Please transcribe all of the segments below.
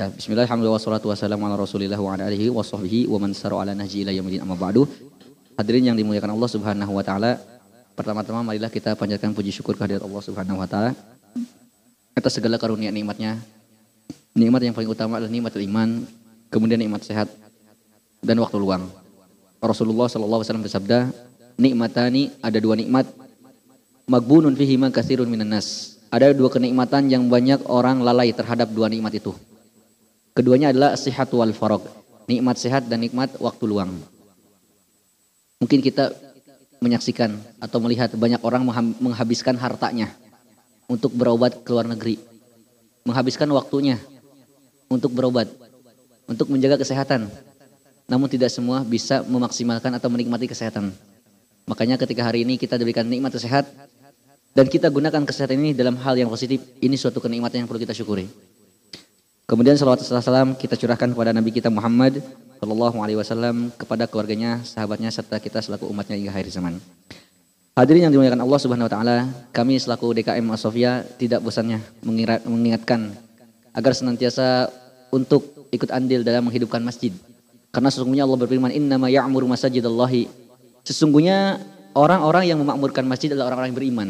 Ya, bismillah, alhamdulillah, wassalatu wassalamu wa ala alihi wa man saru ala nahji ila amma ba'du. Hadirin yang dimuliakan Allah subhanahu wa ta'ala. Pertama-tama marilah kita panjatkan puji syukur kehadirat Allah subhanahu wa ta'ala. Atas segala karunia nikmatnya. Nikmat yang paling utama adalah nikmat iman, kemudian nikmat sehat, dan waktu luang. Rasulullah SAW bersabda, nikmatani ada dua nikmat, magbunun fihima kasirun minan nas. Ada dua kenikmatan yang banyak orang lalai terhadap dua nikmat itu. Keduanya adalah sehat wal farog. Nikmat sehat dan nikmat waktu luang. Mungkin kita menyaksikan atau melihat banyak orang menghabiskan hartanya untuk berobat ke luar negeri. Menghabiskan waktunya untuk berobat, untuk menjaga kesehatan. Namun tidak semua bisa memaksimalkan atau menikmati kesehatan. Makanya ketika hari ini kita diberikan nikmat sehat dan kita gunakan kesehatan ini dalam hal yang positif, ini suatu kenikmatan yang perlu kita syukuri. Kemudian salawat salam kita curahkan kepada Nabi kita Muhammad Shallallahu Alaihi Wasallam kepada keluarganya, sahabatnya serta kita selaku umatnya hingga akhir zaman. Hadirin yang dimuliakan Allah Subhanahu Wa Taala, kami selaku DKM Asofia tidak bosannya mengingatkan agar senantiasa untuk ikut andil dalam menghidupkan masjid. Karena sesungguhnya Allah berfirman, Inna ma ya'muru masajidallahi. Sesungguhnya orang-orang yang memakmurkan masjid adalah orang-orang yang beriman.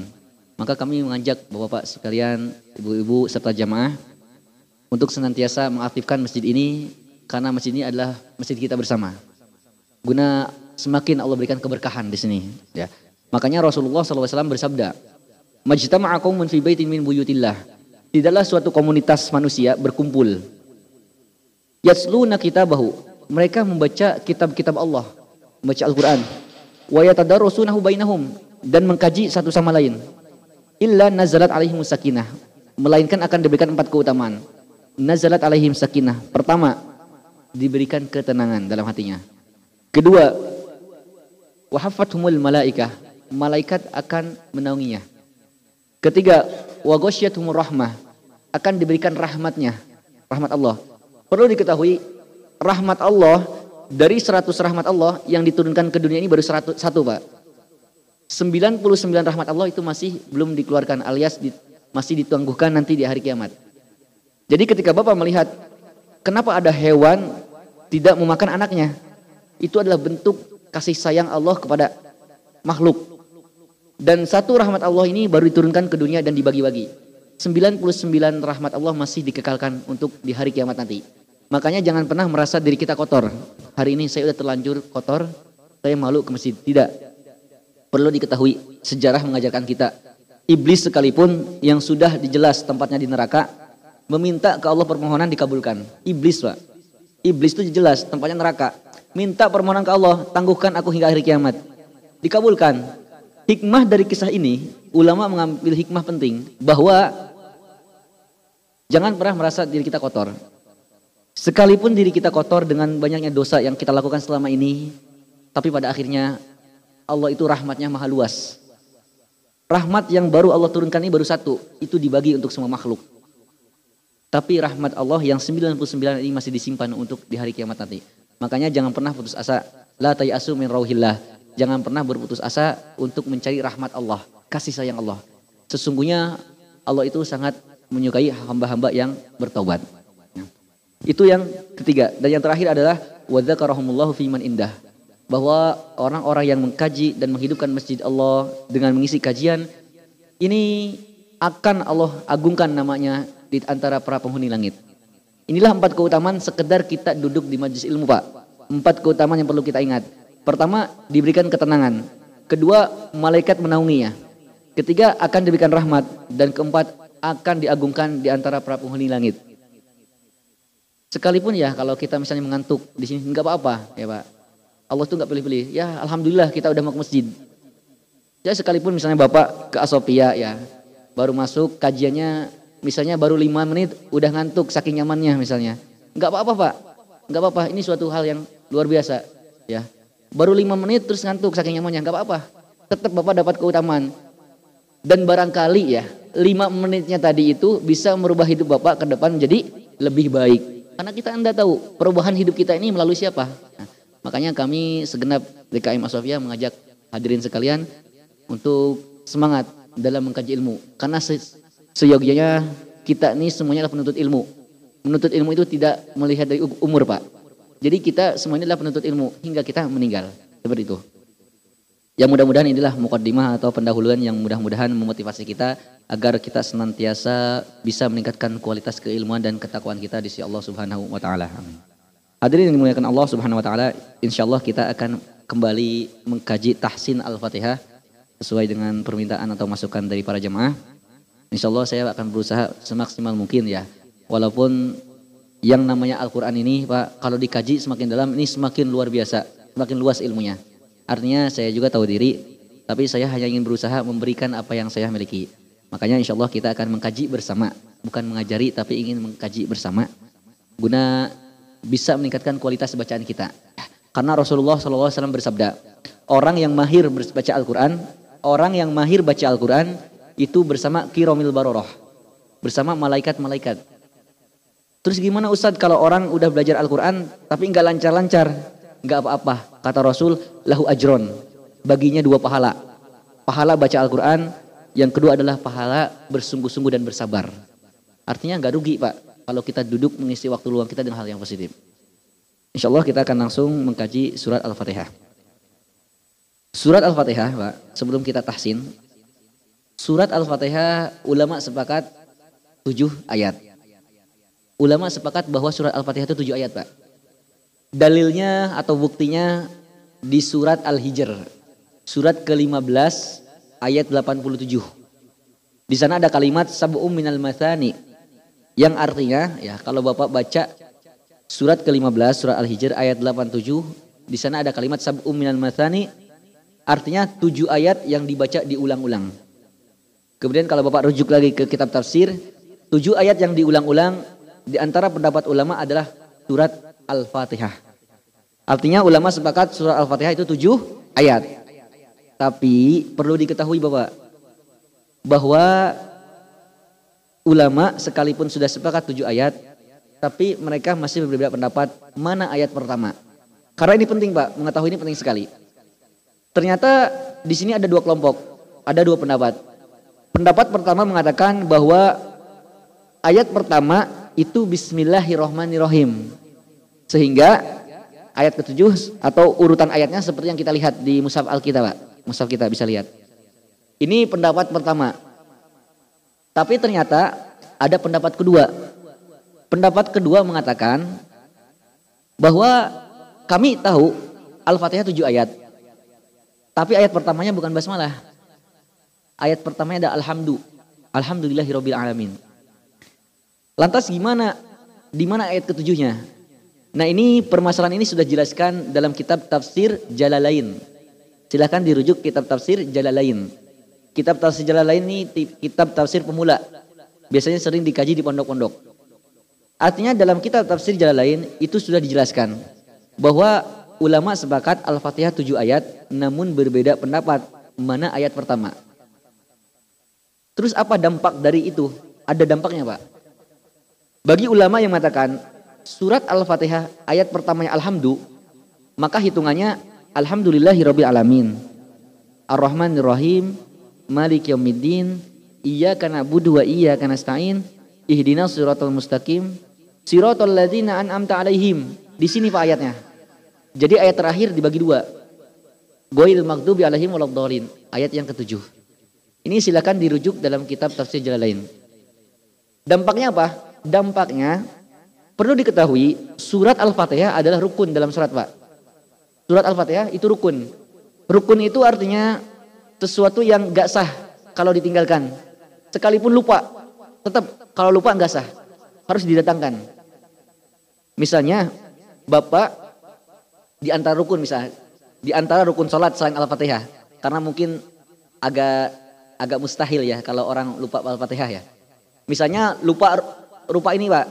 Maka kami mengajak bapak-bapak sekalian, ibu-ibu serta jamaah untuk senantiasa mengaktifkan masjid ini karena masjid ini adalah masjid kita bersama. Guna semakin Allah berikan keberkahan di sini. Ya. Makanya Rasulullah SAW bersabda, Majtama'a qaumun fi baitin min buyutillah. Tidaklah suatu komunitas manusia berkumpul. Yatsluna kitabahu. Mereka membaca kitab-kitab Allah, membaca Al-Qur'an. Wa yatadarrusunahu bainahum dan mengkaji satu sama lain. Illa nazalat alaihimus sakinah. Melainkan akan diberikan empat keutamaan nazalat alaihim sakinah. Pertama, diberikan ketenangan dalam hatinya. Kedua, wahafathumul malaikah. Malaikat akan menaunginya. Ketiga, wa ghasyiyatuhumur rahmah. Akan diberikan rahmatnya. Rahmat Allah. Perlu diketahui, rahmat Allah dari 100 rahmat Allah yang diturunkan ke dunia ini baru 100, satu Pak. 99 rahmat Allah itu masih belum dikeluarkan alias di, masih ditangguhkan nanti di hari kiamat. Jadi ketika Bapak melihat kenapa ada hewan tidak memakan anaknya, itu adalah bentuk kasih sayang Allah kepada makhluk. Dan satu rahmat Allah ini baru diturunkan ke dunia dan dibagi-bagi. 99 rahmat Allah masih dikekalkan untuk di hari kiamat nanti. Makanya jangan pernah merasa diri kita kotor. Hari ini saya sudah terlanjur kotor, saya malu ke masjid. Tidak. Perlu diketahui sejarah mengajarkan kita. Iblis sekalipun yang sudah dijelas tempatnya di neraka, meminta ke Allah permohonan dikabulkan. Iblis pak. Iblis itu jelas tempatnya neraka. Minta permohonan ke Allah, tangguhkan aku hingga hari kiamat. Dikabulkan. Hikmah dari kisah ini, ulama mengambil hikmah penting bahwa jangan pernah merasa diri kita kotor. Sekalipun diri kita kotor dengan banyaknya dosa yang kita lakukan selama ini, tapi pada akhirnya Allah itu rahmatnya maha luas. Rahmat yang baru Allah turunkan ini baru satu, itu dibagi untuk semua makhluk. Tapi rahmat Allah yang 99 ini masih disimpan untuk di hari kiamat nanti. Makanya jangan pernah putus asa. La tayasu min rauhillah. Jangan pernah berputus asa untuk mencari rahmat Allah. Kasih sayang Allah. Sesungguhnya Allah itu sangat menyukai hamba-hamba yang bertobat. Itu yang ketiga. Dan yang terakhir adalah wadzakarahumullahu fiman indah. Bahwa orang-orang yang mengkaji dan menghidupkan masjid Allah dengan mengisi kajian ini akan Allah agungkan namanya di antara para penghuni langit. Inilah empat keutamaan sekedar kita duduk di majlis ilmu Pak. Empat keutamaan yang perlu kita ingat. Pertama, diberikan ketenangan. Kedua, malaikat menaunginya. Ketiga, akan diberikan rahmat. Dan keempat, akan diagungkan di antara para penghuni langit. Sekalipun ya kalau kita misalnya mengantuk di sini nggak apa-apa ya Pak. Allah tuh nggak pilih-pilih. Ya alhamdulillah kita udah mau ke masjid. Ya sekalipun misalnya Bapak ke Asopia ya baru masuk kajiannya misalnya baru lima menit udah ngantuk saking nyamannya misalnya. Enggak apa-apa Pak, enggak apa-apa ini suatu hal yang luar biasa ya. Baru lima menit terus ngantuk saking nyamannya, enggak apa-apa. Tetap Bapak dapat keutamaan. Dan barangkali ya lima menitnya tadi itu bisa merubah hidup Bapak ke depan menjadi lebih baik. Karena kita anda tahu perubahan hidup kita ini melalui siapa. Nah, makanya kami segenap DKM Asofia mengajak hadirin sekalian untuk semangat dalam mengkaji ilmu. Karena seyogianya kita ini semuanya adalah penuntut ilmu. Menuntut ilmu itu tidak melihat dari umur Pak. Jadi kita semuanya adalah penuntut ilmu hingga kita meninggal. Seperti itu. Yang mudah-mudahan inilah mukaddimah atau pendahuluan yang mudah-mudahan memotivasi kita agar kita senantiasa bisa meningkatkan kualitas keilmuan dan ketakwaan kita di sisi Allah Subhanahu wa taala. Hadirin yang dimuliakan Allah Subhanahu wa taala, insyaallah kita akan kembali mengkaji tahsin Al-Fatihah sesuai dengan permintaan atau masukan dari para jemaah. Insyaallah saya akan berusaha semaksimal mungkin ya. Walaupun yang namanya Al-Qur'an ini Pak, kalau dikaji semakin dalam ini semakin luar biasa, semakin luas ilmunya. Artinya saya juga tahu diri, tapi saya hanya ingin berusaha memberikan apa yang saya miliki. Makanya insya Allah kita akan mengkaji bersama, bukan mengajari tapi ingin mengkaji bersama, guna bisa meningkatkan kualitas bacaan kita. Karena Rasulullah SAW bersabda, orang yang mahir baca Al-Quran, orang yang mahir baca Al-Quran itu bersama kiromil baroroh, bersama malaikat-malaikat. Terus gimana Ustadz kalau orang udah belajar Al-Quran tapi nggak lancar-lancar? nggak apa-apa. Kata Rasul, lahu ajron. Baginya dua pahala. Pahala baca Al-Quran, yang kedua adalah pahala bersungguh-sungguh dan bersabar. Artinya nggak rugi Pak, kalau kita duduk mengisi waktu luang kita dengan hal yang positif. Insya Allah kita akan langsung mengkaji surat Al-Fatihah. Surat Al-Fatihah Pak, sebelum kita tahsin. Surat Al-Fatihah ulama sepakat tujuh ayat. Ulama sepakat bahwa surat Al-Fatihah itu tujuh ayat Pak. Dalilnya atau buktinya di surat Al-Hijr. Surat ke-15 ayat 87. Di sana ada kalimat sab'um minal mathani. Yang artinya ya kalau Bapak baca surat ke-15 surat Al-Hijr ayat 87 di sana ada kalimat sab'um minal mathani artinya tujuh ayat yang dibaca diulang-ulang. Kemudian kalau Bapak rujuk lagi ke kitab tafsir, tujuh ayat yang diulang-ulang di antara pendapat ulama adalah surat Al-Fatihah. Artinya ulama sepakat surah Al-Fatihah itu tujuh ayat. Tapi perlu diketahui Bapak bahwa ulama sekalipun sudah sepakat tujuh ayat, tapi mereka masih berbeda pendapat mana ayat pertama. Karena ini penting Pak, mengetahui ini penting sekali. Ternyata di sini ada dua kelompok, ada dua pendapat. Pendapat pertama mengatakan bahwa ayat pertama itu Bismillahirrohmanirrohim. Sehingga ayat ketujuh atau urutan ayatnya seperti yang kita lihat di Mushaf Alkitab, Pak. Mushaf kita bisa lihat. Ini pendapat pertama. Tapi ternyata ada pendapat kedua. Pendapat kedua mengatakan bahwa kami tahu Al-Fatihah tujuh ayat. Tapi ayat pertamanya bukan basmalah. Ayat pertamanya ada alhamdu. Alhamdulillahirabbil alamin. Lantas gimana? Di mana ayat ketujuhnya? Nah ini permasalahan ini sudah jelaskan dalam kitab tafsir Jalalain. Silahkan dirujuk kitab tafsir Jalalain. Kitab tafsir Jalalain ini kitab tafsir pemula. Biasanya sering dikaji di pondok-pondok. Artinya dalam kitab tafsir Jalalain itu sudah dijelaskan bahwa ulama sepakat Al-Fatihah 7 ayat namun berbeda pendapat mana ayat pertama. Terus apa dampak dari itu? Ada dampaknya Pak. Bagi ulama yang mengatakan surat Al-Fatihah ayat pertamanya Alhamdu, maka hitungannya Alhamdulillahirabbil alamin. Ar-Rahmanir Rahim, Malik Yaumiddin, Iyyaka na'budu wa iyyaka nasta'in, Ihdinas siratal mustaqim, siratal ladzina an'amta alaihim. Di sini Pak ayatnya. Jadi ayat terakhir dibagi dua. Goil maghdubi alaihim waladdallin. Ayat yang ketujuh. Ini silakan dirujuk dalam kitab tafsir lain. Dampaknya apa? Dampaknya Perlu diketahui, surat Al-Fatihah adalah rukun dalam surat, Pak. Surat Al-Fatihah itu rukun. Rukun itu artinya sesuatu yang gak sah kalau ditinggalkan. Sekalipun lupa, tetap kalau lupa gak sah. Harus didatangkan. Misalnya, Bapak di antara rukun misalnya, di antara rukun sholat selain Al-Fatihah. Karena mungkin agak agak mustahil ya kalau orang lupa Al-Fatihah ya. Misalnya lupa rupa ini Pak,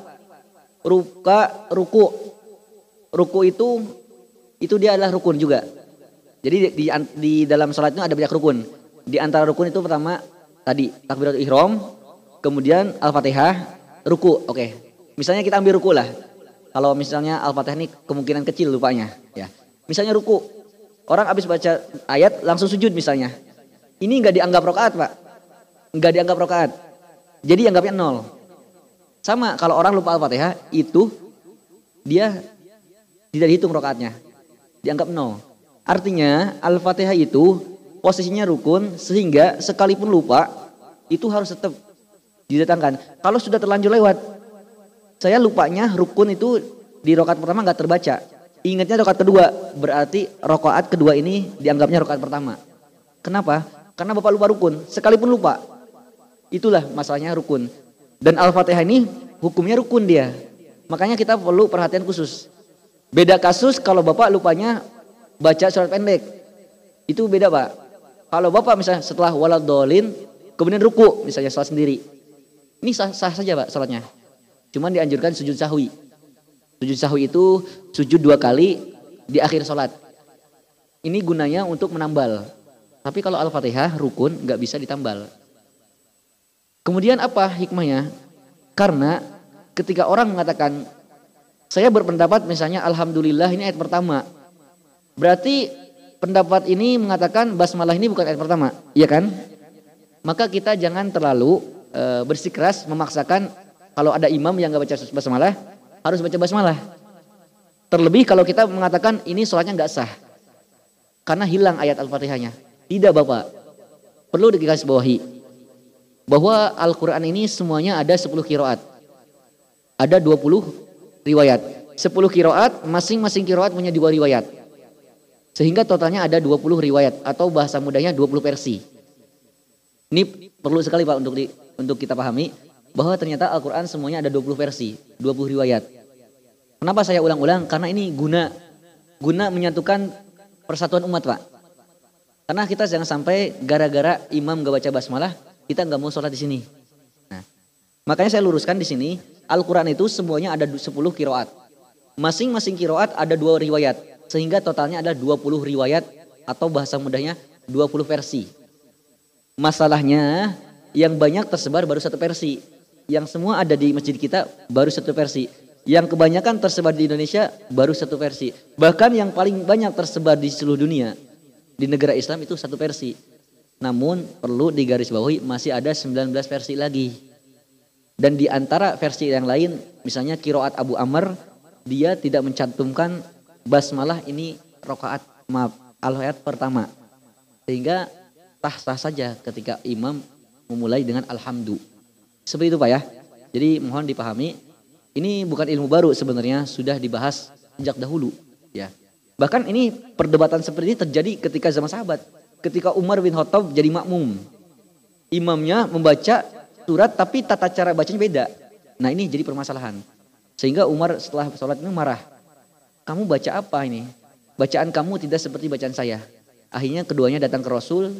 ruka ruku. Ruku itu itu dia adalah rukun juga. Jadi di, di dalam sholat itu ada banyak rukun. Di antara rukun itu pertama tadi takbiratul ihram kemudian al-fatihah ruku. Oke. Misalnya kita ambil ruku lah kalau misalnya al-fatihah ini kemungkinan kecil lupanya ya misalnya ruku orang habis baca ayat langsung sujud misalnya ini nggak dianggap rokaat pak nggak dianggap rokaat jadi anggapnya nol Sama kalau orang lupa Al-Fatihah itu dia tidak dihitung rokaatnya. Dianggap nol. Artinya Al-Fatihah itu posisinya rukun sehingga sekalipun lupa itu harus tetap didatangkan. Kalau sudah terlanjur lewat, saya lupanya rukun itu di rokaat pertama nggak terbaca. Ingatnya rokaat kedua, berarti rokaat kedua ini dianggapnya rokaat pertama. Kenapa? Karena bapak lupa rukun, sekalipun lupa. Itulah masalahnya rukun. Dan Al-Fatihah ini hukumnya rukun dia. Makanya kita perlu perhatian khusus. Beda kasus kalau bapak lupanya baca surat pendek. Itu beda pak. Kalau bapak misalnya setelah walad dolin, kemudian ruku misalnya sholat sendiri. Ini sah, sah saja pak sholatnya. Cuman dianjurkan sujud sahwi. Sujud sahwi itu sujud dua kali di akhir sholat. Ini gunanya untuk menambal. Tapi kalau Al-Fatihah rukun nggak bisa ditambal. Kemudian apa hikmahnya? Karena ketika orang mengatakan saya berpendapat misalnya Alhamdulillah ini ayat pertama. Berarti pendapat ini mengatakan basmalah ini bukan ayat pertama, iya kan? Maka kita jangan terlalu e, bersikeras memaksakan kalau ada imam yang nggak baca basmalah harus baca basmalah. Terlebih kalau kita mengatakan ini sholatnya nggak sah karena hilang ayat al-fatihahnya. Tidak bapak, perlu dikasih bawahi bahwa Al-Quran ini semuanya ada 10 kiroat. Ada 20 riwayat. 10 kiroat, masing-masing kiroat punya dua riwayat. Sehingga totalnya ada 20 riwayat atau bahasa mudahnya 20 versi. Ini perlu sekali Pak untuk di, untuk kita pahami bahwa ternyata Al-Quran semuanya ada 20 versi, 20 riwayat. Kenapa saya ulang-ulang? Karena ini guna guna menyatukan persatuan umat Pak. Karena kita jangan sampai gara-gara imam gak baca basmalah, kita nggak mau sholat di sini. Nah, makanya saya luruskan di sini, Al-Quran itu semuanya ada 10 kiroat. Masing-masing kiroat ada dua riwayat. Sehingga totalnya ada 20 riwayat atau bahasa mudahnya 20 versi. Masalahnya yang banyak tersebar baru satu versi. Yang semua ada di masjid kita baru satu versi. Yang kebanyakan tersebar di Indonesia baru satu versi. Bahkan yang paling banyak tersebar di seluruh dunia di negara Islam itu satu versi. Namun perlu digarisbawahi masih ada 19 versi lagi. Dan di antara versi yang lain, misalnya kiroat Abu Amr, dia tidak mencantumkan basmalah ini rokaat maaf al-ayat pertama. Sehingga sah-sah saja ketika imam memulai dengan alhamdu. Seperti itu Pak ya. Jadi mohon dipahami, ini bukan ilmu baru sebenarnya sudah dibahas sejak dahulu ya. Bahkan ini perdebatan seperti ini terjadi ketika zaman sahabat ketika Umar bin Khattab jadi makmum. Imamnya membaca surat tapi tata cara bacanya beda. Nah ini jadi permasalahan. Sehingga Umar setelah sholat ini marah. Kamu baca apa ini? Bacaan kamu tidak seperti bacaan saya. Akhirnya keduanya datang ke Rasul.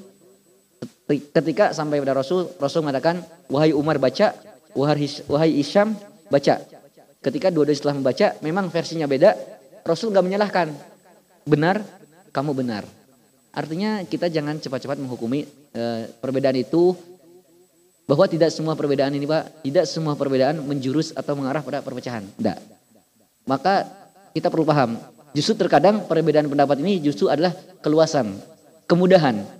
Ketika sampai pada Rasul, Rasul mengatakan, wahai Umar baca, wahai Isyam baca. Ketika dua-dua setelah membaca, memang versinya beda. Rasul gak menyalahkan. Benar, kamu benar. Artinya kita jangan cepat-cepat menghukumi e, perbedaan itu bahwa tidak semua perbedaan ini Pak, tidak semua perbedaan menjurus atau mengarah pada perpecahan. Tidak. Maka kita perlu paham, justru terkadang perbedaan pendapat ini justru adalah keluasan, kemudahan.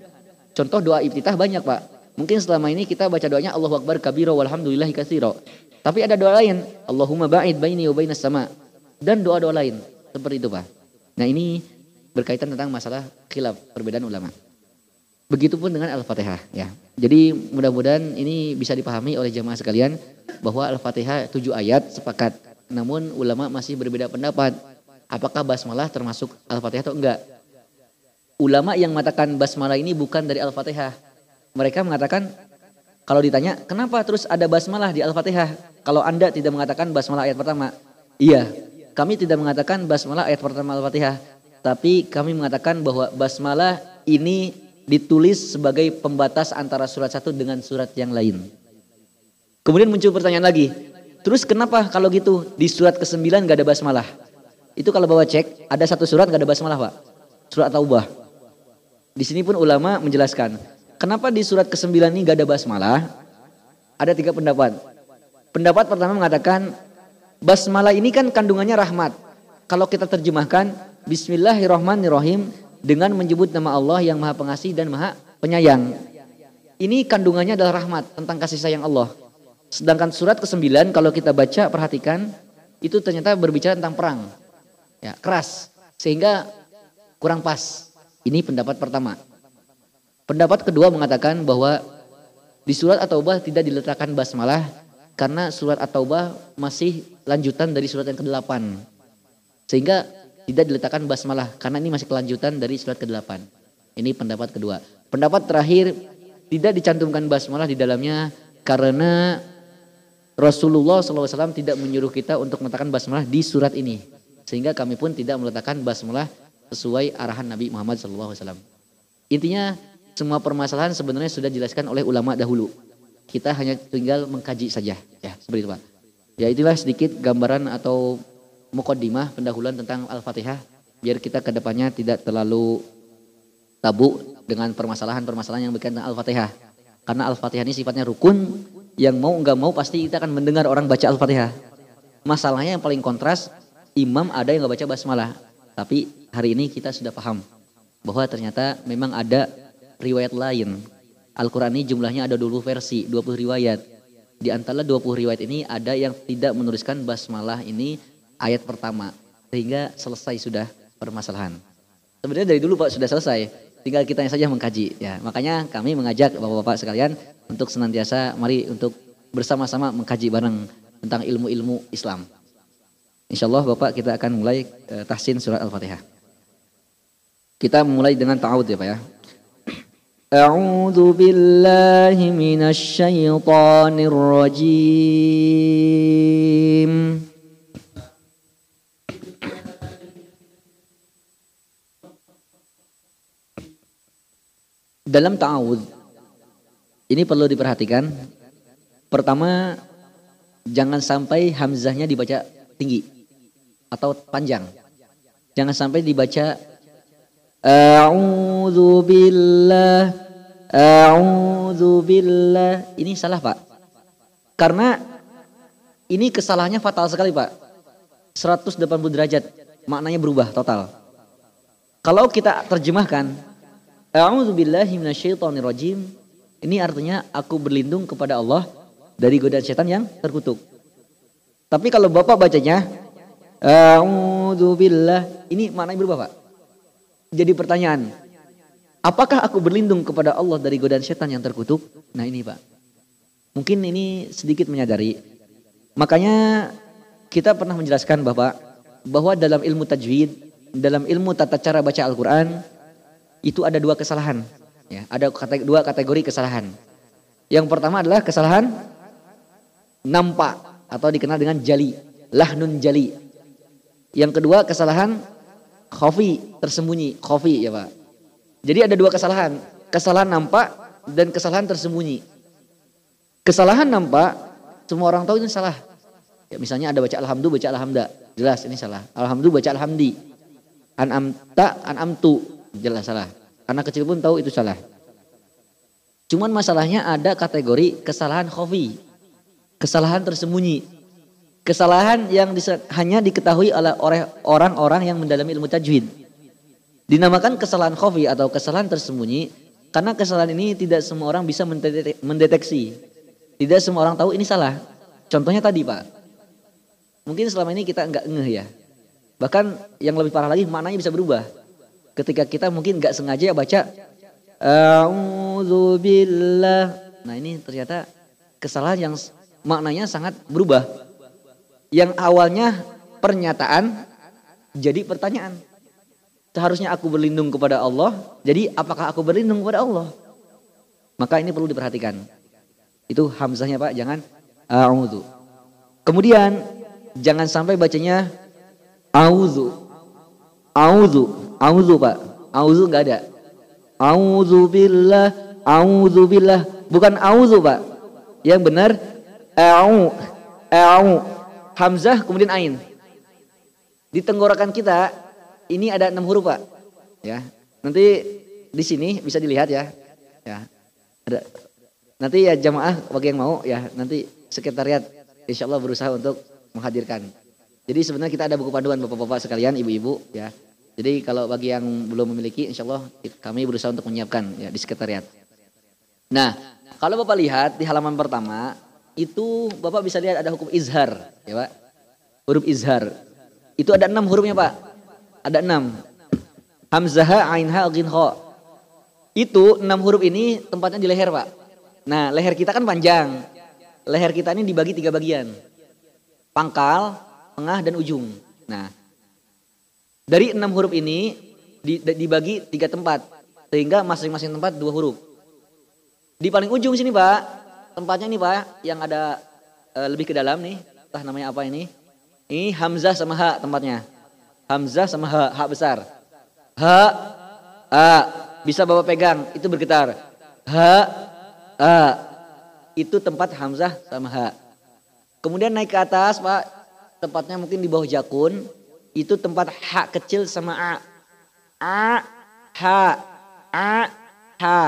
Contoh doa iftitah banyak Pak. Mungkin selama ini kita baca doanya Allahu Akbar kabiro walhamdulillahi katsiro. Tapi ada doa lain, Allahumma ba'id baini wa bainas sama. Dan doa-doa lain seperti itu Pak. Nah ini berkaitan tentang masalah khilaf perbedaan ulama. Begitupun dengan Al-Fatihah ya. Jadi mudah-mudahan ini bisa dipahami oleh jemaah sekalian bahwa Al-Fatihah tujuh ayat sepakat. Namun ulama masih berbeda pendapat. Apakah basmalah termasuk Al-Fatihah atau enggak? Ulama yang mengatakan basmalah ini bukan dari Al-Fatihah. Mereka mengatakan kalau ditanya kenapa terus ada basmalah di Al-Fatihah? Kalau Anda tidak mengatakan basmalah ayat pertama. Iya, kami tidak mengatakan basmalah ayat pertama Al-Fatihah tapi kami mengatakan bahwa basmalah ini ditulis sebagai pembatas antara surat satu dengan surat yang lain. Kemudian muncul pertanyaan lagi, terus kenapa kalau gitu di surat ke-9 gak ada basmalah? Itu kalau bawa cek, ada satu surat gak ada basmalah Pak. Surat Taubah. Di sini pun ulama menjelaskan, kenapa di surat ke-9 ini gak ada basmalah? Ada tiga pendapat. Pendapat pertama mengatakan, basmalah ini kan kandungannya rahmat. Kalau kita terjemahkan, Bismillahirrahmanirrahim dengan menyebut nama Allah yang Maha Pengasih dan Maha Penyayang. Ini kandungannya adalah rahmat tentang kasih sayang Allah. Sedangkan surat ke-9 kalau kita baca perhatikan itu ternyata berbicara tentang perang. Ya, keras sehingga kurang pas. Ini pendapat pertama. Pendapat kedua mengatakan bahwa di surat At-Taubah tidak diletakkan basmalah karena surat At-Taubah masih lanjutan dari surat yang ke-8. Sehingga tidak diletakkan basmalah karena ini masih kelanjutan dari surat ke-8. Ini pendapat kedua. Pendapat terakhir tidak dicantumkan basmalah di dalamnya karena Rasulullah SAW tidak menyuruh kita untuk meletakkan basmalah di surat ini. Sehingga kami pun tidak meletakkan basmalah sesuai arahan Nabi Muhammad SAW. Intinya semua permasalahan sebenarnya sudah dijelaskan oleh ulama dahulu. Kita hanya tinggal mengkaji saja. Ya seperti itu Pak. Ya itulah sedikit gambaran atau mukaddimah pendahuluan tentang Al-Fatihah. Biar kita ke depannya tidak terlalu tabu dengan permasalahan-permasalahan yang berkaitan Al-Fatihah. Karena Al-Fatihah ini sifatnya rukun, yang mau nggak mau pasti kita akan mendengar orang baca Al-Fatihah. Masalahnya yang paling kontras, imam ada yang nggak baca basmalah. Tapi hari ini kita sudah paham bahwa ternyata memang ada riwayat lain. Al-Quran ini jumlahnya ada 20 versi, 20 riwayat. Di antara 20 riwayat ini ada yang tidak menuliskan basmalah ini ayat pertama. Sehingga selesai sudah permasalahan. Sebenarnya dari dulu Pak sudah selesai. Tinggal kita yang saja mengkaji. Ya, makanya kami mengajak Bapak-bapak sekalian untuk senantiasa mari untuk bersama-sama mengkaji bareng tentang ilmu-ilmu Islam. Insya Allah Bapak kita akan mulai uh, tahsin surat Al-Fatihah. Kita mulai dengan ta'awud ya Pak ya. A'udzu billahi minasy syaithanir rajim. Dalam ta'awud ini perlu diperhatikan. Pertama, jangan sampai hamzahnya dibaca tinggi atau panjang. Jangan sampai dibaca A'udzu billah. Ini salah, Pak. Karena ini kesalahannya fatal sekali, Pak. 180 derajat. Maknanya berubah total. Kalau kita terjemahkan A'udzu billahi minasyaitonir rajim ini artinya aku berlindung kepada Allah dari godaan setan yang terkutuk. Tapi kalau Bapak bacanya A'udzubillah, ini maknanya berubah, Pak. Jadi pertanyaan, apakah aku berlindung kepada Allah dari godaan setan yang terkutuk? Nah, ini, Pak. Mungkin ini sedikit menyadari. Makanya kita pernah menjelaskan bahwa bahwa dalam ilmu tajwid, dalam ilmu tata cara baca Al-Qur'an itu ada dua kesalahan. Ya, ada kategori, dua kategori kesalahan. Yang pertama adalah kesalahan nampak atau dikenal dengan jali, lahnun jali. Yang kedua kesalahan khafi, tersembunyi, khafi ya Pak. Jadi ada dua kesalahan, kesalahan nampak dan kesalahan tersembunyi. Kesalahan nampak semua orang tahu ini salah. Ya, misalnya ada baca alhamdulillah, baca alhamda, jelas ini salah. Alhamdulillah baca alhamdi. An'amta, an'amtu, jelas salah. Anak kecil pun tahu itu salah. Cuman masalahnya ada kategori kesalahan khofi. Kesalahan tersembunyi. Kesalahan yang hanya diketahui oleh orang-orang yang mendalami ilmu tajwid. Dinamakan kesalahan khofi atau kesalahan tersembunyi karena kesalahan ini tidak semua orang bisa mendeteksi. Tidak semua orang tahu ini salah. Contohnya tadi Pak. Mungkin selama ini kita enggak ngeh ya. Bahkan yang lebih parah lagi maknanya bisa berubah ketika kita mungkin nggak sengaja baca. Nah ini ternyata kesalahan yang maknanya sangat berubah. Yang awalnya pernyataan jadi pertanyaan. Seharusnya aku berlindung kepada Allah. Jadi apakah aku berlindung kepada Allah? Maka ini perlu diperhatikan. Itu hamzahnya Pak, jangan a'udzu. Kemudian jangan sampai bacanya auzu. Auzu. Auzu Pak. Auzu enggak ada. Auzu billah, auzu billah. Bukan auzu Pak. Yang benar au au hamzah kemudian ain. Di tenggorokan kita ini ada enam huruf Pak. Ya. Nanti di sini bisa dilihat ya. Ya. Ada nanti ya jamaah bagi yang mau ya nanti sekretariat insya Allah berusaha untuk menghadirkan. Jadi sebenarnya kita ada buku panduan bapak-bapak sekalian, ibu-ibu ya. Jadi kalau bagi yang belum memiliki, insya Allah kami berusaha untuk menyiapkan ya di sekretariat. Nah, kalau Bapak lihat di halaman pertama, itu Bapak bisa lihat ada hukum izhar, ya Pak. Huruf izhar. Itu ada enam hurufnya Pak. Ada enam. Hamzah, Ain, Ha, Ghin. Itu enam huruf ini tempatnya di leher Pak. Nah leher kita kan panjang. Leher kita ini dibagi tiga bagian. Pangkal, tengah, dan ujung. Nah dari enam huruf ini dibagi tiga tempat. Sehingga masing-masing tempat dua huruf. Di paling ujung sini Pak. Tempatnya nih Pak yang ada e, lebih ke dalam nih. Entah namanya apa ini. Ini Hamzah sama Ha tempatnya. Hamzah sama Ha, Ha besar. Ha, A. Bisa Bapak pegang, itu bergetar. Ha, A. Itu tempat Hamzah sama Ha. Kemudian naik ke atas Pak. Tempatnya mungkin di bawah jakun. Itu tempat Ha kecil sama A. A, Ha, A, Ha.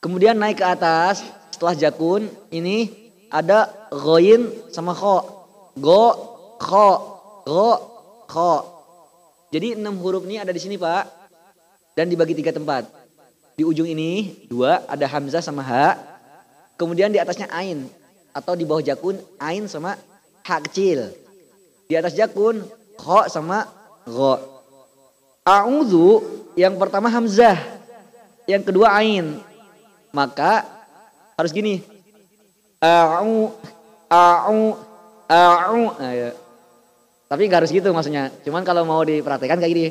Kemudian naik ke atas setelah jakun ini ada goin sama kho. Go, kho, go, kho. Jadi enam huruf ini ada di sini pak. Dan dibagi tiga tempat. Di ujung ini dua ada hamzah sama ha. Kemudian di atasnya ain. Atau di bawah jakun ain sama ha kecil. Di atas jakun kho sama go. A'udhu yang pertama hamzah. Yang kedua ain. Maka harus gini. A'u a'u a'u. Nah, ya. Tapi nggak harus gitu maksudnya. Cuman kalau mau diperhatikan kayak gini.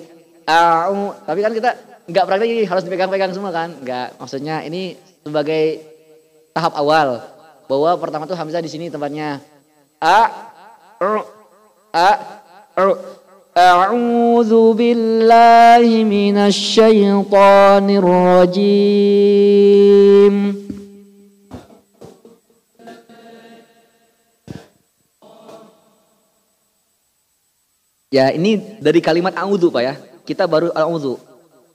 A'u. Tapi kan kita nggak praktek gini, harus dipegang-pegang semua kan? Nggak. Maksudnya ini sebagai tahap awal bahwa pertama tuh Hamzah di sini tempatnya a u a u A'udzu billahi minasy syaithanir rajim. Ya ini dari kalimat a'udhu Pak ya. Kita baru a'udhu.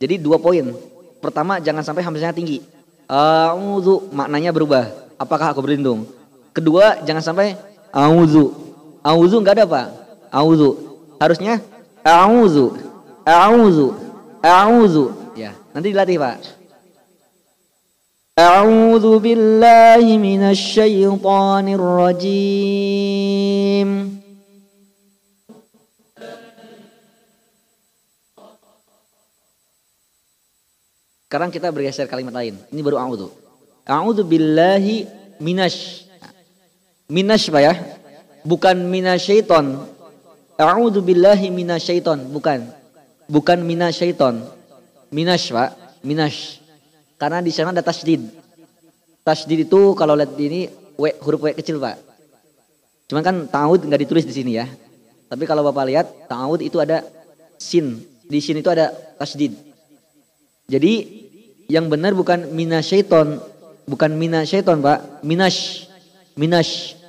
Jadi dua poin. Pertama jangan sampai hamzahnya tinggi. A'udhu maknanya berubah. Apakah aku berlindung? Kedua jangan sampai a'udhu. A'udhu enggak ada Pak. A'udhu. Harusnya a'udzu, a'udzu, a'udzu. Ya, nanti dilatih, Pak. A'udzu billahi minasyaitonir rajim. Sekarang kita bergeser kalimat lain. Ini baru a'udzu. A'udzu billahi minasy. Minasy Pak ya. Bukan minasyaiton. A'udzu billahi minasyaiton, bukan. Bukan minasyaiton. Minash, Pak. Minash. Karena di sana ada tasdid. Tasdid itu kalau lihat di ini w, huruf W kecil, Pak. Cuman kan ta'ud nggak ditulis di sini ya. Tapi kalau Bapak lihat ta'ud itu ada sin. Di sini itu ada tasdid. Jadi yang benar bukan minasyaiton, bukan minasyaiton, Pak. Minash. Minash.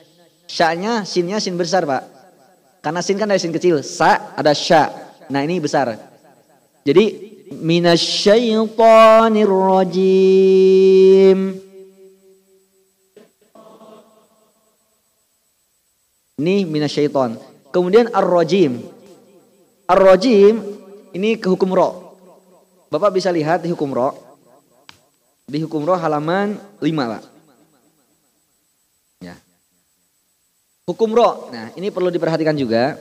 Sya-nya sinnya sin besar, Pak. Karena sin kan ada sin kecil, sa ada sya. Nah ini besar. Jadi minasyaitonir rajim. Ini minasyaiton. Kemudian ar-rajim. Ar-rajim ini ke hukum ro. Bapak bisa lihat di hukum ro. Di hukum ro halaman 5 Pak. Hukum ro. Nah, ini perlu diperhatikan juga.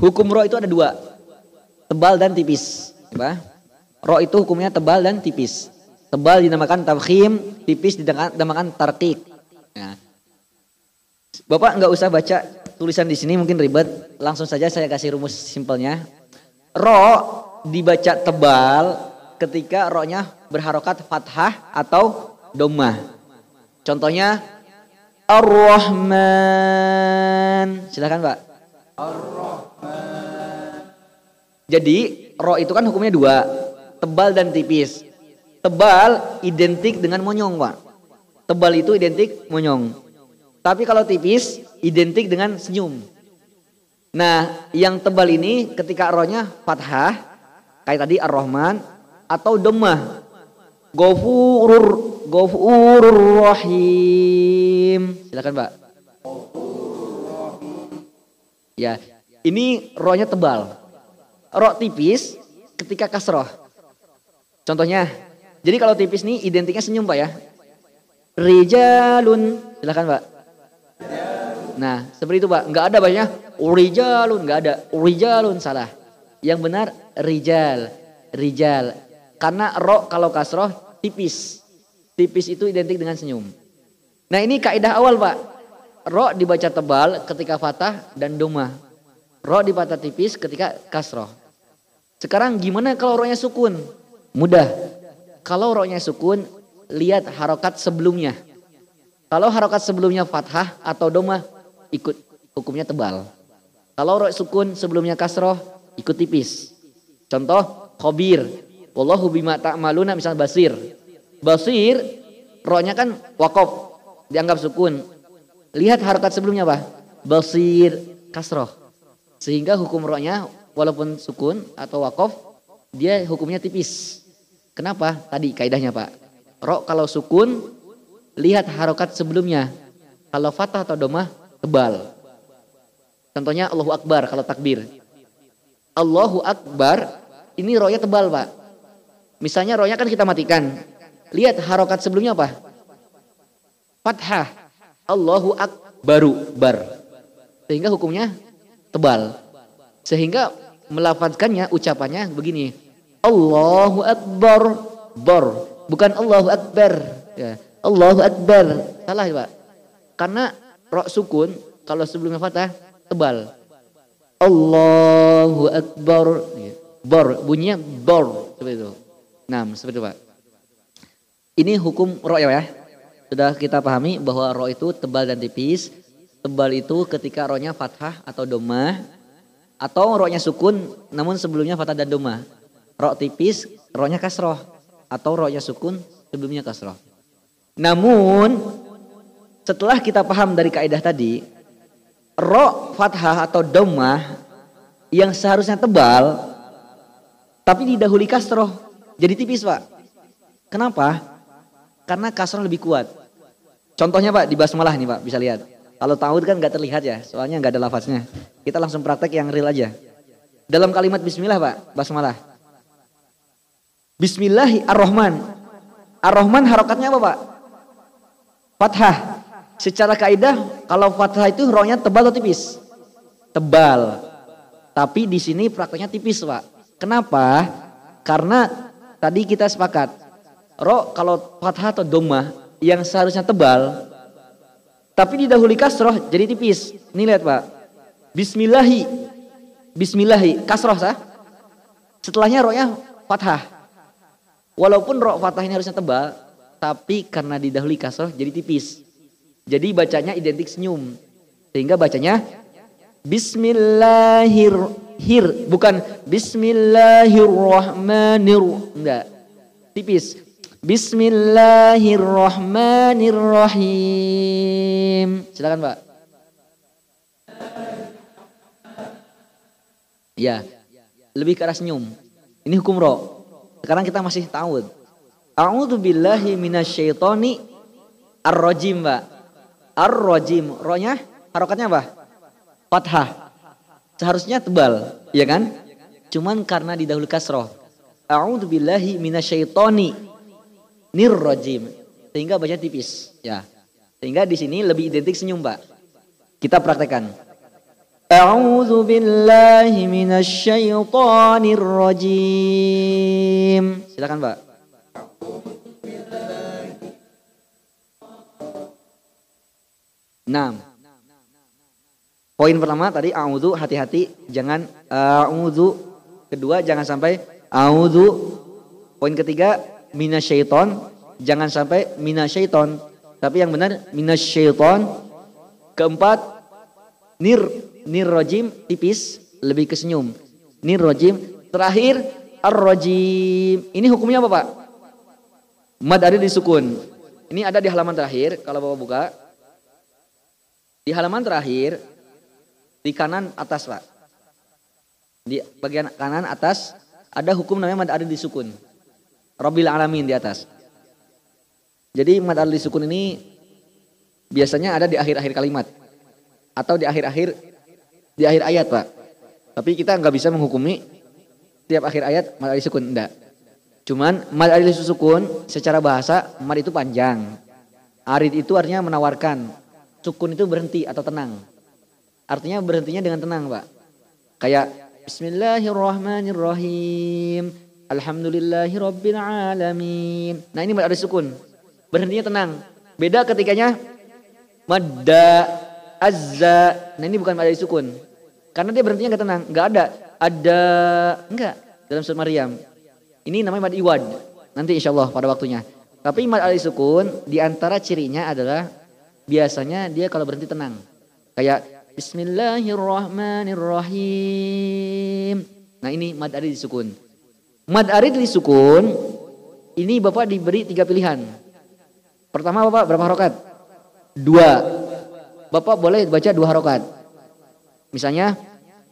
Hukum ro itu ada dua. Tebal dan tipis. Apa? Ro itu hukumnya tebal dan tipis. Tebal dinamakan tafkhim, tipis dinamakan tarkik. Nah, Bapak nggak usah baca tulisan di sini mungkin ribet. Langsung saja saya kasih rumus simpelnya. Ro dibaca tebal ketika ro-nya berharokat fathah atau domah. Contohnya Ar-Rahman. Silakan Pak. Ar-Rahman. Jadi ro itu kan hukumnya dua. Tebal dan tipis. Tebal identik dengan monyong Pak. Tebal itu identik monyong. Tapi kalau tipis identik dengan senyum. Nah yang tebal ini ketika rohnya fathah. Kayak tadi Ar-Rahman. Atau domah. Gofurur Gofurur Rahim. Silakan Pak. Ya, ini rohnya tebal. Roh tipis ketika kasroh. Contohnya, jadi kalau tipis nih identiknya senyum Pak ya. Rijalun. Silakan Pak. Nah, seperti itu Pak. Enggak ada banyak rijalun, enggak ada. Rijalun salah. Yang benar rijal. Rijal. Karena ro kalau kasroh tipis. Tipis itu identik dengan senyum. Nah ini kaidah awal Pak. Ro dibaca tebal ketika fatah dan doma. Ro dibaca tipis ketika kasroh. Sekarang gimana kalau rohnya sukun? Mudah. Kalau rohnya sukun, lihat harokat sebelumnya. Kalau harokat sebelumnya fathah atau doma, ikut hukumnya tebal. Kalau roh sukun sebelumnya kasroh, ikut tipis. Contoh, khobir. Wallahu bima ta'maluna misalnya basir. Basir, rohnya kan wakaf, dianggap sukun. Lihat harokat sebelumnya apa? Basir, kasroh. Sehingga hukum rohnya walaupun sukun atau wakaf, dia hukumnya tipis. Kenapa? Tadi kaidahnya Pak. Rok kalau sukun, lihat harokat sebelumnya. Kalau fatah atau domah, tebal. Contohnya Allahu Akbar kalau takbir. Allahu Akbar, ini rohnya tebal Pak. Misalnya rohnya kan kita matikan. Lihat harokat sebelumnya apa? Fathah. Allahu Akbaru, bar. Sehingga hukumnya tebal. Sehingga melafazkannya ucapannya begini. Allahu Akbar bar bukan Allahu Akbar ya. Allahu Akbar salah Pak karena rok sukun kalau sebelumnya fathah tebal Allahu Akbar ya. bar bunyinya bar seperti itu nah seperti itu Pak ini hukum rok ya, ya sudah kita pahami bahwa rok itu tebal dan tipis tebal itu ketika rohnya fathah atau domah atau roknya sukun namun sebelumnya fatah dan doma. Rok tipis, roknya kasroh. Atau roknya sukun, sebelumnya kasroh. Namun setelah kita paham dari kaidah tadi, rok fathah atau doma yang seharusnya tebal, tapi didahului kasroh, jadi tipis pak. Kenapa? Karena kasroh lebih kuat. Contohnya pak di basmalah nih pak, bisa lihat. Kalau tahu kan nggak terlihat ya, soalnya nggak ada lafaznya. Kita langsung praktek yang real aja. Dalam kalimat Bismillah Pak, basmalah. Bismillahi Ar-Rahman. Ar-Rahman harokatnya apa Pak? Fathah. Secara kaidah kalau fathah itu rohnya tebal atau tipis? Tebal. Tapi di sini prakteknya tipis Pak. Kenapa? Karena tadi kita sepakat. Roh kalau fathah atau doma yang seharusnya tebal tapi didahului kasroh jadi tipis. Ini lihat Pak. Bismillahi. Bismillahi. Kasroh sah. Setelahnya rohnya fathah. Walaupun roh fathah ini harusnya tebal. Tapi karena didahului kasroh jadi tipis. Jadi bacanya identik senyum. Sehingga bacanya Bismillahirrahmanirrahim. Bukan Bismillahirrahmanirrahim. Enggak. Tipis. Bismillahirrahmanirrahim. Silakan Pak. Ya, lebih ke arah senyum. Ini hukum roh. Sekarang kita masih tahu. A'udzu billahi minasyaitoni ar-rajim, Pak. Ar-rajim. Rohnya harokatnya apa? Fathah. Seharusnya tebal, ya kan? Cuman karena didahului kasroh. A'udzu billahi minasyaitoni nirrojim. Sehingga baca tipis. Ya. Sehingga di sini lebih identik senyum, Pak. Kita praktekkan. A'udzu billahi minasyaitonir rajim. Silakan, Pak. Enam. Poin pertama tadi a'udzu hati-hati jangan a'udzu. Kedua jangan sampai a'udzu. Poin ketiga minasyaiton, jangan sampai minasyaiton. Tapi yang benar minasyaiton. Keempat, nir nir rojim tipis, lebih ke senyum. Nir rojim. Terakhir, ar-rojim. Ini hukumnya apa Pak? Mad ada di sukun. Ini ada di halaman terakhir, kalau Bapak buka. Di halaman terakhir, di kanan atas Pak. Di bagian kanan atas, ada hukum namanya mad ada di sukun. Robil alamin di atas. Jadi mad al sukun ini biasanya ada di akhir-akhir kalimat atau di akhir-akhir di akhir ayat pak. Tapi kita nggak bisa menghukumi tiap akhir ayat mad al sukun enggak. Cuman mad al sukun secara bahasa mad itu panjang. Arid itu artinya menawarkan. Sukun itu berhenti atau tenang. Artinya berhentinya dengan tenang, Pak. Kayak Bismillahirrahmanirrahim. Alhamdulillahirabbil alamin. Nah, ini ada sukun. Berhentinya tenang. Beda ketikanya madda azza. Nah, ini bukan ada sukun. Karena dia berhentinya nggak tenang, nggak ada. Ada enggak dalam surat Maryam. Ini namanya mad iwad. Nanti insya Allah pada waktunya. Tapi mad alif sukun di antara cirinya adalah biasanya dia kalau berhenti tenang. Kayak Bismillahirrahmanirrahim. Nah ini mad arid disukun. Mad arid disukun, ini Bapak diberi tiga pilihan. Pertama Bapak berapa harokat? Dua. Bapak boleh baca dua harokat. Misalnya,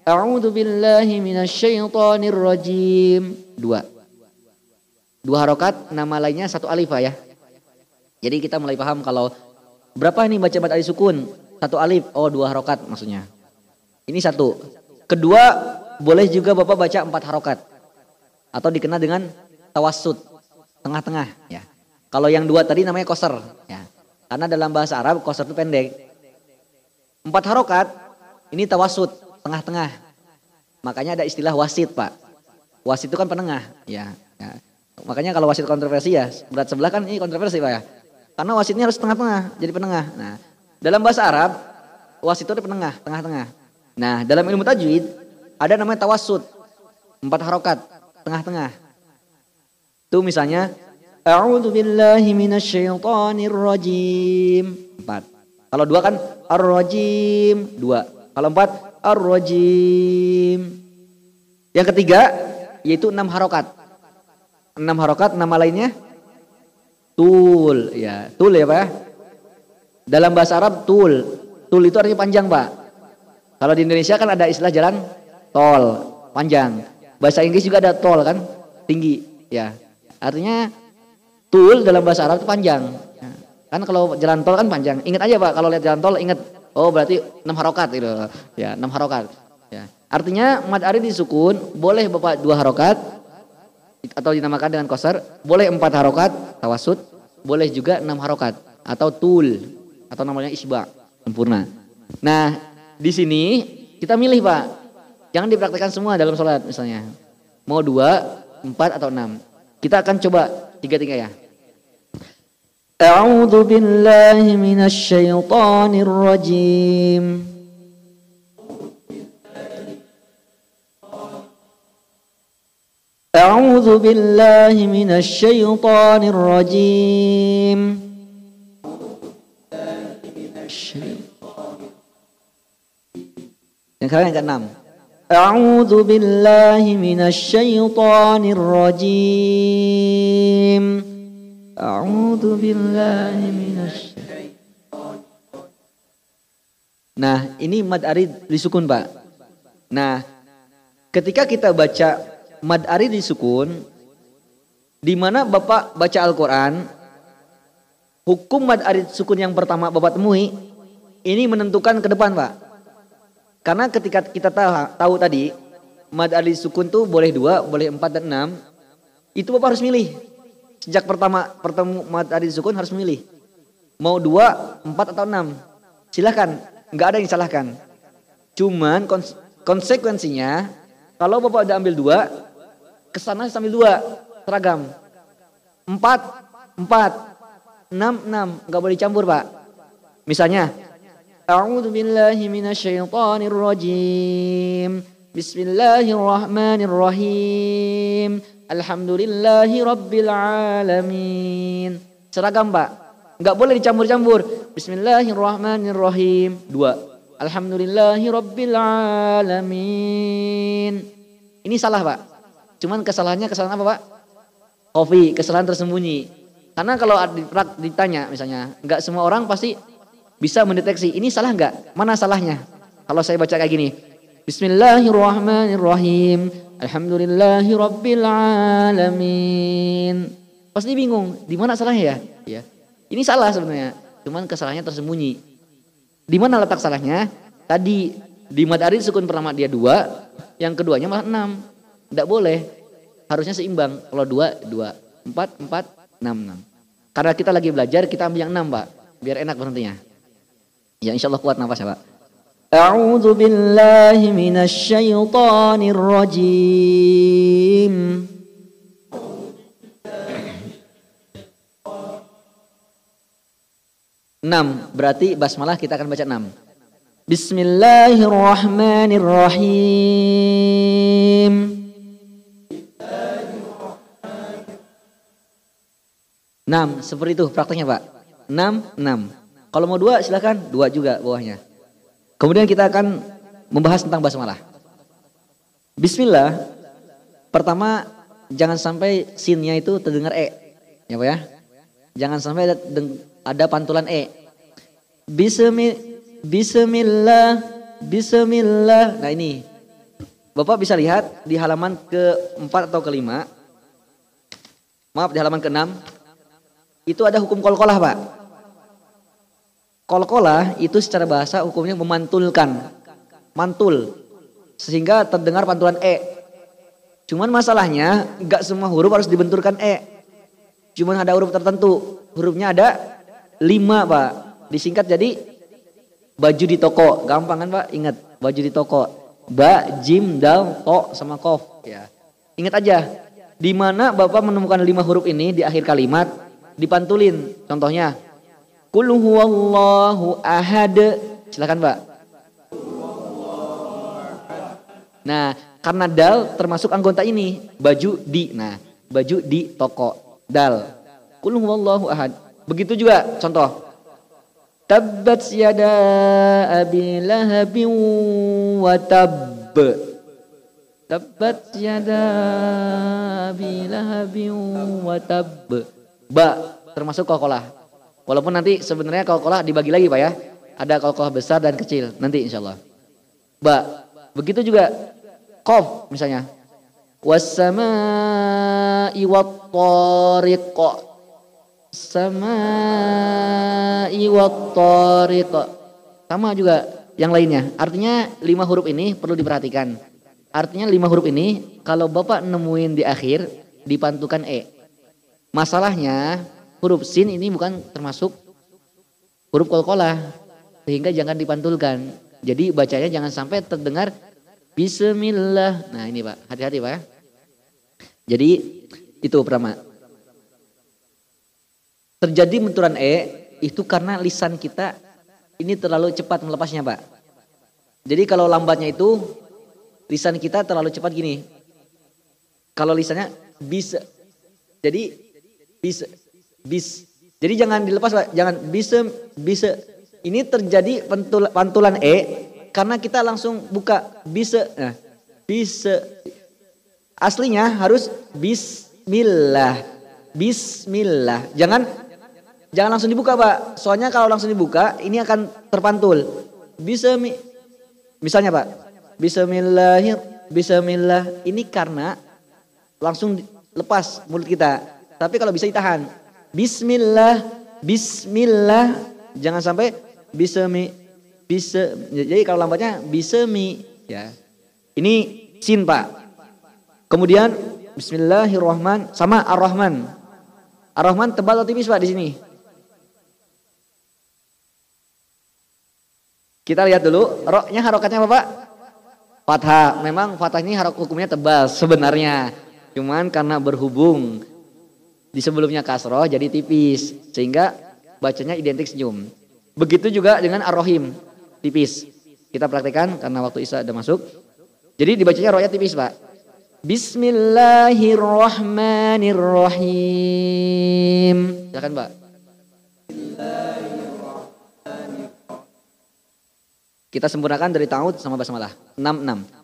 A'udhu billahi. Dua. Dua harokat, nama lainnya satu alif ya. Jadi kita mulai paham kalau berapa ini baca mad alif sukun? Satu alif, oh dua harokat maksudnya. Ini satu. Kedua, boleh juga Bapak baca empat harokat. Atau dikenal dengan tawasud, tengah-tengah. ya. Kalau yang dua tadi namanya koser. Ya. Karena dalam bahasa Arab koser itu pendek. Empat harokat, ini tawasud, tengah-tengah. Makanya ada istilah wasit Pak. Wasit itu kan penengah. Ya, ya. Makanya kalau wasit kontroversi ya, berat sebelah kan ini kontroversi Pak ya. Karena wasitnya harus tengah-tengah, jadi penengah. Nah, dalam bahasa Arab, wasit itu ada penengah, tengah-tengah. Nah, dalam ilmu tajwid ada namanya tawasud. Empat harokat, tengah-tengah. Itu misalnya A'udzu billahi minasyaitonir rajim. Empat. Kalau dua kan ar-rajim, dua. Kalau empat ar-rajim. Yang ketiga yaitu enam harokat. Enam harokat nama lainnya tul ya. Tul ya Pak ya. Dalam bahasa Arab tul. Tul itu artinya panjang pak. Kalau di Indonesia kan ada istilah jalan tol panjang. Bahasa Inggris juga ada tol kan tinggi ya. Artinya tul dalam bahasa Arab itu panjang. Ya. Kan kalau jalan tol kan panjang. Ingat aja pak kalau lihat jalan tol ingat oh berarti enam harokat gitu. Ya enam harokat. Ya. Artinya mad ari disukun boleh bapak dua harokat atau dinamakan dengan koser boleh empat harokat tawasud boleh juga enam harokat atau tul atau namanya isba sempurna. Nah, di sini kita milih Pak. Jangan dipraktekkan semua dalam sholat misalnya. Mau dua, empat atau enam. Kita akan coba tiga-tiga ya. A'udzu billahi minasyaitonir rajim. A'udzu billahi minasyaitonir rajim. Yang sekarang yang keenam. A'udzu billahi minasyaitonir rajim. A'udzu billahi minasyaitonir Nah, ini mad arid disukun, Pak. Nah, ketika kita baca mad arid disukun di mana Bapak baca Al-Qur'an hukum mad arid sukun yang pertama Bapak temui ini menentukan ke depan, Pak. Karena ketika kita tahu, tahu tadi mad ali sukun tuh boleh dua, boleh empat dan enam. Itu bapak harus milih. Sejak pertama pertemu mad ali sukun harus milih. Mau dua, empat atau enam. Silahkan, nggak ada yang salahkan. Cuman konsekuensinya kalau bapak udah ambil dua, ke sana sambil dua, seragam. Empat, empat, enam, enam, nggak boleh campur pak. Misalnya أعوذ بالله من الشيطان الرجيم بسم الله الرحمن الرحيم الحمد لله رب العالمين seragam pak nggak boleh dicampur-campur Bismillahirrahmanirrahim dua Alhamdulillahi Rabbil Alamin ini salah pak cuman kesalahannya kesalahan apa pak Kofi kesalahan tersembunyi karena kalau ditanya misalnya nggak semua orang pasti bisa mendeteksi ini salah nggak? Mana salahnya? Kalau saya baca kayak gini, Bismillahirrahmanirrahim. Alhamdulillahi rabbil alamin. Pasti bingung, di mana salahnya ya? Ya. Ini salah sebenarnya, cuman kesalahannya tersembunyi. Di mana letak salahnya? Tadi di madari sukun pertama dia dua, yang keduanya malah enam. Tidak boleh, harusnya seimbang. Kalau dua, dua, empat, empat, enam, enam. Karena kita lagi belajar, kita ambil yang enam, Pak. Biar enak berhentinya. Ya insya Allah kuat nafas ya Pak. A'udzu billahi minasy syaithanir rajim. Enam, berarti basmalah kita akan baca enam. Bismillahirrahmanirrahim. Enam, seperti itu prakteknya Pak. Enam, enam. Kalau mau dua silakan dua juga bawahnya. Kemudian kita akan membahas tentang basmalah. Bismillah. Pertama jangan sampai sinnya itu terdengar e. Ya Pak ya. Jangan sampai ada, ada pantulan e. Bismillah, bismillah, bismillah. Nah ini. Bapak bisa lihat di halaman keempat atau kelima. Maaf di halaman keenam. Itu ada hukum kol-kolah Pak. Kolkolah itu secara bahasa hukumnya memantulkan. Mantul. Sehingga terdengar pantulan E. Cuman masalahnya gak semua huruf harus dibenturkan E. Cuman ada huruf tertentu. Hurufnya ada lima pak. Disingkat jadi baju di toko. Gampang kan pak? Ingat baju di toko. Ba, jim, dal, to, sama kof. Ya. Ingat aja. Di mana bapak menemukan lima huruf ini di akhir kalimat dipantulin. Contohnya Kul huwallahu ahad. Silakan, Pak. Nah, karena dal termasuk anggota ini, baju di. Nah, baju di toko. Dal. Kul huwallahu ahad. Begitu juga contoh. Tabbat yada abi lahabin wa tab. Tabbat yada abi lahabin wa tab. Ba termasuk kokolah. Walaupun nanti sebenarnya kolkolah dibagi lagi Pak ya. Ada kolkolah besar dan kecil nanti insya Allah. Ba, begitu juga kof misalnya. Wassama'i wattariq. Sama'i wattariq. Sama juga yang lainnya. Artinya lima huruf ini perlu diperhatikan. Artinya lima huruf ini kalau Bapak nemuin di akhir dipantukan E. Masalahnya huruf sin ini bukan termasuk huruf kolkolah sehingga jangan dipantulkan. Jadi bacanya jangan sampai terdengar Bismillah. Nah ini Pak, hati-hati Pak ya. Jadi itu pertama. Terjadi benturan E itu karena lisan kita ini terlalu cepat melepasnya Pak. Jadi kalau lambatnya itu lisan kita terlalu cepat gini. Kalau lisannya bisa. Jadi bisa bis. Jadi jangan dilepas jangan bisa bisa. Ini terjadi pantul, pantulan e karena kita langsung buka bisa. Nah, bisa. Aslinya harus bismillah. Bismillah. Jangan jangan langsung dibuka, Pak. Soalnya kalau langsung dibuka ini akan terpantul. Bisa misalnya, Pak. Bismillahir bismillah. Ini karena langsung lepas mulut kita. Tapi kalau bisa ditahan. Bismillah, Bismillah. Jangan sampai bismi, bisa. Jadi kalau lambatnya bismi, ya. Ini sin pak. Kemudian Bismillahirrahman sama Ar-Rahman. Ar-Rahman tebal atau tipis pak di sini? Kita lihat dulu, roknya harokatnya apa pak? Fathah. Memang fathah ini harok hukumnya tebal sebenarnya. Cuman karena berhubung di sebelumnya kasroh jadi tipis. Sehingga bacanya identik senyum. Begitu juga dengan ar-rohim. Tipis. Kita praktekkan karena waktu Isa ada masuk. Jadi dibacanya rohnya tipis Pak. Bismillahirrahmanirrahim. Silakan Pak. Kita sempurnakan dari taud sama basmalah. 66.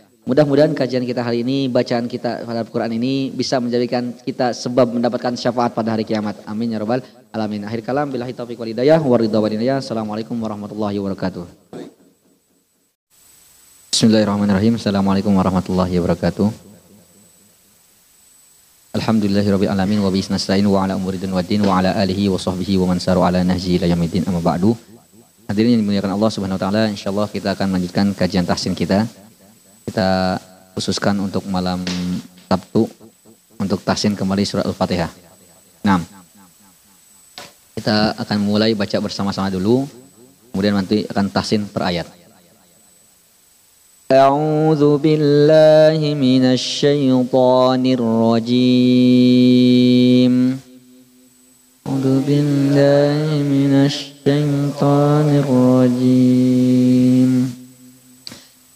Mudah-mudahan kajian kita hari ini, bacaan kita pada Al-Quran ini bisa menjadikan kita sebab mendapatkan syafaat pada hari kiamat. Amin ya rabbal alamin. Akhir kalam billahi taufiq wal hidayah wa Assalamualaikum warahmatullahi wabarakatuh. Bismillahirrahmanirrahim. Assalamualaikum warahmatullahi wabarakatuh. Alhamdulillahirabbil alamin wa bihi nasta'in wa ala umuri dunya waddin wa ala alihi wa sahbihi wa man saru ala nahji ila yaumiddin amma ba'du. Hadirin yang dimuliakan Allah Subhanahu wa taala, insyaallah kita akan melanjutkan kajian tahsin kita Kita khususkan untuk malam Sabtu untuk tahsin kembali surat Al-Fatihah. Nah, kita akan mulai baca bersama-sama dulu, kemudian nanti akan tahsin per ayat. أعوذ بالله من الشيطان الرجيم أعوذ بالله من الشيطان الرجيم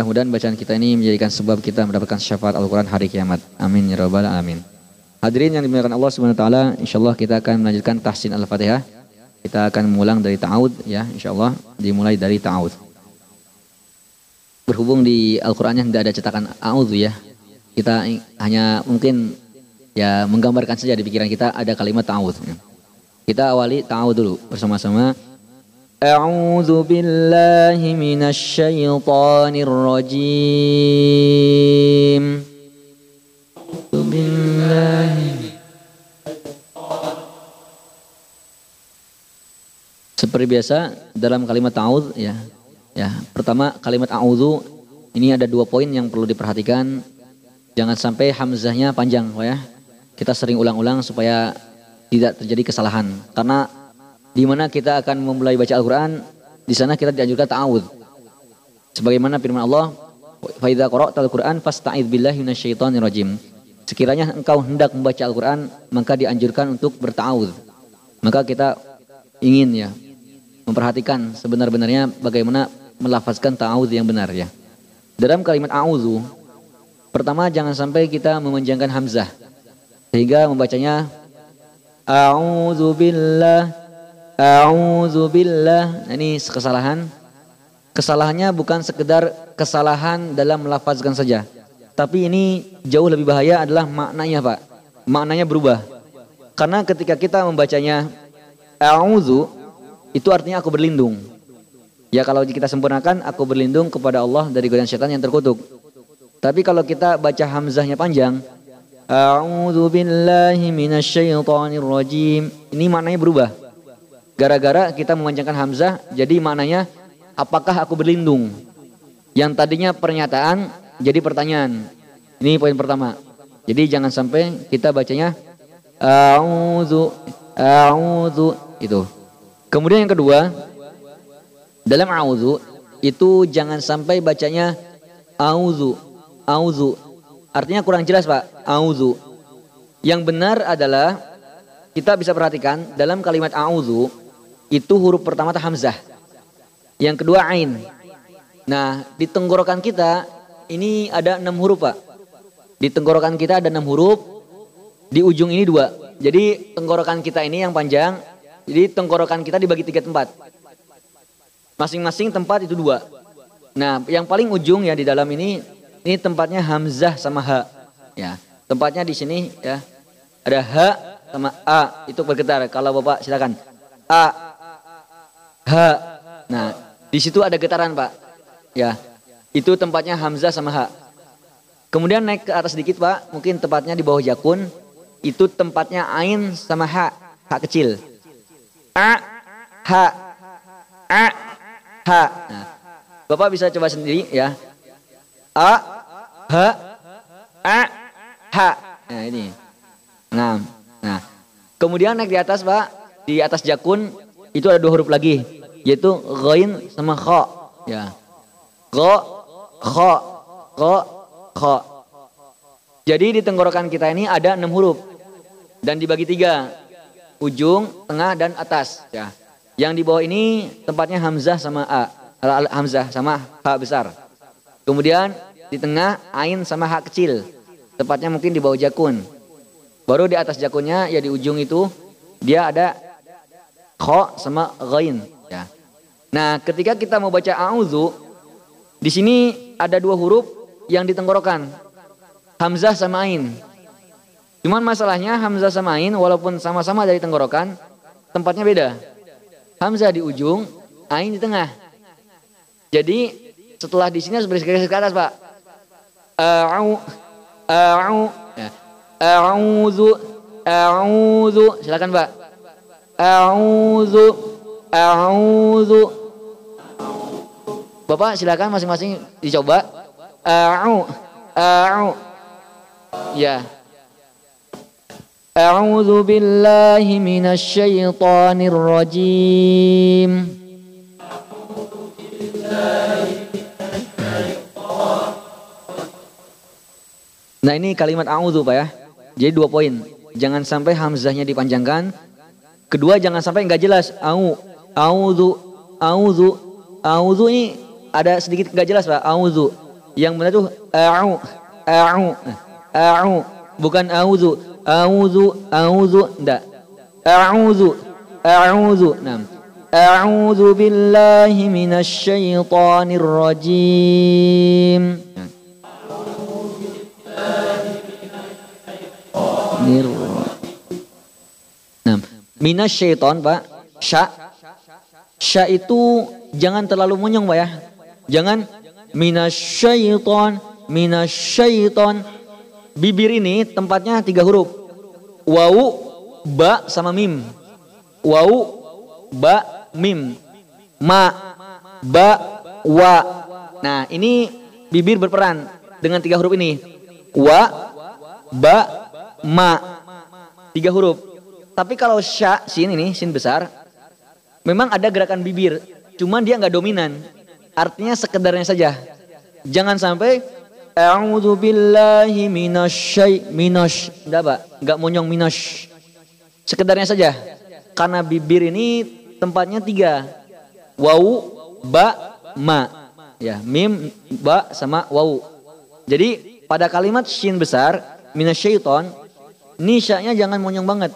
Mudah-mudahan bacaan kita ini menjadikan sebab kita mendapatkan syafaat Al-Quran hari kiamat. Amin ya rabbal alamin. Hadirin yang dimuliakan Allah Subhanahu wa taala, insyaallah kita akan melanjutkan tahsin Al-Fatihah. Kita akan mengulang dari ta'awud ya, insyaallah dimulai dari ta'awud. Berhubung di Al-Qur'annya tidak ada cetakan a'udzu ya. Kita hanya mungkin ya menggambarkan saja di pikiran kita ada kalimat ta'awud. Kita awali ta'awud dulu bersama-sama. أعوذ بالله من الشيطان الرجيم أعوذ بالله Seperti biasa dalam kalimat ta'awud ya. Ya, pertama kalimat a'udzu ini ada dua poin yang perlu diperhatikan. Jangan sampai hamzahnya panjang, Pak ya. Kita sering ulang-ulang supaya tidak terjadi kesalahan. Karena di mana kita akan memulai baca Al-Qur'an, di sana kita dianjurkan ta'awud. Sebagaimana firman Allah, "Fa idza qara'tal Qur'an fasta'idz billahi minasyaitonir rajim." Sekiranya engkau hendak membaca Al-Qur'an, maka dianjurkan untuk berta'awud. Maka kita ingin ya memperhatikan sebenar-benarnya bagaimana melafazkan ta'awudz yang benar ya. Dalam kalimat a'udzu pertama jangan sampai kita memanjangkan hamzah sehingga membacanya a'udzu billah a'udzu billah. Nah, ini kesalahan. Kesalahannya bukan sekedar kesalahan dalam melafazkan saja. Tapi ini jauh lebih bahaya adalah maknanya, Pak. Maknanya berubah. Karena ketika kita membacanya a'udzu itu artinya aku berlindung. Ya kalau kita sempurnakan aku berlindung kepada Allah dari godaan setan yang terkutuk. Tapi kalau kita baca hamzahnya panjang, A'udzu billahi minasyaitonir rajim. Ini maknanya berubah. Gara-gara kita memanjangkan hamzah, jadi maknanya apakah aku berlindung? Yang tadinya pernyataan jadi pertanyaan. Ini poin pertama. Jadi jangan sampai kita bacanya a'udzu a'udzu itu. Kemudian yang kedua, dalam a'udzu itu jangan sampai bacanya auzu, auzu. Artinya kurang jelas, Pak. Auzu. Yang benar adalah kita bisa perhatikan dalam kalimat auzu itu huruf pertama itu hamzah. Yang kedua ain. Nah, di tenggorokan kita ini ada enam huruf, Pak. Di tenggorokan kita ada enam huruf. Di ujung ini dua. Jadi tenggorokan kita ini yang panjang. Jadi tenggorokan kita dibagi tiga tempat. Masing-masing tempat itu dua. Nah, yang paling ujung ya di dalam ini ini tempatnya hamzah sama ha. Ya, tempatnya di sini ya. Ada ha sama a itu bergetar. Kalau Bapak silakan. A ha. Nah, di situ ada getaran, Pak. Ya. Itu tempatnya hamzah sama ha. Kemudian naik ke atas sedikit, Pak. Mungkin tempatnya di bawah jakun. Itu tempatnya ain sama ha, ha kecil. A ha a ha. Nah, Bapak bisa coba sendiri ya. A, H, A, H. Nah ini. Nah, nah. Kemudian naik di atas Pak. Di atas jakun itu ada dua huruf lagi. Yaitu ghain sama kha. Ya. Gha, kha, gha, kha. Jadi di tenggorokan kita ini ada enam huruf. Dan dibagi tiga. Ujung, tengah, dan atas. Ya. Yang di bawah ini tempatnya Hamzah sama A. Hamzah sama H besar. Kemudian di tengah Ain sama H kecil. Tepatnya mungkin di bawah jakun. Baru di atas jakunnya ya di ujung itu dia ada Kho sama Ghain. Ya. Nah ketika kita mau baca A'udhu. Di sini ada dua huruf yang ditenggorokan. Hamzah sama Ain. Cuman masalahnya Hamzah sama Ain walaupun sama-sama dari tenggorokan. Tempatnya beda. Hamzah di ujung, Ain di tengah. Jadi setelah di sini harus bergeser ke atas, Pak. A'u a'u ya. A'udzu a'udzu silakan, Pak. A'udzu a'udzu Bapak silakan masing-masing dicoba. A'u a'u ya. A'udzu billahi minasy syaithanir rajim. Nah ini kalimat a'udhu Pak ya. Jadi dua poin. Jangan sampai hamzahnya dipanjangkan. Kedua jangan sampai nggak jelas. A'u, a'udhu, a'udhu, a'udhu ini ada sedikit nggak jelas Pak. A'udhu. Yang benar tuh a'u, a'u, a'u. Bukan a'udhu, a'udhu, a'udhu. Enggak. A'udhu, a'udhu. Nah. A'udhu billahi minasyaitonir rajim. Nah, minas syaiton pak, sya, sya itu jangan terlalu monyong pak ya. Jangan minas syaiton, minas syaiton. Bibir ini tempatnya tiga huruf. Wau, ba sama mim. Wau, ba, mim. Ma, ba, wa. Nah ini bibir berperan dengan tiga huruf ini. Wa, ba, ma. Tiga huruf. Tapi kalau sya, sin ini, sin besar. Memang ada gerakan bibir. Cuman dia nggak dominan. Artinya sekedarnya saja. Jangan sampai A'udzu billahi minasyai minash. Enggak, Pak. Enggak monyong minash. Sekedarnya saja. Karena bibir ini tempatnya tiga. Wau, ba, ma. Ya, mim, ba sama wau. Jadi pada kalimat shin besar minasyaiton Nisanya jangan monyong banget.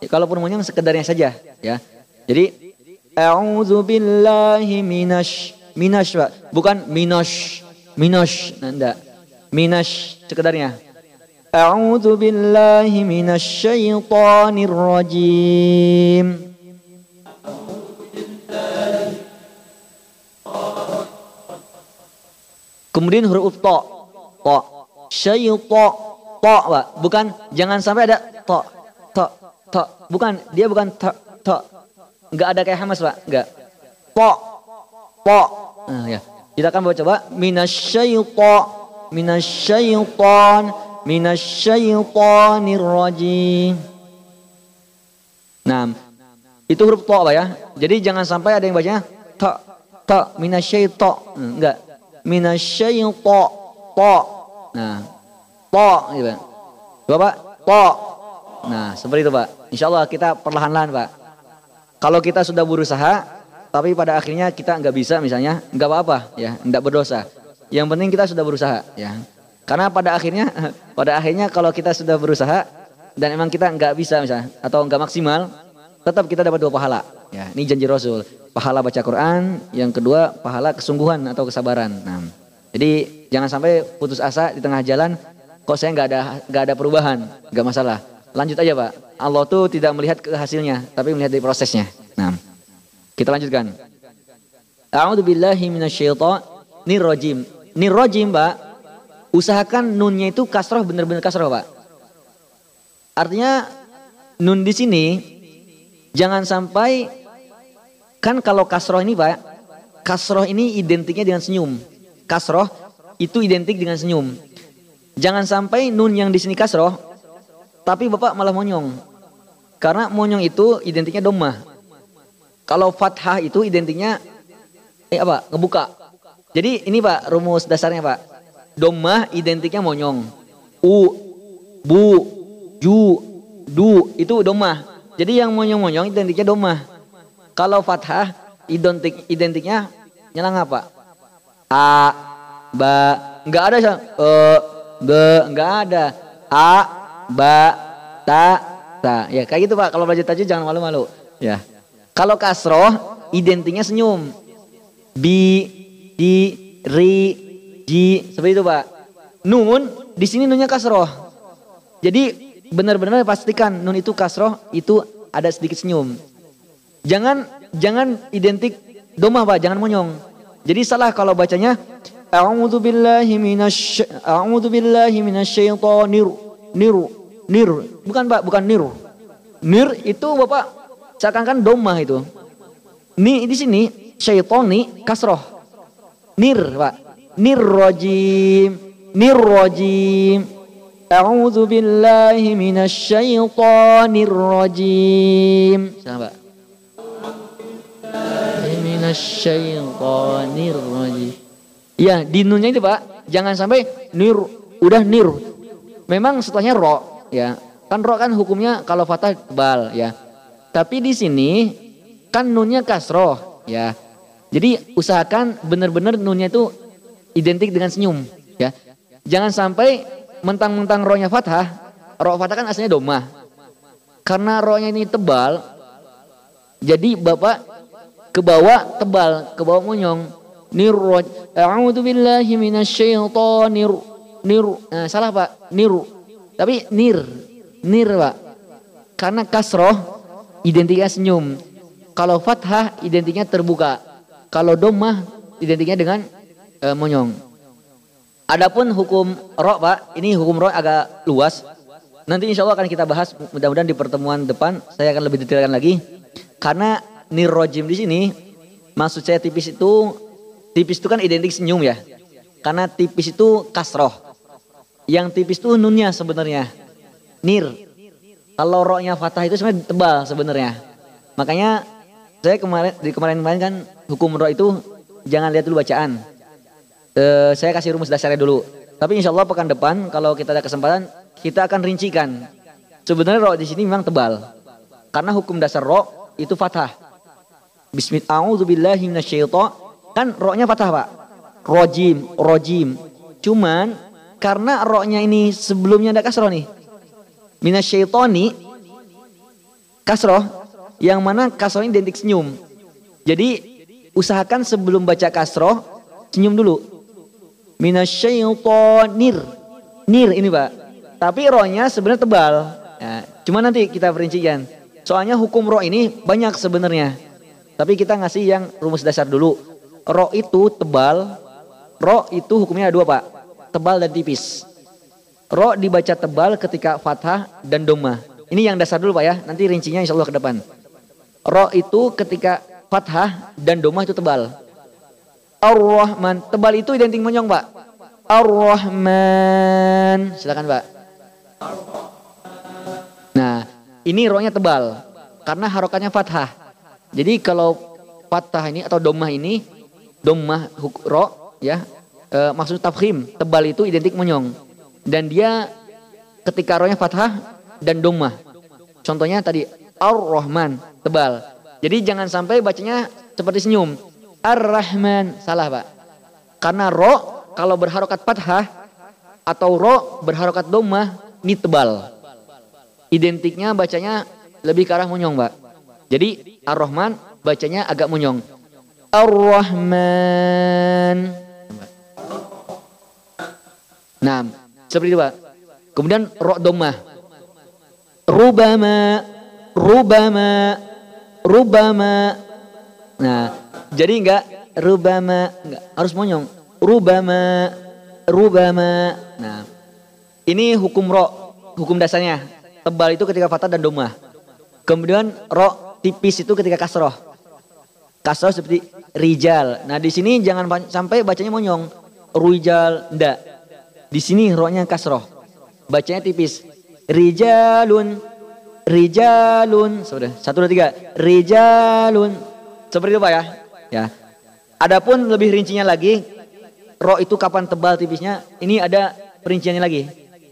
Ya, kalaupun monyong sekedarnya saja, ya. Jadi a'udzu billahi minasy minasy, Pak. Bukan minasy. Minasy, nah, enggak. Minasy sekedarnya. A'udzu billahi minasyaitonir rajim. Kemudian huruf to. To. Syaitan to, Pak. Bukan jangan sampai ada to, to, to. Bukan, dia bukan to, to. Enggak ada kayak hamas, Pak. Enggak. Po, po. Nah, ya. Kita akan bawa coba minasyaitan minasyaitan minasyaitanir rajim. Nah, itu huruf to, Pak ya. Jadi jangan sampai ada yang bacanya to, to minasyaitan. Enggak. Minasyaitan to. Nah, Po, gitu. Bapak, po. Nah, seperti itu Pak. Insya Allah kita perlahan-lahan Pak. Kalau kita sudah berusaha, tapi pada akhirnya kita nggak bisa misalnya, nggak apa-apa ya, nggak berdosa. Yang penting kita sudah berusaha ya. Karena pada akhirnya, pada akhirnya kalau kita sudah berusaha dan emang kita nggak bisa misalnya atau nggak maksimal, tetap kita dapat dua pahala. Ya, ini janji Rasul. Pahala baca Quran, yang kedua pahala kesungguhan atau kesabaran. Nah, jadi jangan sampai putus asa di tengah jalan. Kok saya nggak ada nggak ada perubahan, nggak masalah. Lanjut aja pak. Allah tuh tidak melihat ke hasilnya, tapi melihat dari prosesnya. Nah, kita lanjutkan. A'udzu billahi minasyaitonir rajim. Nirrajim, Pak. Usahakan nunnya itu kasroh benar-benar kasroh, Pak. Artinya nun di sini jangan sampai kan kalau kasroh ini, Pak, kasroh ini identiknya dengan senyum. Kasroh itu identik dengan senyum. Jangan sampai nun yang di sini kasroh, tapi Bapak malah monyong. Karena monyong itu identiknya domah. Kalau fathah itu identiknya eh apa? Ngebuka. Jadi ini Pak rumus dasarnya Pak. Domah identiknya monyong. U, bu, ju, du itu domah. Jadi yang monyong-monyong identiknya domah. Kalau fathah identik identiknya nyelang apa? A, ba, enggak ada e, be, enggak ada. A, ba, ta, ta. Ya kayak gitu Pak. Kalau belajar tajwid jangan malu-malu. Ya. Kalau kasroh identiknya senyum. Bi, di, ri, ji, seperti itu Pak. Nun, di sini nunnya kasroh. Jadi benar-benar pastikan nun itu kasroh, itu ada sedikit senyum. Jangan jangan identik domah Pak, jangan monyong. Jadi salah kalau bacanya A'udzu billahi minasy A'udzu billahi minasyaitonir nir nir. Bukan Pak, bukan nir. Nir itu Bapak seakan-akan domah itu. Nih di sini syaitoni kasroh. Nir, Pak. Nir rajim. Nir rajim. A'udzu billahi minasyaitonir rajim. Sama, Pak. Minasyaitonir rajim. Ya, di nunnya itu, Pak. Jangan sampai nir udah nir. Memang setelahnya ro, ya. Kan ro kan hukumnya kalau fatah tebal, ya. Tapi di sini kan nunnya kasroh, ya. Jadi usahakan benar-benar nunnya itu identik dengan senyum, ya. Jangan sampai mentang-mentang rohnya fathah, roh fathah kan aslinya domah. Karena rohnya ini tebal, jadi bapak ke bawah tebal, ke bawah monyong. Nirroj, a'udzu billahi minasyaitonir nir. Nah, salah Pak, niru. Tapi nir, nir Pak. Karena kasroh identiknya senyum. Kalau fathah identiknya terbuka. Kalau domah identiknya dengan e, monyong. Adapun hukum roh pak, ini hukum roh agak luas. Nanti insya Allah akan kita bahas mudah-mudahan di pertemuan depan saya akan lebih detailkan lagi. Karena nirrojim di sini maksud saya tipis itu tipis itu kan identik senyum ya. Karena tipis itu kasroh. Yang tipis itu nunnya sebenarnya. Nir. Kalau rohnya fatah itu sebenarnya tebal sebenarnya. Makanya saya kemarin di kemarin-kemarin kan hukum roh itu jangan lihat dulu bacaan. E, saya kasih rumus dasarnya dulu. Tapi insya Allah pekan depan kalau kita ada kesempatan kita akan rincikan. Sebenarnya roh di sini memang tebal. Karena hukum dasar roh itu fathah. Bismillahirrahmanirrahim. Kan rohnya fathah pak. Rojim, rojim. Cuman karena rohnya ini sebelumnya ada kasroh nih. Minasyaitoni kasroh yang mana kasroh ini identik senyum. Jadi usahakan sebelum baca kasroh senyum dulu. Minasyaitonir. Nir ini pak. Tapi rohnya sebenarnya tebal. Ya, cuma nanti kita perincikan. Soalnya hukum roh ini banyak sebenarnya. Tapi kita ngasih yang rumus dasar dulu. Roh itu tebal. Roh itu hukumnya ada dua pak. Tebal dan tipis. Roh dibaca tebal ketika fathah dan doma. Ini yang dasar dulu pak ya. Nanti rincinya insya Allah ke depan. Ro itu ketika fathah dan domah itu tebal. Ar-Rahman. Tebal itu identik monyong, Pak. Ar-Rahman. Silakan, Pak. Nah, ini rohnya tebal. Karena harokatnya fathah. Jadi kalau fathah ini atau domah ini, domah ro ya, e, maksud tafkhim, tebal itu identik monyong. Dan dia ketika rohnya fathah dan domah. Contohnya tadi Ar-Rahman, tebal. Jadi jangan sampai bacanya seperti senyum. Ar-Rahman, salah Pak. Karena ro kalau berharokat fathah atau ro berharokat domah ini tebal. Identiknya bacanya lebih ke arah monyong Pak. Jadi Ar-Rahman bacanya agak monyong. Ar-Rahman. Nah, seperti itu Pak. Kemudian ro domah. Rubama, rubama, rubama. Nah, jadi enggak rubama, enggak harus monyong. Rubama, rubama. Nah, ini hukum ro, hukum dasarnya. Tebal itu ketika fathah dan domah. Kemudian ro tipis itu ketika kasroh. Kasroh seperti rijal. Nah di sini jangan sampai bacanya monyong. Rijal, enggak. Di sini rohnya kasroh. Bacanya tipis. Rijalun, rijalun. Sudah, satu dua tiga. Rijalun. Seperti itu pak ya. Ya. Adapun lebih rincinya lagi, roh itu kapan tebal tipisnya? Ini ada perinciannya lagi.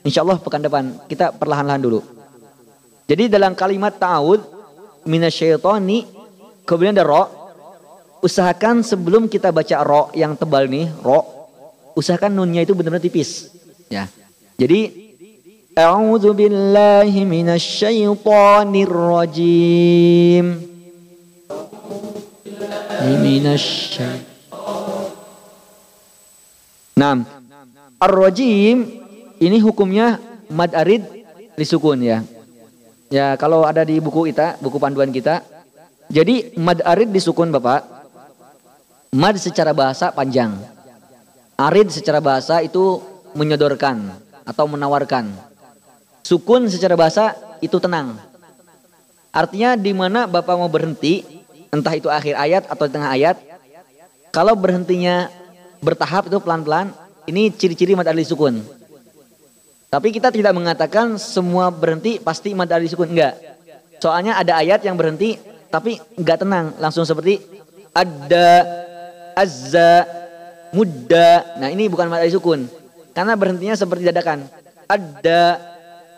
Insya Allah pekan depan kita perlahan-lahan dulu. Jadi dalam kalimat ta'awud minasyaitoni kemudian ada ro usahakan sebelum kita baca ro yang tebal nih ro usahakan nunnya itu benar-benar tipis ya jadi A'udzu billahi minasyaitonir rajim Minasyaitonir Nah, ar-rajim ini hukumnya mad arid disukun ya. Ya, kalau ada di buku kita, buku panduan kita. Jadi mad arid disukun Bapak. Mad secara bahasa panjang. Arid secara bahasa itu menyodorkan atau menawarkan. Sukun secara bahasa itu tenang. Artinya di mana Bapak mau berhenti, entah itu akhir ayat atau tengah ayat, kalau berhentinya bertahap itu pelan-pelan, ini ciri-ciri arid sukun. Tapi kita tidak mengatakan semua berhenti pasti arid sukun enggak. Soalnya ada ayat yang berhenti tapi enggak tenang, langsung seperti ada azza mudda. Nah, ini bukan mad arid sukun. Karena berhentinya seperti dadakan. Ada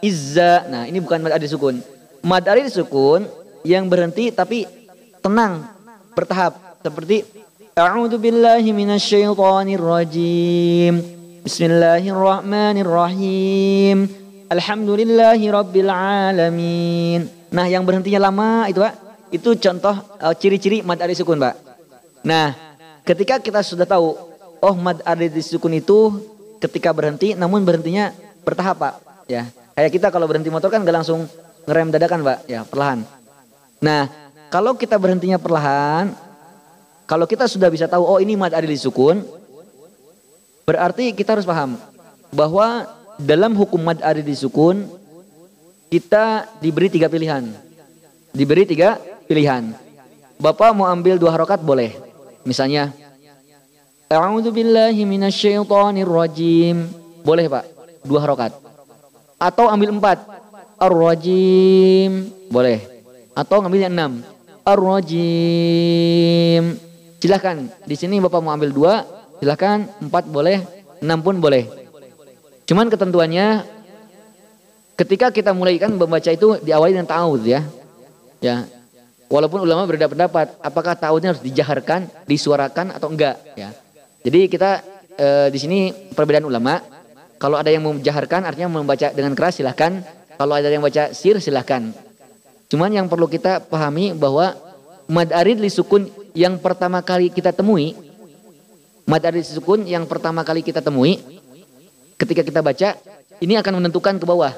izza. Nah, ini bukan mad arid sukun. Mad arid sukun yang berhenti tapi tenang, bertahap seperti A'udzu billahi rajim. Bismillahirrahmanirrahim. Alhamdulillahi rabbil alamin. Nah, yang berhentinya lama itu, Pak, itu contoh uh, ciri-ciri mad arid sukun, Pak. Nah, ketika kita sudah tahu oh mad arid sukun itu ketika berhenti namun berhentinya bertahap, Pak. Ya. Kayak kita kalau berhenti motor kan gak langsung ngerem dadakan, Pak. Ya, perlahan. Nah, kalau kita berhentinya perlahan, kalau kita sudah bisa tahu oh ini mad arid sukun, Berarti kita harus paham bahwa dalam hukum mad di sukun kita diberi tiga pilihan. Diberi tiga pilihan. Bapak mau ambil dua harokat boleh. Misalnya A'udzu billahi minasyaitonir rajim. Boleh, Pak. Dua harokat. Atau ambil empat. Ar-rajim. Boleh. Atau ngambil yang enam. Ar-rajim. Silahkan. Di sini Bapak mau ambil dua, Silahkan empat boleh, enam pun boleh. Cuman ketentuannya ketika kita mulai kan membaca itu diawali dengan ta'awud ya. Ya. Walaupun ulama berbeda pendapat apakah ta'awudnya harus dijaharkan, disuarakan atau enggak ya. Jadi kita e, di sini perbedaan ulama. Kalau ada yang menjaharkan artinya membaca dengan keras silahkan. Kalau ada yang baca sir silahkan. Cuman yang perlu kita pahami bahwa mad arid li sukun yang pertama kali kita temui Mad arid sukun yang pertama kali kita temui ketika kita baca ini akan menentukan ke bawah.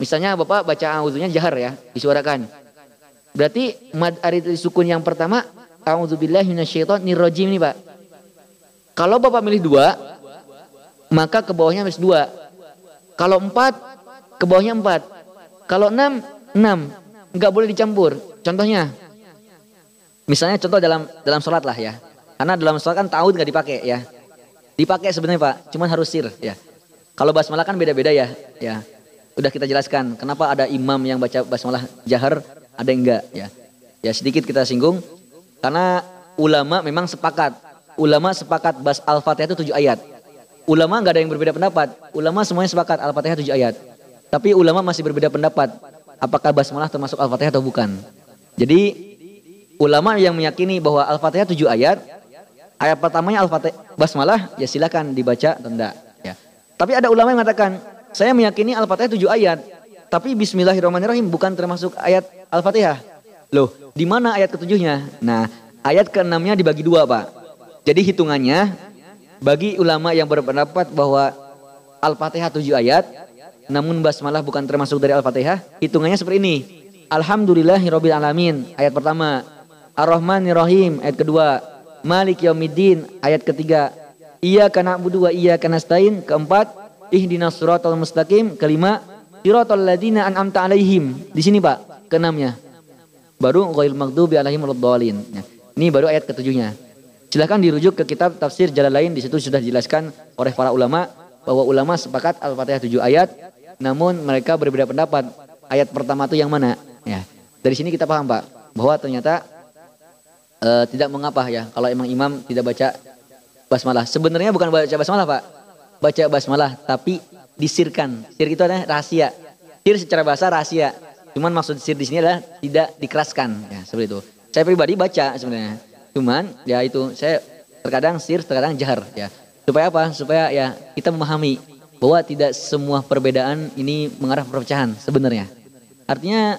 Misalnya Bapak baca auzunya jahar ya, disuarakan. Berarti mad arid sukun yang pertama auzubillahi minasyaitonir rajim nih, Pak. Kalau Bapak milih dua, maka ke bawahnya harus dua. Kalau empat, ke bawahnya empat. Kalau enam, enam. Enggak boleh dicampur. Contohnya, misalnya contoh dalam dalam sholat lah ya. Karena dalam sholat kan ta'awud nggak dipakai ya. Dipakai sebenarnya Pak, cuman harus sir ya. Kalau basmalah kan beda-beda ya, ya. Udah kita jelaskan kenapa ada imam yang baca basmalah jahar, ada yang enggak ya. Ya sedikit kita singgung karena ulama memang sepakat. Ulama sepakat bas Al-Fatihah itu tujuh ayat. Ulama nggak ada yang berbeda pendapat. Ulama semuanya sepakat Al-Fatihah tujuh ayat. Tapi ulama masih berbeda pendapat. Apakah basmalah termasuk Al-Fatihah atau bukan. Jadi ulama yang meyakini bahwa Al-Fatihah tujuh ayat ayat pertamanya Al-Fatihah basmalah ya silakan dibaca atau enggak ya. Tapi ada ulama yang mengatakan, saya meyakini Al-Fatihah tujuh ayat, tapi bismillahirrahmanirrahim bukan termasuk ayat Al-Fatihah. Loh, di mana ayat ketujuhnya? Nah, ayat keenamnya dibagi dua Pak. Jadi hitungannya bagi ulama yang berpendapat bahwa Al-Fatihah tujuh ayat, namun basmalah bukan termasuk dari Al-Fatihah, hitungannya seperti ini. Alhamdulillahirabbil alamin ayat pertama. Ar-Rahmanir-Rahim ayat kedua. Malik Yaumiddin ayat ketiga. Iyyaka na'budu wa iyyaka nasta'in keempat. Ihdinas siratal mustaqim kelima. Siratal ladzina an'amta alaihim. Di sini Pak, keenamnya. Baru ghairil maghdubi alaihim waladdallin. Ini baru ayat ketujuhnya. Silahkan dirujuk ke kitab tafsir jalan lain di situ sudah dijelaskan oleh para ulama bahwa ulama sepakat Al-Fatihah tujuh ayat namun mereka berbeda pendapat. Ayat pertama itu yang mana? Ya. Dari sini kita paham Pak bahwa ternyata uh, tidak mengapa ya kalau emang imam tidak baca basmalah. Sebenarnya bukan baca basmalah Pak. Baca basmalah tapi disirkan. Sir itu adalah rahasia. Sir secara bahasa rahasia. Cuman maksud sir di sini adalah tidak dikeraskan ya seperti itu. Saya pribadi baca sebenarnya. Cuman ya itu saya terkadang sir, terkadang jahar ya. Supaya apa? Supaya ya kita memahami bahwa tidak semua perbedaan ini mengarah perpecahan sebenarnya. Artinya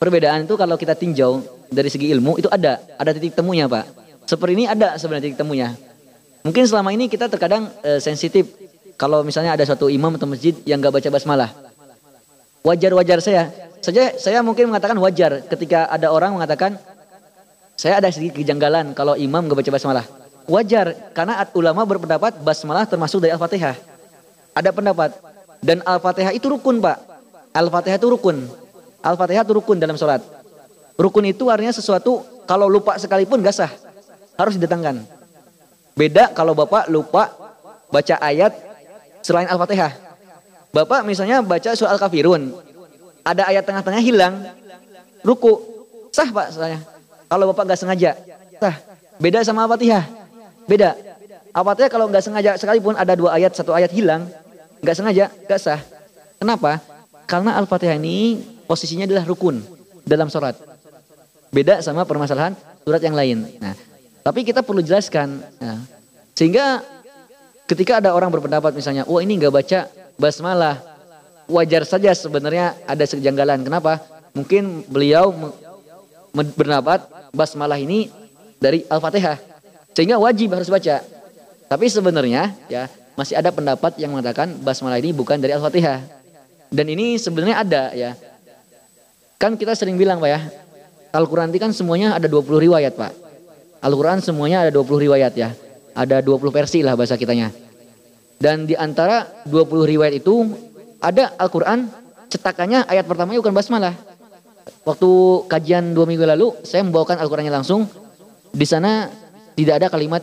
perbedaan itu kalau kita tinjau dari segi ilmu itu ada, ada titik temunya Pak. Seperti ini ada sebenarnya titik temunya. Mungkin selama ini kita terkadang e, sensitif kalau misalnya ada suatu imam atau masjid yang gak baca basmalah. Wajar-wajar saya. Saja saya mungkin mengatakan wajar ketika ada orang mengatakan saya ada sedikit kejanggalan kalau imam gak baca basmalah. Wajar karena ulama berpendapat basmalah termasuk dari Al-Fatihah. Ada pendapat dan Al-Fatihah itu rukun, Pak. Al-Fatihah itu rukun. Al-Fatihah itu rukun dalam sholat. Rukun itu artinya sesuatu kalau lupa sekalipun gak sah. Harus didatangkan. Beda kalau Bapak lupa baca ayat selain Al-Fatihah. Bapak misalnya baca surah Al-Kafirun. Ada ayat tengah-tengah hilang. Ruku. Sah Pak saya. Kalau Bapak gak sengaja, sah. Beda sama Al-Fatihah. Beda. Al-Fatihah kalau gak sengaja sekalipun ada dua ayat, satu ayat hilang, gak sengaja, gak sah. Kenapa? Karena Al-Fatihah ini posisinya adalah rukun dalam sholat. Beda sama permasalahan surat yang lain. Nah, tapi kita perlu jelaskan. Nah, sehingga ketika ada orang berpendapat misalnya, wah ini gak baca basmalah, wajar saja sebenarnya ada kejanggalan. Kenapa? Mungkin beliau berpendapat basmalah ini dari Al-Fatihah. Sehingga wajib harus baca. Tapi sebenarnya ya masih ada pendapat yang mengatakan basmalah ini bukan dari Al-Fatihah. Dan ini sebenarnya ada ya. Kan kita sering bilang Pak ya, Al-Quran ini kan semuanya ada 20 riwayat Pak. Al-Quran semuanya ada 20 riwayat ya. Ada 20 versi lah bahasa kitanya. Dan di antara 20 riwayat itu ada Al-Quran cetakannya ayat pertamanya bukan basmalah. Waktu kajian dua minggu lalu, saya membawakan Al-Qurannya langsung. Di sana tidak ada kalimat,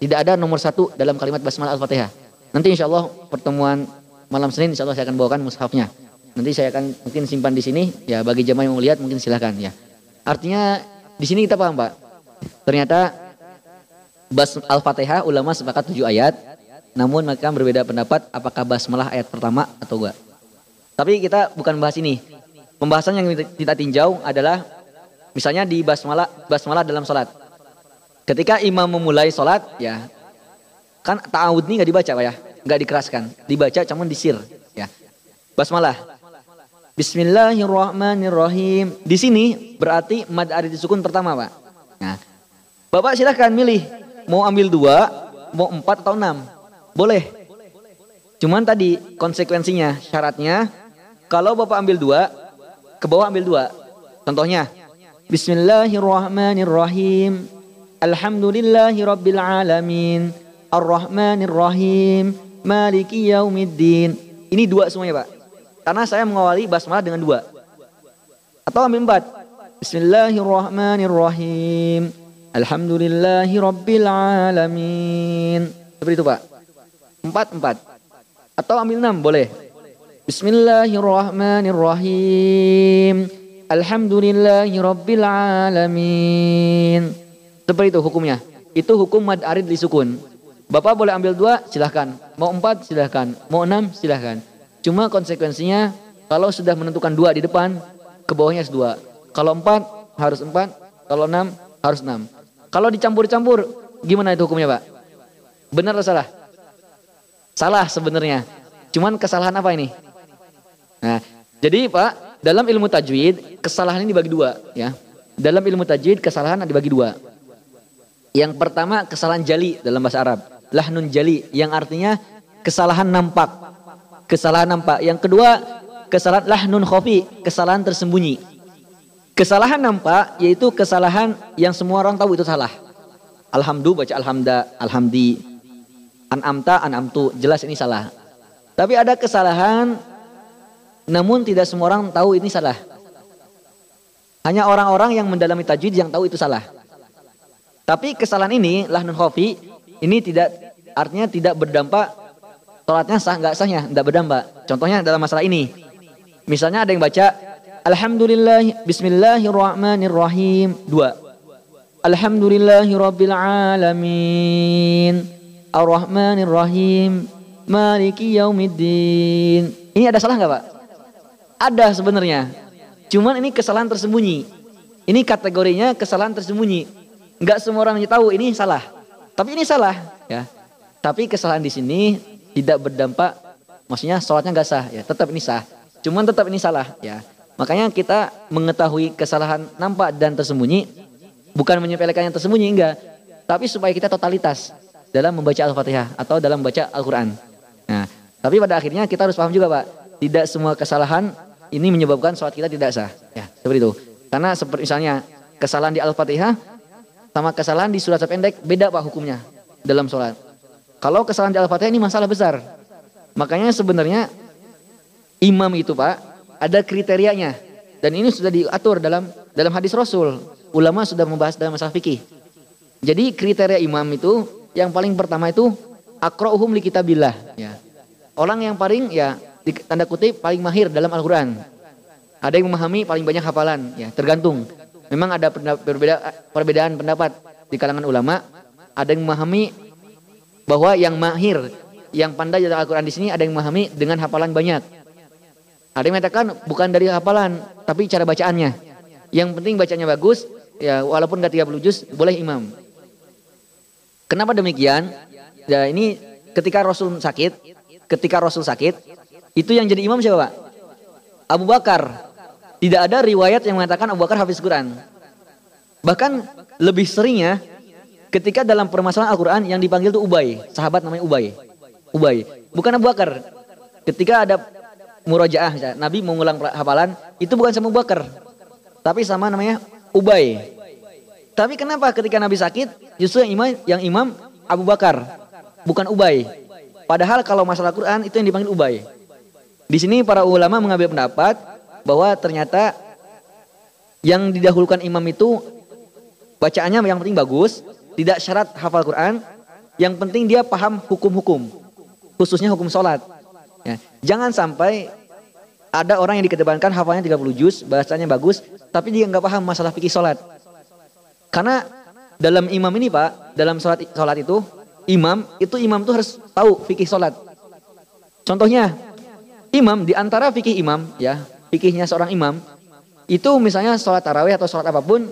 tidak ada nomor satu dalam kalimat basmalah Al-Fatihah. Nanti insya Allah pertemuan malam Senin insya Allah saya akan bawakan mushafnya. Nanti saya akan mungkin simpan di sini. Ya bagi jemaah yang mau lihat mungkin silahkan ya. Artinya di sini kita paham Pak. Ternyata bas Al-Fatihah ulama sepakat tujuh ayat. Namun mereka berbeda pendapat apakah basmalah ayat pertama atau enggak. Tapi kita bukan bahas ini. Pembahasan yang kita tinjau adalah misalnya di basmalah basmalah dalam salat. Ketika imam memulai salat ya kan ta'awud ini nggak dibaca Pak ya, nggak dikeraskan, dibaca cuman disir ya. Basmalah. Bismillahirrahmanirrahim. Di sini berarti mad arid disukun pertama Pak. Nah, Bapak silahkan milih mau ambil dua, mau empat atau enam, boleh. Cuman tadi konsekuensinya, syaratnya kalau Bapak ambil dua, ke bawah ambil dua. Contohnya, Bismillahirrahmanirrahim. Alhamdulillahi rabbil alamin. Ar-Rahmanir-Rahim. Maliki yaumiddin. Ini dua semuanya, Pak. Karena saya mengawali basmalah dengan dua. Atau ambil empat. Bismillahirrahmanirrahim. Alhamdulillahi rabbil alamin. Seperti itu, Pak. Empat, empat. Atau ambil enam, boleh. Bismillahirrahmanirrahim. Alhamdulillahi rabbil. Seperti itu hukumnya. Itu hukum mad arid li sukun. Bapak boleh ambil dua, silahkan. Mau empat, silahkan. Mau enam, silahkan. Cuma konsekuensinya kalau sudah menentukan dua di depan, ke bawahnya dua. Kalau empat, harus empat. Kalau enam, harus enam. Kalau dicampur-campur, gimana itu hukumnya Pak? Benar atau salah? Salah sebenarnya. Cuman kesalahan apa ini? Nah, jadi Pak, dalam ilmu tajwid kesalahan ini dibagi dua ya. Dalam ilmu tajwid kesalahan dibagi dua. Yang pertama kesalahan jali dalam bahasa Arab. Lahnun jali yang artinya kesalahan nampak. Kesalahan nampak. Yang kedua kesalahan lahnun khofi. Kesalahan tersembunyi. Kesalahan nampak yaitu kesalahan yang semua orang tahu itu salah. Alhamdu baca alhamda, alhamdi. An'amta, an'amtu. Jelas ini salah. Tapi ada kesalahan namun tidak semua orang tahu ini salah. Hanya orang-orang yang mendalami tajwid yang tahu itu salah. Tapi kesalahan ini lahnun khofi ini tidak artinya tidak berdampak sholatnya sah nggak sahnya tidak berdampak. Contohnya dalam masalah ini. Misalnya ada yang baca Alhamdulillah Bismillahirrahmanirrahim Dua Alhamdulillahi Rabbil Alamin Ar-Rahmanirrahim Maliki Yaumiddin Ini ada salah nggak Pak? Ada sebenarnya. Cuman ini kesalahan tersembunyi. Ini kategorinya kesalahan tersembunyi. Nggak semua orang tahu ini salah. Tapi ini salah ya. Tapi kesalahan di sini tidak berdampak Maksudnya sholatnya nggak sah ya. Tetap ini sah. Cuman tetap ini salah ya. Makanya kita mengetahui kesalahan nampak dan tersembunyi bukan menyepelekan yang tersembunyi enggak, tapi supaya kita totalitas dalam membaca Al-Fatihah atau dalam membaca Al-Qur'an. Nah, tapi pada akhirnya kita harus paham juga, Pak, tidak semua kesalahan ini menyebabkan sholat kita tidak sah. Ya, seperti itu. Karena seperti misalnya kesalahan di Al-Fatihah sama kesalahan di surat pendek beda Pak hukumnya dalam sholat. Kalau kesalahan di Al-Fatihah ini masalah besar. Makanya sebenarnya imam itu Pak ada kriterianya dan ini sudah diatur dalam dalam hadis Rasul. Ulama sudah membahas dalam masalah fikih. Jadi kriteria imam itu yang paling pertama itu akra'uhum li kitabillah ya. Orang yang paling ya di tanda kutip paling mahir dalam Al-Qur'an. Ada yang memahami paling banyak hafalan ya, tergantung. Memang ada perbedaan, perbedaan pendapat di kalangan ulama. Ada yang memahami bahwa yang mahir, yang pandai dalam Al-Qur'an di sini ada yang memahami dengan hafalan banyak. Ada yang mengatakan bukan dari hafalan, tapi cara bacaannya. Yang penting bacanya bagus, ya walaupun gak 30 juz, boleh imam. Kenapa demikian? Ya ini ketika Rasul sakit, ketika Rasul sakit, itu yang jadi imam siapa Pak? Abu Bakar. Tidak ada riwayat yang mengatakan Abu Bakar hafiz Quran. Bahkan lebih seringnya ketika dalam permasalahan Al-Quran yang dipanggil itu Ubay. Sahabat namanya Ubay. Ubay. Bukan Abu Bakar. Ketika ada murojaah Nabi mau ngulang hafalan itu bukan sama Abu Bakar tapi sama namanya Ubay tapi kenapa ketika Nabi sakit justru yang imam yang imam Abu Bakar bukan Ubay padahal kalau masalah Quran itu yang dipanggil Ubay di sini para ulama mengambil pendapat bahwa ternyata yang didahulukan imam itu bacaannya yang penting bagus tidak syarat hafal Quran yang penting dia paham hukum-hukum khususnya hukum sholat Ya. Jangan sampai ada orang yang dikedepankan hafalnya 30 juz, bahasanya bagus, tapi dia nggak paham masalah fikih sholat. Karena dalam imam ini Pak, dalam sholat, sholat itu, imam, itu imam tuh harus tahu fikih sholat. Contohnya, imam di antara fikih imam, ya, fikihnya seorang imam, itu misalnya sholat tarawih atau sholat apa pun,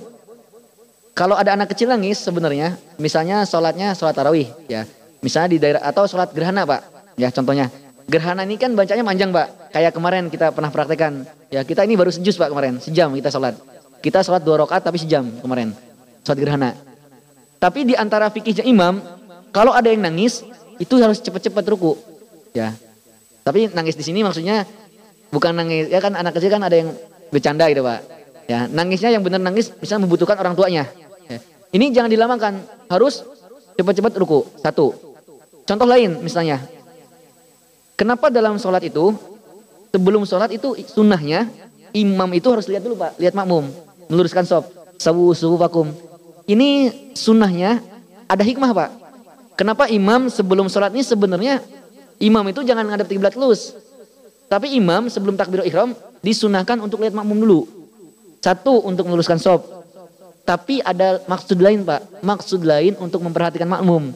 kalau ada anak kecil nangis sebenarnya, misalnya sholatnya sholat tarawih, ya, misalnya di daerah atau sholat gerhana Pak, ya contohnya, Gerhana ini kan bacanya panjang Pak. Kayak kemarin kita pernah praktekkan. Ya kita ini baru sejus Pak kemarin. Sejam kita sholat. Kita sholat dua rakaat tapi sejam kemarin. Sholat gerhana. Tapi di antara fikihnya imam. Kalau ada yang nangis. Itu harus cepat-cepat ruku. Ya. Tapi nangis di sini maksudnya. Bukan nangis. Ya kan anak kecil kan ada yang bercanda gitu Pak. Ya, nangisnya yang benar nangis bisa membutuhkan orang tuanya. Ya. Ini jangan dilamakan. Harus cepat-cepat ruku. Satu. Contoh lain misalnya Kenapa dalam sholat itu, sebelum sholat itu sunnahnya, imam itu harus lihat dulu pak, lihat makmum, meluruskan sob, sawu suhu vakum. Ini sunnahnya ada hikmah pak. Kenapa imam sebelum sholat ini sebenarnya imam itu jangan ngadep kiblat lurus. Tapi imam sebelum takbir ihram disunahkan untuk lihat makmum dulu. Satu untuk meluruskan sob. Tapi ada maksud lain pak. Maksud lain untuk memperhatikan makmum.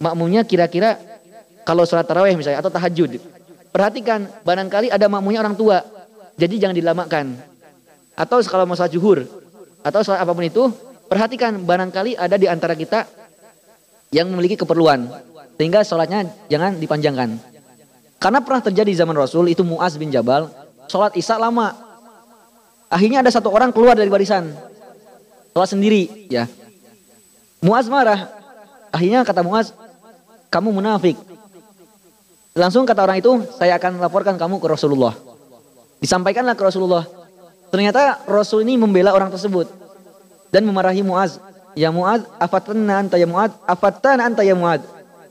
Makmumnya kira-kira kalau sholat tarawih misalnya atau tahajud. Perhatikan, barangkali ada makmunya orang tua. Jadi jangan dilamakan. Atau kalau mau sholat juhur. Atau sholat apa pun itu. Perhatikan, barangkali ada di antara kita yang memiliki keperluan. Sehingga sholatnya jangan dipanjangkan. Karena pernah terjadi zaman Rasul, itu Muaz bin Jabal. Sholat isya lama. Akhirnya ada satu orang keluar dari barisan. sholat sendiri ya. Muaz marah. Akhirnya kata Muaz, kamu munafik. Langsung kata orang itu, saya akan laporkan kamu ke Rasulullah. Disampaikanlah ke Rasulullah. Ternyata Rasul ini membela orang tersebut dan memarahi Muaz. Ya Muaz, afatana anta ya Muaz, afatana anta ya Muaz.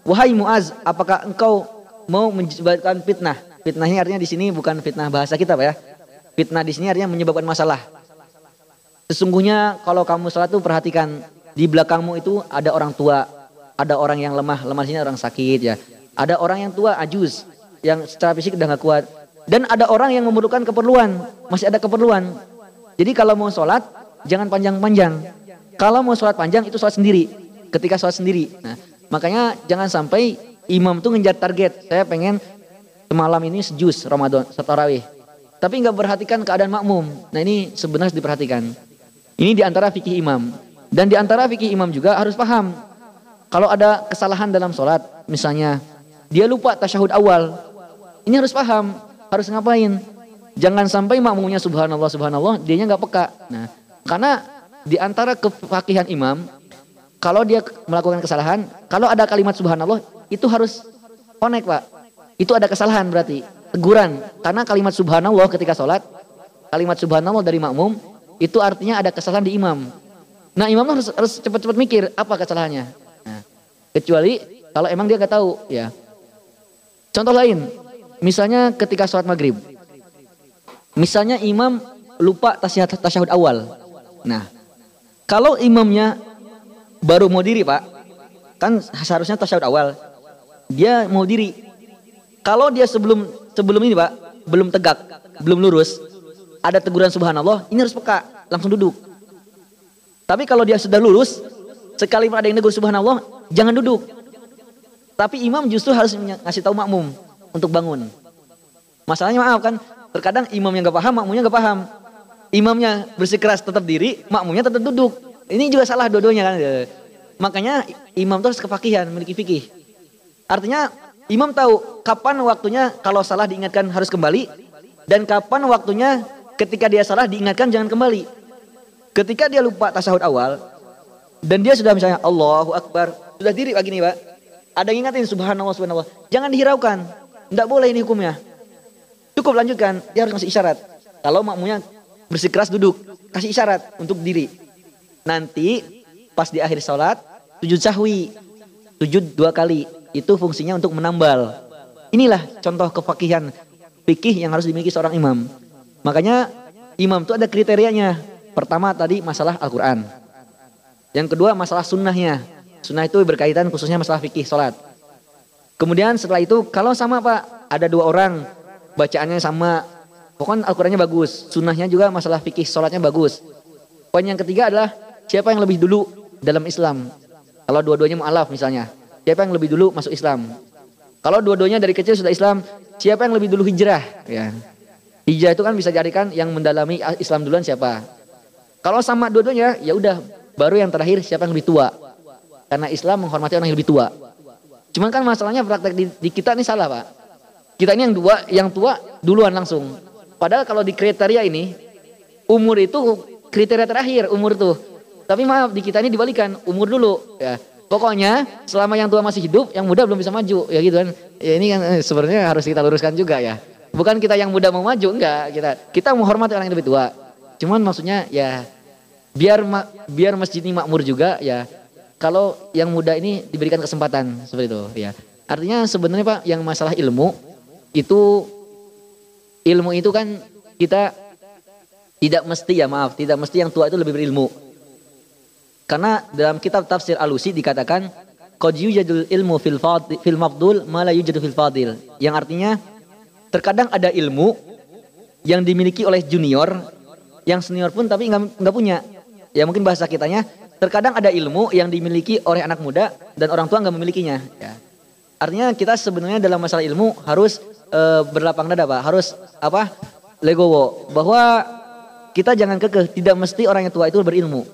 Wahai Muaz, apakah engkau mau menyebabkan fitnah? Fitnahnya artinya di sini bukan fitnah bahasa kita Pak ya. Fitnah di sini artinya menyebabkan masalah. Sesungguhnya kalau kamu salat tuh perhatikan di belakangmu itu ada orang tua, ada orang yang lemah, lemah sini orang sakit ya. Ada orang yang tua, ajuz, yang secara fisik udah gak kuat. Dan ada orang yang memerlukan keperluan, masih ada keperluan. Jadi kalau mau sholat, jangan panjang-panjang. Kalau mau sholat panjang itu sholat sendiri, ketika sholat sendiri. Nah, makanya jangan sampai imam tuh ngejar target. Saya pengen semalam ini sejus Ramadan, setarawih. Tapi nggak perhatikan keadaan makmum. Nah ini sebenarnya diperhatikan. Ini di antara fikih imam. Dan di antara fikih imam juga harus paham. Kalau ada kesalahan dalam sholat, misalnya dia lupa tasyahud awal. Ini harus paham, harus ngapain. Jangan sampai makmumnya subhanallah subhanallah, dianya nggak peka. Nah, karena di antara kefakihan imam, kalau dia melakukan kesalahan, kalau ada kalimat subhanallah, itu harus connect pak. Itu ada kesalahan berarti, teguran. Karena kalimat subhanallah ketika sholat, kalimat subhanallah dari makmum, itu artinya ada kesalahan di imam. Nah imam harus, harus cepat-cepat mikir apa kesalahannya. Nah, kecuali kalau emang dia gak tahu ya. Contoh lain, misalnya ketika sholat maghrib. Misalnya imam lupa tasyahud awal. Nah, kalau imamnya baru mau diri pak, kan seharusnya tasyahud awal. Dia mau diri. Kalau dia sebelum sebelum ini pak, belum tegak, belum lurus, ada teguran subhanallah, ini harus peka, langsung duduk. Tapi kalau dia sudah lurus, sekali ada yang negur subhanallah, jangan duduk. Tapi imam justru harus ngasih tahu makmum untuk bangun. Masalahnya maaf kan, terkadang imam yang gak paham, makmumnya gak paham. Imamnya bersikeras tetap diri, makmumnya tetap duduk. Ini juga salah dua-duanya kan. Makanya imam itu harus kefakihan, memiliki fikih. Artinya imam tahu kapan waktunya kalau salah diingatkan harus kembali dan kapan waktunya ketika dia salah diingatkan jangan kembali. Ketika dia lupa tasahud awal dan dia sudah misalnya Allahu Akbar, sudah diri pagi nih Pak. Ada yang ingatin subhanallah subhanallah. Jangan dihiraukan. Tidak boleh ini hukumnya. Cukup lanjutkan, dia harus kasih isyarat. Kalau makmunya bersikeras duduk, kasih isyarat untuk diri. Nanti pas di akhir sholat, sujud sahwi. Sujud dua kali. Itu fungsinya untuk menambal. Inilah contoh kefakihan fikih yang harus dimiliki seorang imam. Makanya imam itu ada kriterianya. Pertama tadi masalah Al-Quran. Yang kedua masalah sunnahnya. Sunnah itu berkaitan khususnya masalah fikih sholat. Kemudian setelah itu kalau sama pak ada dua orang bacaannya sama. Pokoknya Al-Qurannya bagus. Sunnahnya juga masalah fikih sholatnya bagus. Poin yang ketiga adalah siapa yang lebih dulu dalam Islam. Kalau dua-duanya mu'alaf misalnya. Siapa yang lebih dulu masuk Islam. Kalau dua-duanya dari kecil sudah Islam. Siapa yang lebih dulu hijrah. Ya. Hijrah itu kan bisa jadikan yang mendalami Islam duluan siapa. Kalau sama dua-duanya ya udah baru yang terakhir siapa yang lebih tua. Karena Islam menghormati orang yang lebih tua. Cuman kan masalahnya praktek di, di kita ini salah pak. Kita ini yang dua, yang tua duluan langsung. Padahal kalau di kriteria ini umur itu kriteria terakhir umur tuh. Tapi maaf di kita ini dibalikan umur dulu ya. Pokoknya selama yang tua masih hidup, yang muda belum bisa maju ya gitu kan. Ya ini kan eh, sebenarnya harus kita luruskan juga ya. Bukan kita yang muda mau maju, enggak. Kita kita menghormati orang yang lebih tua. Cuman maksudnya ya biar biar masjid ini makmur juga ya. Kalau yang muda ini diberikan kesempatan seperti itu ya. Artinya sebenarnya Pak yang masalah ilmu itu ilmu itu kan kita tidak mesti ya maaf, tidak mesti yang tua itu lebih berilmu. Karena dalam kitab tafsir alusi dikatakan qad yujadul ilmu fil fil mafdul ma yujadu fil fadil. Yang artinya Terkadang ada ilmu yang dimiliki oleh junior, yang senior pun tapi nggak punya. Ya mungkin bahasa kitanya, terkadang ada ilmu yang dimiliki oleh anak muda dan orang tua nggak memilikinya. Ya. Artinya kita sebenarnya dalam masalah ilmu harus e, berlapang dada pak, harus apa legowo bahwa kita jangan kekeh, tidak mesti orang yang tua itu berilmu.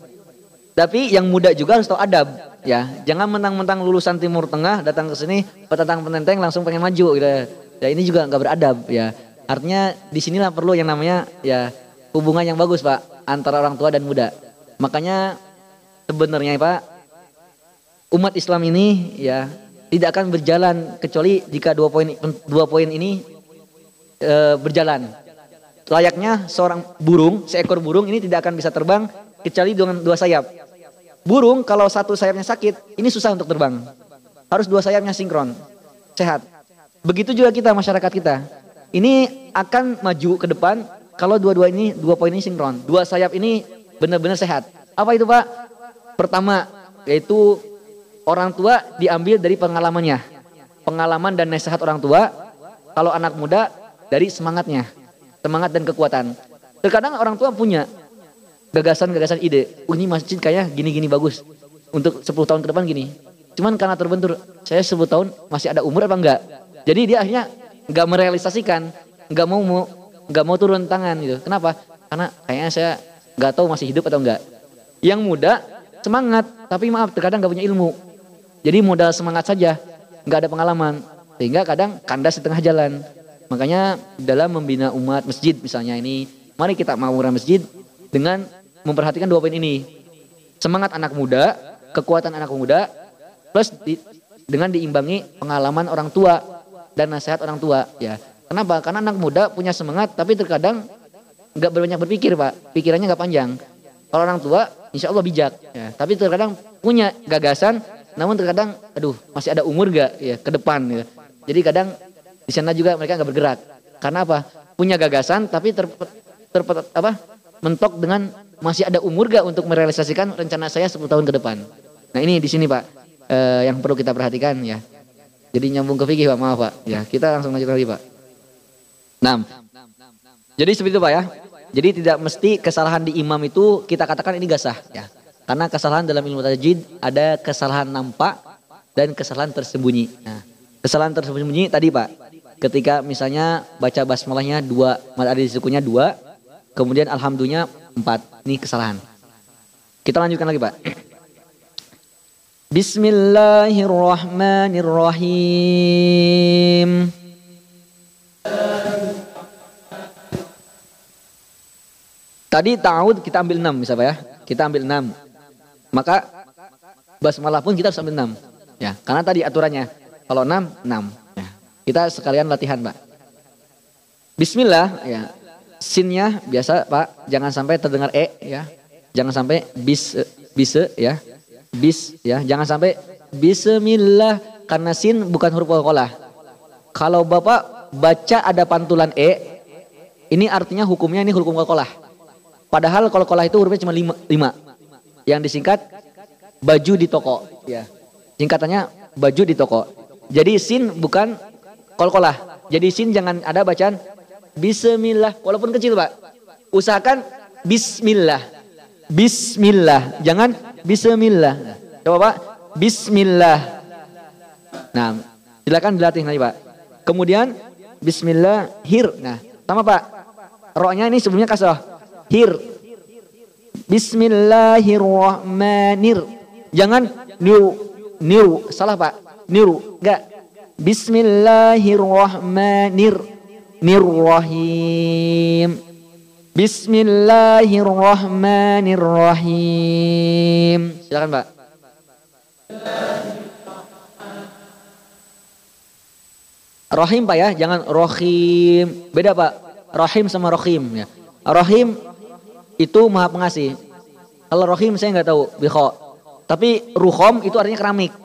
Tapi yang muda juga harus tahu adab, ya. Jangan mentang-mentang lulusan Timur Tengah datang ke sini, petentang penenteng langsung pengen maju gitu. Ya ini juga nggak beradab ya. Artinya di sinilah perlu yang namanya ya hubungan yang bagus pak antara orang tua dan muda. Makanya sebenarnya Pak, umat Islam ini ya tidak akan berjalan kecuali jika dua poin dua poin ini e, berjalan. Layaknya seorang burung, seekor burung ini tidak akan bisa terbang kecuali dengan dua sayap. Burung kalau satu sayapnya sakit, ini susah untuk terbang. Harus dua sayapnya sinkron, sehat. Begitu juga kita masyarakat kita. Ini akan maju ke depan kalau dua-dua ini dua poin ini sinkron. Dua sayap ini benar-benar sehat. Apa itu Pak? Pertama yaitu orang tua diambil dari pengalamannya. Pengalaman dan nasihat orang tua. Kalau anak muda dari semangatnya. Semangat dan kekuatan. Terkadang orang tua punya gagasan-gagasan ide. Oh, ini masjid kayak gini-gini bagus. Untuk 10 tahun ke depan gini. Cuman karena terbentur, saya 10 tahun masih ada umur apa enggak? Jadi dia akhirnya nggak merealisasikan, nggak mau mau nggak mau turun tangan gitu. Kenapa? Karena kayaknya saya nggak tahu masih hidup atau enggak. Yang muda semangat, tapi maaf terkadang nggak punya ilmu. Jadi modal semangat saja, nggak ada pengalaman, sehingga kadang kandas di tengah jalan. Makanya dalam membina umat masjid misalnya ini, mari kita mauran masjid dengan memperhatikan dua poin ini. Semangat anak muda, kekuatan anak muda, plus di, dengan diimbangi pengalaman orang tua dan nasihat orang tua. Ya, kenapa? Karena anak muda punya semangat, tapi terkadang nggak banyak berpikir pak, pikirannya nggak panjang. Kalau orang tua, insya Allah bijak. Ya, tapi terkadang punya gagasan, namun terkadang, aduh masih ada umur gak ya ke depan. Ya. Jadi kadang di sana juga mereka nggak bergerak. Karena apa? Punya gagasan tapi ter, ter, apa? mentok dengan masih ada umur gak untuk merealisasikan rencana saya 10 tahun ke depan. Nah ini di sini Pak eh, yang perlu kita perhatikan ya. Jadi nyambung ke fikih Pak, maaf Pak. Ya kita langsung lanjut lagi Pak. Nah, jadi seperti itu Pak ya. Jadi tidak mesti kesalahan di imam itu kita katakan ini gasah ya. Karena kesalahan dalam ilmu tajwid ada kesalahan nampak dan kesalahan tersembunyi. Nah, kesalahan tersembunyi tadi Pak, ketika misalnya baca basmalahnya dua, ada di sukunya dua, kemudian alhamdulillah empat. Ini kesalahan. Kita lanjutkan lagi Pak. Bismillahirrahmanirrahim. Tadi ta'ud kita ambil enam misalnya ya. Kita ambil enam. Maka basmalah pun kita harus ambil enam. Ya, karena tadi aturannya kalau enam, enam. Ya. Kita sekalian latihan, Pak. Bismillah, ya. Sinnya biasa, Pak. Jangan sampai terdengar e, ya. Jangan sampai bis, bisa, ya. Bis, ya. Jangan sampai Bismillah karena sin bukan huruf qalqalah. Kalau Bapak baca ada pantulan e, ini artinya hukumnya ini hukum qalqalah. Padahal qalqalah itu hurufnya cuma lima, lima yang disingkat baju di toko ya singkatannya baju di toko jadi sin bukan kol-kolah jadi sin jangan ada bacaan bismillah. Walaupun kecil pak. Usahakan bismillah. Bismillah. Jangan bismillah. Coba pak. Bismillah. Nah silakan dilatih nanti pak. Kemudian bismillah hir. Nah sama pak. Roknya ini sebelumnya kasih hir. Bismillahirrahmanir. Jangan niru, niru. Salah Pak. Niru. Enggak. Bismillahirrahmanir. Nirrahim. Bismillahirrahmanirrahim. Silakan Pak. Rahim Pak ya, jangan rohim. Beda Pak. Rahim sama rohim ya. Rahim itu maha pengasih. Kalau rohim saya nggak tahu, bikho. Tapi ruhom itu artinya keramik.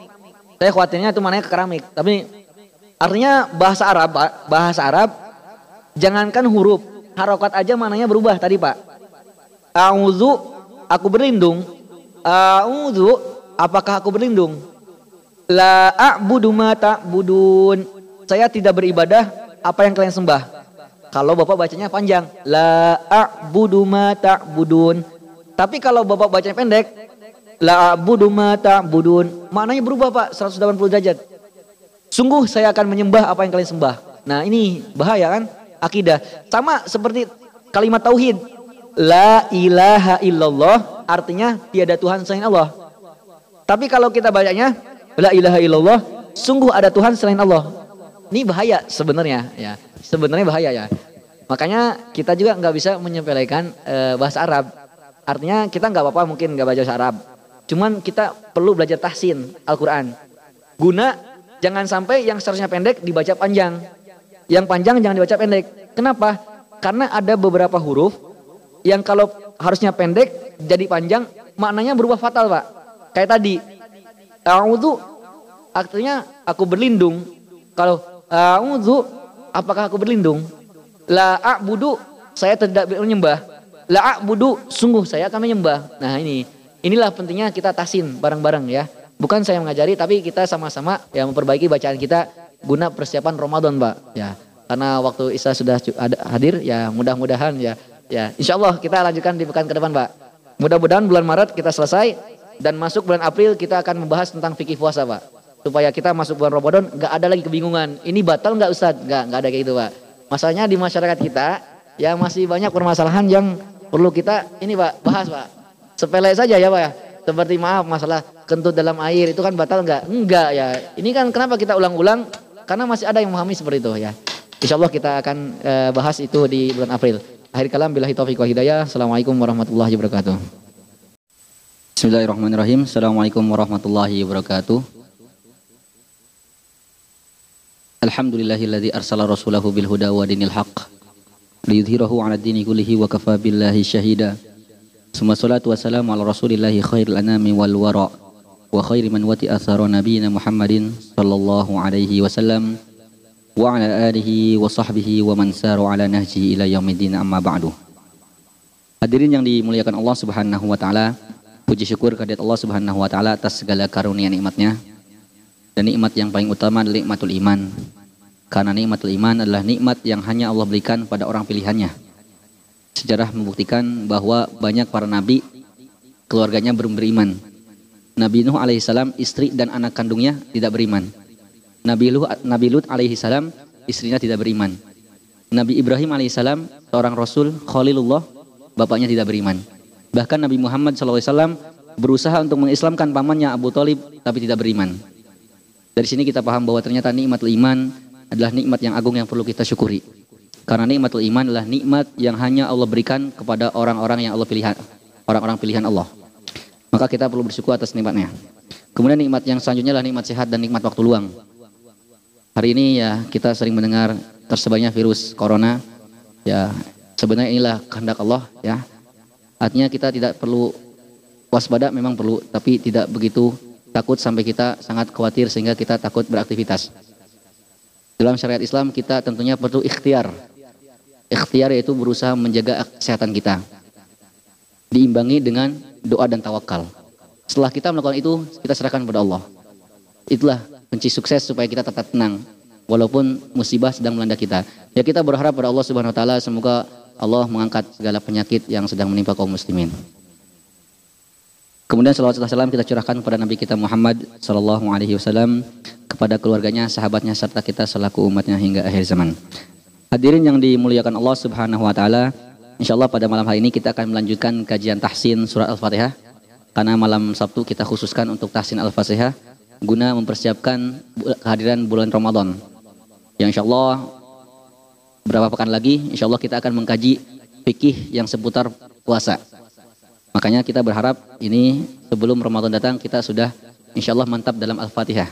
Saya khawatirnya itu mananya keramik. Tapi artinya bahasa Arab. Bahasa Arab, jangankan huruf, harokat aja mananya berubah tadi Pak. A'udzu, aku berlindung. A'udzu, apakah aku berlindung? La a'budu ma ta'budun. Saya tidak beribadah apa yang kalian sembah. Kalau Bapak bacanya panjang, la a'budu ma ta'budun. Tapi kalau Bapak bacanya pendek, la a'budu ma ta'budun. Maknanya berubah Pak 180 derajat. Sungguh saya akan menyembah apa yang kalian sembah. Nah, ini bahaya kan? Akidah. Sama seperti kalimat tauhid. La ilaha illallah artinya tiada Tuhan selain Allah. Tapi kalau kita bacanya la ilaha illallah, sungguh ada Tuhan selain Allah. Ini bahaya sebenarnya ya. Sebenarnya bahaya ya. Makanya kita juga nggak bisa menyepelekan e, bahasa Arab. Artinya kita nggak apa-apa mungkin nggak baca bahasa Arab. Cuman kita perlu belajar tahsin Al-Quran. Guna jangan sampai yang seharusnya pendek dibaca panjang. Yang panjang jangan dibaca pendek. Kenapa? Karena ada beberapa huruf yang kalau harusnya pendek jadi panjang maknanya berubah fatal pak. Kayak tadi. A'udhu artinya aku berlindung. Kalau a'udhu apakah aku berlindung? La a'budu saya tidak menyembah. La a'budu sungguh saya akan menyembah. Nah ini inilah pentingnya kita tasin bareng-bareng ya. Bukan saya mengajari tapi kita sama-sama ya memperbaiki bacaan kita guna persiapan Ramadan, Pak. Ya. Karena waktu Isa sudah hadir ya mudah-mudahan ya ya insya Allah kita lanjutkan di pekan ke depan, Pak. Mudah-mudahan bulan Maret kita selesai dan masuk bulan April kita akan membahas tentang fikih puasa, Pak. Supaya kita masuk bulan Ramadan nggak ada lagi kebingungan. Ini batal nggak Ustaz? Nggak, nggak ada kayak gitu, Pak. Masalahnya di masyarakat kita ya masih banyak permasalahan yang perlu kita ini Pak bahas, Pak. Sepele saja ya, Pak ya seperti maaf masalah kentut dalam air itu kan batal enggak? Enggak ya. Ini kan kenapa kita ulang-ulang? Karena masih ada yang memahami seperti itu ya. Insya Allah kita akan e, bahas itu di bulan April. Akhir kalam bila taufiq wa hidayah. Assalamualaikum warahmatullahi wabarakatuh. Bismillahirrahmanirrahim. Assalamualaikum warahmatullahi wabarakatuh. Alhamdulillahilladzi arsala rasulahu bil huda wa dinil haqq liyudhhirahu 'ala dini kullihi wa kafa billahi syahida. Suma salatu wassalamu ala rasulillahi khairil anami wal wara man wati athara nabiyina Muhammadin sallallahu alaihi wasallam wa ala alihi wa sahbihi wa man saru ala nahjihi ila yaumiddin amma ba'du. Hadirin yang dimuliakan Allah Subhanahu wa taala, puji syukur kehadirat Allah Subhanahu wa taala atas segala karunia nikmatnya. Dan nikmat yang paling utama adalah nikmatul iman. Karena nikmatul iman adalah nikmat yang hanya Allah berikan pada orang pilihannya sejarah membuktikan bahwa banyak para nabi keluarganya belum beriman. Nabi Nuh alaihissalam istri dan anak kandungnya tidak beriman. Nabi Lut, Nabi Lut alaihissalam istrinya tidak beriman. Nabi Ibrahim alaihissalam seorang rasul Khalilullah bapaknya tidak beriman. Bahkan Nabi Muhammad SAW berusaha untuk mengislamkan pamannya Abu Talib tapi tidak beriman. Dari sini kita paham bahwa ternyata nikmatul iman adalah nikmat yang agung yang perlu kita syukuri. Karena nikmatul iman adalah nikmat yang hanya Allah berikan kepada orang-orang yang Allah pilihan, orang-orang pilihan Allah. Maka kita perlu bersyukur atas nikmatnya. Kemudian nikmat yang selanjutnya adalah nikmat sehat dan nikmat waktu luang. Hari ini ya kita sering mendengar tersebarnya virus corona. Ya sebenarnya inilah kehendak Allah ya. Artinya kita tidak perlu waspada memang perlu tapi tidak begitu takut sampai kita sangat khawatir sehingga kita takut beraktivitas. Dalam syariat Islam kita tentunya perlu ikhtiar Ikhtiar yaitu berusaha menjaga kesehatan kita. Diimbangi dengan doa dan tawakal. Setelah kita melakukan itu, kita serahkan kepada Allah. Itulah kunci sukses supaya kita tetap tenang walaupun musibah sedang melanda kita. Ya kita berharap pada Allah Subhanahu wa taala semoga Allah mengangkat segala penyakit yang sedang menimpa kaum muslimin. Kemudian salawat salam kita curahkan kepada Nabi kita Muhammad sallallahu alaihi wasallam kepada keluarganya, sahabatnya serta kita selaku umatnya hingga akhir zaman. Hadirin yang dimuliakan Allah Subhanahu wa taala, insyaallah pada malam hari ini kita akan melanjutkan kajian tahsin surat Al-Fatihah. Karena malam Sabtu kita khususkan untuk tahsin Al-Fatihah guna mempersiapkan kehadiran bulan Ramadan. Yang insyaallah beberapa pekan lagi insyaallah kita akan mengkaji fikih yang seputar puasa. Makanya kita berharap ini sebelum Ramadan datang kita sudah insyaallah mantap dalam Al-Fatihah.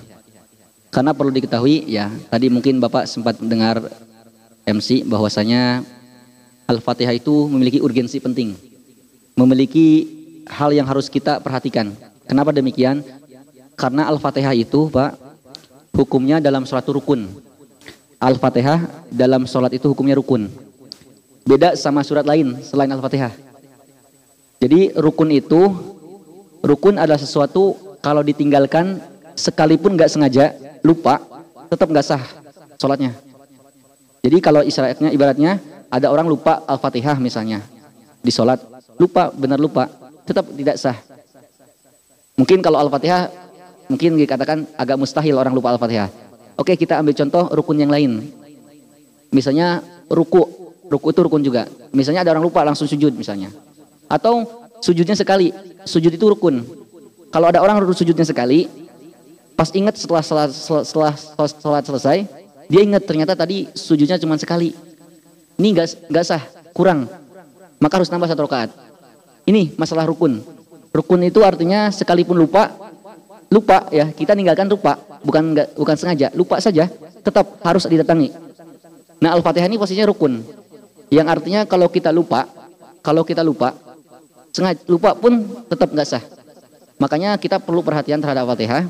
Karena perlu diketahui ya, tadi mungkin Bapak sempat mendengar MC bahwasanya Al-Fatihah itu memiliki urgensi penting. Memiliki hal yang harus kita perhatikan. Kenapa demikian? Karena Al-Fatihah itu, Pak, hukumnya dalam sholat rukun. Al-Fatihah dalam sholat itu hukumnya rukun. Beda sama surat lain selain Al-Fatihah. Jadi rukun itu, rukun adalah sesuatu kalau ditinggalkan sekalipun nggak sengaja, lupa, tetap nggak sah sholatnya. Jadi kalau ibaratnya ibaratnya ada orang lupa Al-Fatihah misalnya di sholat, lupa, benar lupa, tetap tidak sah. Mungkin kalau Al-Fatihah mungkin dikatakan agak mustahil orang lupa Al-Fatihah. Oke, kita ambil contoh rukun yang lain. Misalnya ruku, ruku itu rukun juga. Misalnya ada orang lupa langsung sujud misalnya. Atau sujudnya sekali, sujud itu rukun. Kalau ada orang sujudnya sekali, pas ingat setelah setelah, setelah, setelah selesai, dia ingat ternyata tadi sujudnya cuma sekali. Ini enggak, enggak sah, kurang. Maka harus tambah satu rakaat. Ini masalah rukun. Rukun itu artinya sekalipun lupa, lupa ya kita ninggalkan lupa, bukan enggak, bukan sengaja, lupa saja, tetap harus didatangi. Nah al-fatihah ini posisinya rukun, yang artinya kalau kita lupa, kalau kita lupa, sengaja lupa pun tetap nggak sah. Makanya kita perlu perhatian terhadap fatihah,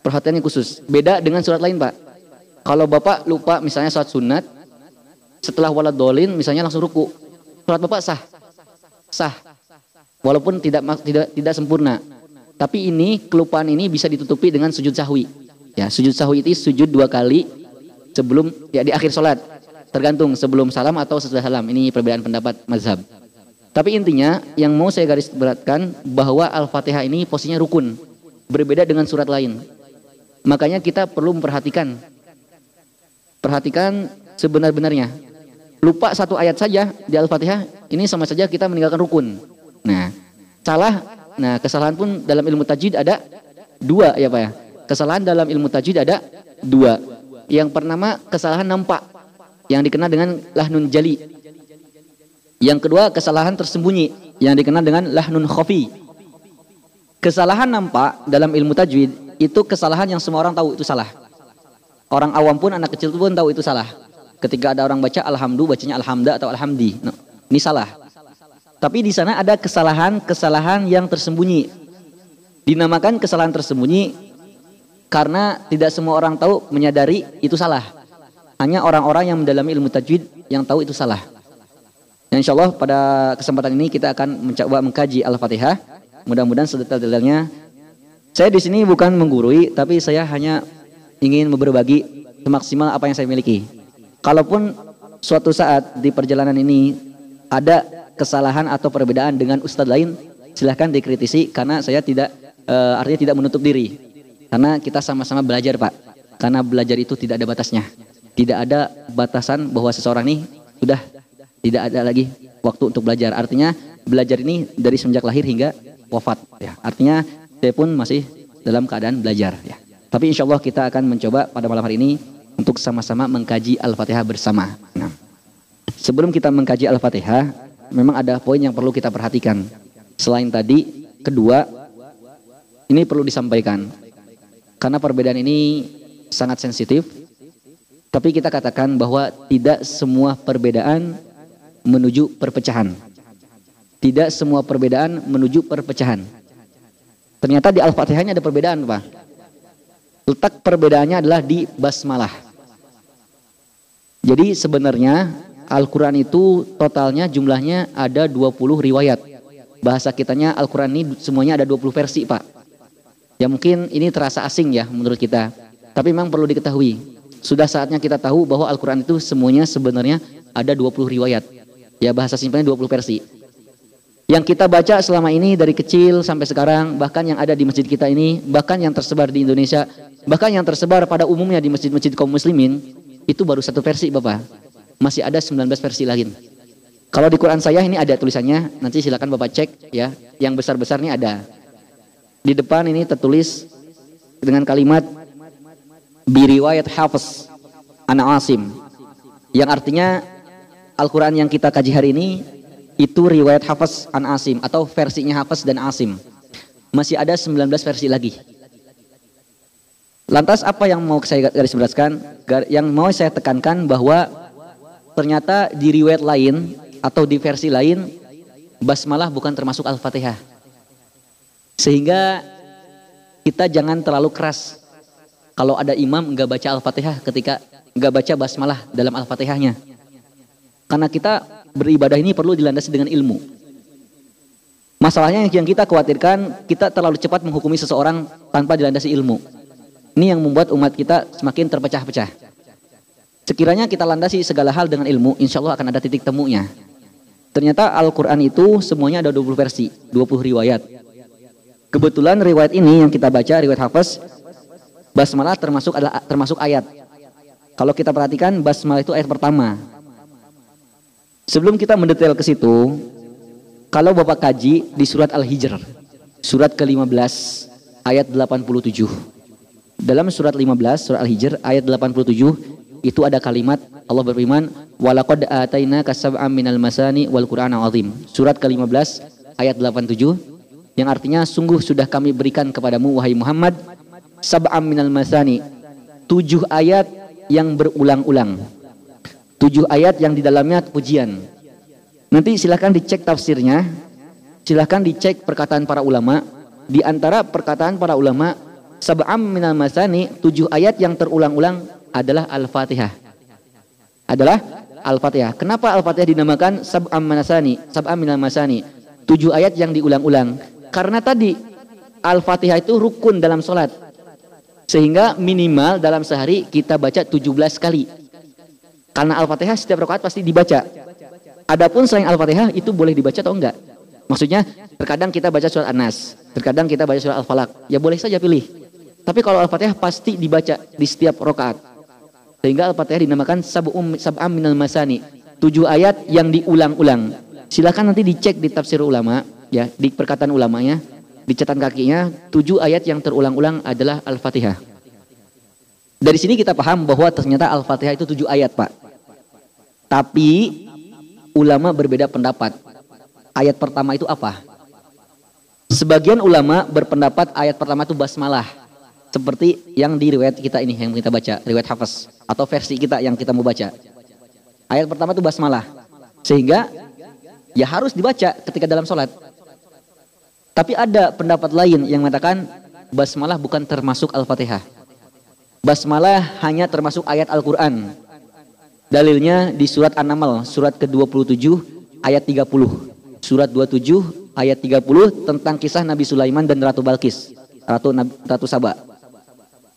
perhatian yang khusus. Beda dengan surat lain pak. Kalau bapak lupa misalnya surat sunat, setelah walad dolin misalnya langsung ruku, surat bapak sah, sah. Walaupun tidak tidak tidak sempurna. Tapi ini kelupaan ini bisa ditutupi dengan sujud sahwi. Ya, sujud sahwi itu sujud dua kali sebelum ya di akhir sholat. Tergantung sebelum salam atau sesudah salam. Ini perbedaan pendapat mazhab. Tapi intinya yang mau saya garis beratkan bahwa Al-Fatihah ini posisinya rukun. Berbeda dengan surat lain. Makanya kita perlu memperhatikan. Perhatikan sebenar-benarnya. Lupa satu ayat saja di Al-Fatihah, ini sama saja kita meninggalkan rukun. Nah, salah, nah kesalahan pun dalam ilmu tajwid ada dua ya Pak ya. Kesalahan dalam ilmu tajwid ada dua. Yang pertama kesalahan nampak yang dikenal dengan lahnun jali. Yang kedua kesalahan tersembunyi yang dikenal dengan lahnun khafi. Kesalahan nampak dalam ilmu tajwid itu kesalahan yang semua orang tahu itu salah. Orang awam pun anak kecil pun tahu itu salah. Ketika ada orang baca alhamdulillah bacanya alhamda atau alhamdi. No, ini salah. Tapi di sana ada kesalahan-kesalahan yang tersembunyi. Dinamakan kesalahan tersembunyi karena tidak semua orang tahu menyadari itu salah. Hanya orang-orang yang mendalami ilmu tajwid yang tahu itu salah. Dan insya Allah pada kesempatan ini kita akan mencoba mengkaji Al-Fatihah. Mudah-mudahan sedetail-detailnya. Saya di sini bukan menggurui, tapi saya hanya ingin berbagi semaksimal apa yang saya miliki. Kalaupun suatu saat di perjalanan ini ada kesalahan atau perbedaan dengan ustadz lain, silahkan dikritisi karena saya tidak e, artinya tidak menutup diri. Karena kita sama-sama belajar Pak. Karena belajar itu tidak ada batasnya. Tidak ada batasan bahwa seseorang ini sudah tidak ada lagi waktu untuk belajar. Artinya belajar ini dari semenjak lahir hingga wafat. Ya. Artinya saya pun masih dalam keadaan belajar. Ya. Tapi insya Allah kita akan mencoba pada malam hari ini untuk sama-sama mengkaji Al-Fatihah bersama. Nah, sebelum kita mengkaji Al-Fatihah, memang ada poin yang perlu kita perhatikan. Selain tadi, kedua, ini perlu disampaikan. Karena perbedaan ini sangat sensitif, tapi kita katakan bahwa tidak semua perbedaan menuju perpecahan. Tidak semua perbedaan menuju perpecahan. Ternyata di Al-Fatihahnya ada perbedaan, Pak. Letak perbedaannya adalah di basmalah. Jadi sebenarnya Al-Quran itu totalnya jumlahnya ada 20 riwayat. Bahasa kitanya Al-Quran ini semuanya ada 20 versi Pak. Ya mungkin ini terasa asing ya menurut kita. Tapi memang perlu diketahui sudah saatnya kita tahu bahwa Al-Quran itu semuanya sebenarnya ada 20 riwayat. Ya bahasa simpelnya 20 versi. Yang kita baca selama ini dari kecil sampai sekarang, bahkan yang ada di masjid kita ini, bahkan yang tersebar di Indonesia, bahkan yang tersebar pada umumnya di masjid-masjid kaum muslimin, itu baru satu versi Bapak. Masih ada 19 versi lain. Kalau di Quran saya ini ada tulisannya, nanti silakan Bapak cek ya. Yang besar-besar ini ada. Di depan ini tertulis dengan kalimat biriwayat Hafiz an Asim yang artinya Al-Quran yang kita kaji hari ini itu riwayat Hafiz an Asim atau versinya Hafiz dan Asim masih ada 19 versi lagi lantas apa yang mau saya garis beraskan yang mau saya tekankan bahwa ternyata di riwayat lain atau di versi lain basmalah bukan termasuk Al-Fatihah sehingga kita jangan terlalu keras kalau ada imam nggak baca Al-Fatihah ketika nggak baca basmalah dalam Al-Fatihahnya. Karena kita beribadah ini perlu dilandasi dengan ilmu. Masalahnya yang kita khawatirkan kita terlalu cepat menghukumi seseorang tanpa dilandasi ilmu. Ini yang membuat umat kita semakin terpecah-pecah. Sekiranya kita landasi segala hal dengan ilmu, insya Allah akan ada titik temunya. Ternyata Al-Quran itu semuanya ada 20 versi, 20 riwayat. Kebetulan riwayat ini yang kita baca, riwayat Hafiz, Basmalah termasuk adalah termasuk ayat. Kalau kita perhatikan basmalah itu ayat pertama. Sebelum kita mendetail ke situ, kalau Bapak kaji di surat Al-Hijr, surat ke-15 ayat 87. Dalam surat 15 surat Al-Hijr ayat 87 itu ada kalimat Allah berfirman walaqad ataina kasab'am minal masani wal qur'anal azim. Surat ke-15 ayat 87 yang artinya sungguh sudah kami berikan kepadamu wahai Muhammad sab'am minal masani. Tujuh ayat yang berulang-ulang. Tujuh ayat yang di dalamnya pujian. Nanti silahkan dicek tafsirnya. Silahkan dicek perkataan para ulama. Di antara perkataan para ulama sab'am minal masani tujuh ayat yang terulang-ulang adalah al-fatihah adalah Al-Fatihah. Kenapa Al-Fatihah dinamakan sab'am manasani, sab'am minal masani? Tujuh ayat yang diulang-ulang. Karena tadi Al-Fatihah itu rukun dalam sholat. Sehingga minimal dalam sehari kita baca 17 kali. Karena Al-Fatihah setiap rakaat pasti dibaca. Adapun selain Al-Fatihah itu boleh dibaca atau enggak? Maksudnya terkadang kita baca surat An-Nas, terkadang kita baca surat Al-Falaq. Ya boleh saja pilih. Tapi kalau Al-Fatihah pasti dibaca di setiap rakaat. Sehingga Al-Fatihah dinamakan sab'um sab'am minal masani. Tujuh ayat yang diulang-ulang. Silakan nanti dicek di tafsir ulama, ya, di perkataan ulamanya, di catatan kakinya, tujuh ayat yang terulang-ulang adalah Al-Fatihah. Dari sini kita paham bahwa ternyata Al-Fatihah itu tujuh ayat, Pak. Tapi ulama berbeda pendapat. Ayat pertama itu apa? Sebagian ulama berpendapat ayat pertama itu basmalah. Seperti yang di riwayat kita ini yang kita baca, riwayat Hafiz atau versi kita yang kita mau baca. Ayat pertama itu basmalah. Sehingga ya harus dibaca ketika dalam sholat. Tapi ada pendapat lain yang mengatakan basmalah bukan termasuk Al-Fatihah. Basmalah hanya termasuk ayat Al-Quran. Dalilnya di surat An-Naml, surat ke-27 ayat 30. Surat 27 ayat 30 tentang kisah Nabi Sulaiman dan Ratu Balkis, Ratu Ratu Saba.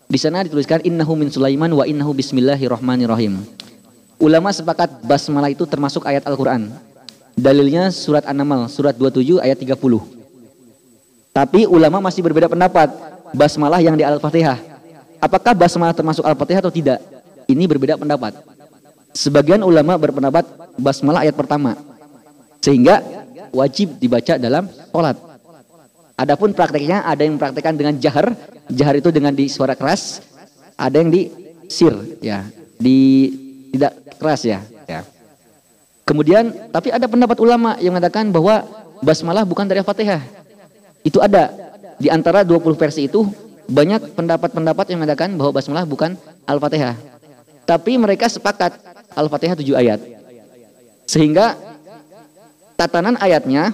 Di sana dituliskan innahu min Sulaiman wa innahu bismillahirrahmanirrahim. Ulama sepakat basmalah itu termasuk ayat Al-Qur'an. Dalilnya surat An-Naml surat 27 ayat 30. Tapi ulama masih berbeda pendapat. Basmalah yang di Al-Fatihah. Apakah basmalah termasuk Al-Fatihah atau tidak? Ini berbeda pendapat. Sebagian ulama berpendapat basmalah ayat pertama. Sehingga wajib dibaca dalam sholat. Adapun prakteknya ada yang mempraktekkan dengan jahar, Jahar itu dengan di suara keras, ada yang di sir ya, di tidak keras ya. ya. Kemudian tapi ada pendapat ulama yang mengatakan bahwa basmalah bukan dari Al-Fatihah. Itu ada di antara 20 versi itu banyak pendapat-pendapat yang mengatakan bahwa basmalah bukan Al-Fatihah. Tapi mereka sepakat Al-Fatihah 7 ayat. Sehingga tatanan ayatnya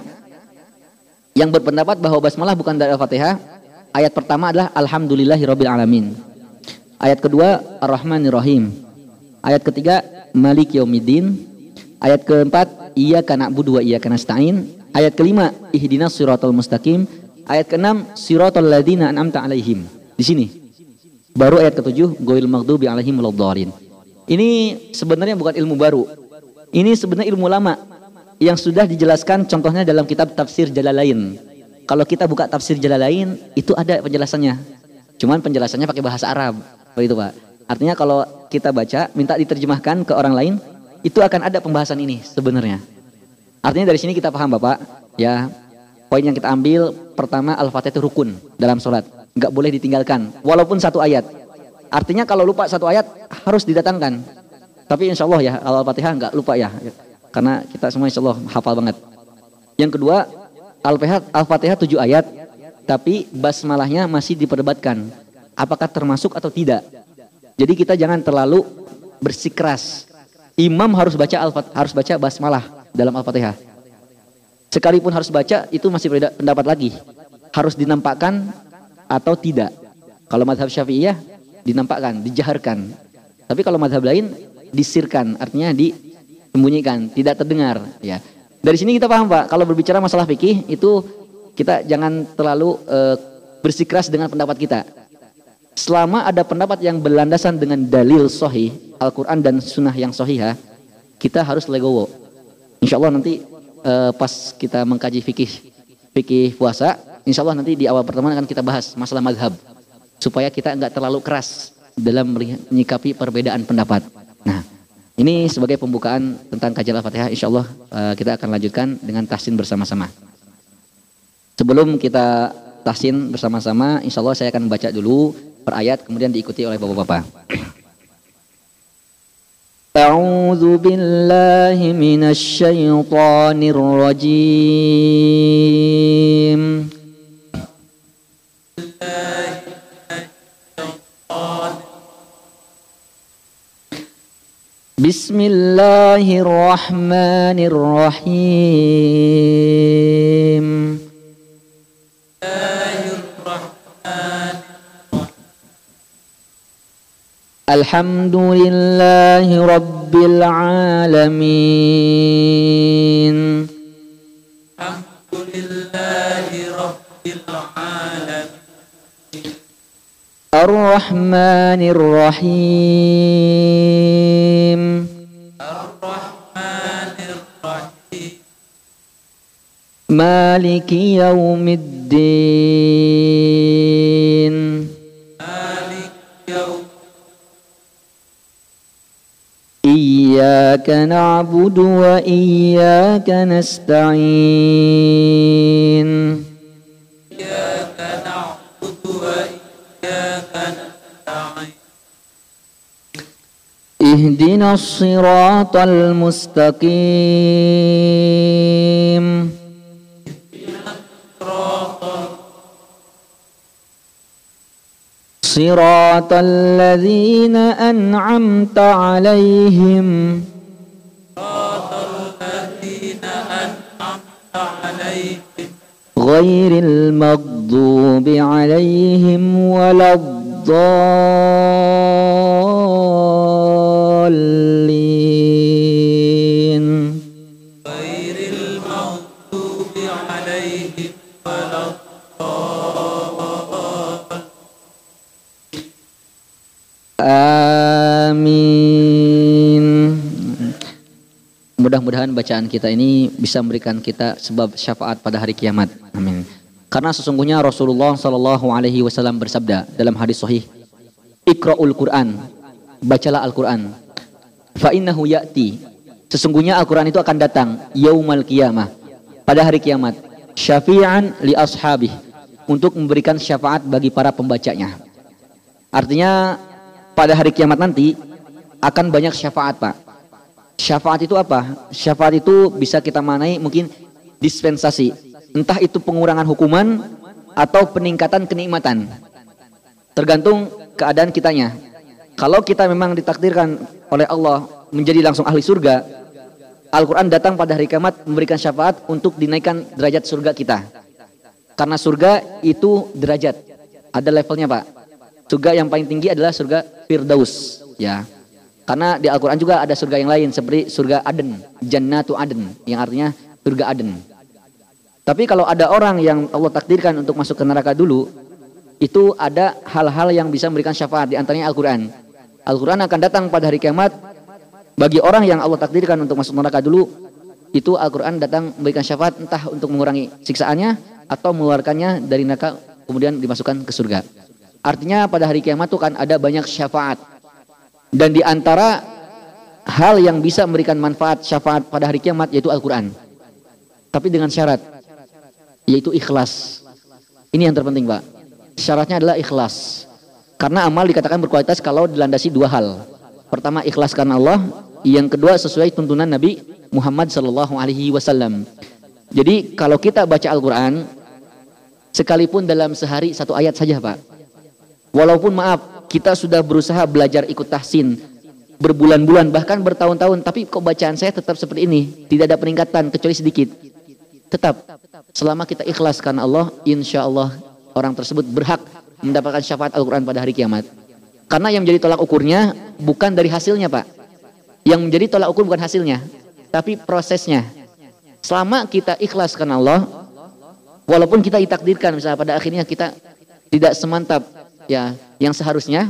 yang berpendapat bahwa basmalah bukan dari Al-Fatihah Ayat pertama adalah Alhamdulillahirabbil alamin. Ayat kedua Ar-Rahmanir Rahim. Ayat ketiga Malik Yaumiddin. Ayat keempat Iyyaka na'budu wa iyyaka nasta'in. Ayat kelima Ihdinas siratal mustaqim. Ayat keenam Siratal ladzina an'amta alaihim. Di sini. Baru ayat ketujuh Ghairil maghdubi alaihim waladdallin. Ini sebenarnya bukan ilmu baru. Ini sebenarnya ilmu lama yang sudah dijelaskan contohnya dalam kitab tafsir Jalalain kalau kita buka tafsir jalan lain itu ada penjelasannya. Cuman penjelasannya pakai bahasa Arab. Begitu Pak. Artinya kalau kita baca minta diterjemahkan ke orang lain itu akan ada pembahasan ini sebenarnya. Artinya dari sini kita paham Bapak, ya. Poin yang kita ambil pertama Al-Fatihah itu rukun dalam sholat. Nggak boleh ditinggalkan walaupun satu ayat. Artinya kalau lupa satu ayat harus didatangkan. Tapi insya Allah ya Al-Fatihah nggak lupa ya. Karena kita semua insya Allah hafal banget. Yang kedua Al-Fatihah tujuh ayat, tapi basmalahnya masih diperdebatkan. Apakah termasuk atau tidak? Jadi kita jangan terlalu bersikeras. Imam harus baca al harus baca basmalah dalam Al-Fatihah. Sekalipun harus baca itu masih pendapat lagi. Harus dinampakkan atau tidak. Kalau madhab syafi'iyah dinampakkan, dijaharkan. Tapi kalau madhab lain disirkan, artinya disembunyikan, tidak terdengar. Ya. Dari sini kita paham Pak, kalau berbicara masalah fikih itu kita jangan terlalu uh, bersikeras dengan pendapat kita. Selama ada pendapat yang berlandasan dengan dalil sahih, Al-Quran dan sunnah yang sahih, kita harus legowo. Insya Allah nanti uh, pas kita mengkaji fikih fikih puasa, insya Allah nanti di awal pertemuan akan kita bahas masalah madhab. Supaya kita nggak terlalu keras dalam menyikapi perbedaan pendapat. Nah, ini sebagai pembukaan tentang kajian Al-Fatihah. Insya Allah uh, kita akan lanjutkan dengan tahsin bersama-sama. Sebelum kita tahsin bersama-sama, insya Allah saya akan baca dulu per ayat, kemudian diikuti oleh bapak-bapak. أعوذ بالله من الشيطان الرجيم بسم الله الرحمن الرحيم. الحمد لله رب العالمين. الرحمن الرحيم. مالك يوم الدين. إياك نعبد وإياك نستعين. اهدنا الصراط المستقيم. صراط الذين أنعمت عليهم. غير المغضوب عليهم ولا الضالين. Mudah-mudahan bacaan kita ini bisa memberikan kita sebab syafaat pada hari kiamat. Amin. Karena sesungguhnya Rasulullah Shallallahu Alaihi Wasallam bersabda dalam hadis sahih, Iqra'ul Quran, bacalah Al-Quran. Fa innahu ya'ti. Sesungguhnya Al-Quran itu akan datang yaumal qiyamah pada hari kiamat. Syafi'an li ashabih untuk memberikan syafaat bagi para pembacanya. Artinya pada hari kiamat nanti akan banyak syafaat, Pak. Syafaat itu apa? Syafaat itu bisa kita manai mungkin dispensasi. Entah itu pengurangan hukuman atau peningkatan kenikmatan. Tergantung keadaan kitanya. Kalau kita memang ditakdirkan oleh Allah menjadi langsung ahli surga, Al-Quran datang pada hari kiamat memberikan syafaat untuk dinaikkan derajat surga kita. Karena surga itu derajat. Ada levelnya Pak. Surga yang paling tinggi adalah surga Firdaus. Ya. Karena di Al-Quran juga ada surga yang lain seperti surga Aden. Jannatu Aden. Yang artinya surga Aden. Tapi kalau ada orang yang Allah takdirkan untuk masuk ke neraka dulu, itu ada hal-hal yang bisa memberikan syafaat di antaranya Al-Quran. Al-Quran akan datang pada hari kiamat bagi orang yang Allah takdirkan untuk masuk neraka dulu, itu Al-Quran datang memberikan syafaat entah untuk mengurangi siksaannya atau mengeluarkannya dari neraka kemudian dimasukkan ke surga. Artinya pada hari kiamat itu kan ada banyak syafaat. Dan di antara hal yang bisa memberikan manfaat syafaat pada hari kiamat yaitu Al-Quran. Tapi dengan syarat, yaitu ikhlas. Ini yang terpenting Pak. Syaratnya adalah ikhlas. Karena amal dikatakan berkualitas kalau dilandasi dua hal. Pertama ikhlas karena Allah, yang kedua sesuai tuntunan Nabi Muhammad Sallallahu Alaihi Wasallam. Jadi kalau kita baca Al-Quran, sekalipun dalam sehari satu ayat saja Pak. Walaupun maaf, kita sudah berusaha belajar ikut tahsin, berbulan-bulan bahkan bertahun-tahun, tapi kok bacaan saya tetap seperti ini, tidak ada peningkatan kecuali sedikit. Tetap, selama kita ikhlas karena Allah, insya Allah orang tersebut berhak mendapatkan syafaat Al-Quran pada hari kiamat. Karena yang menjadi tolak ukurnya bukan dari hasilnya Pak. Yang menjadi tolak ukur bukan hasilnya, tapi prosesnya. Selama kita ikhlas karena Allah, walaupun kita ditakdirkan misalnya pada akhirnya kita tidak semantap ya yang seharusnya,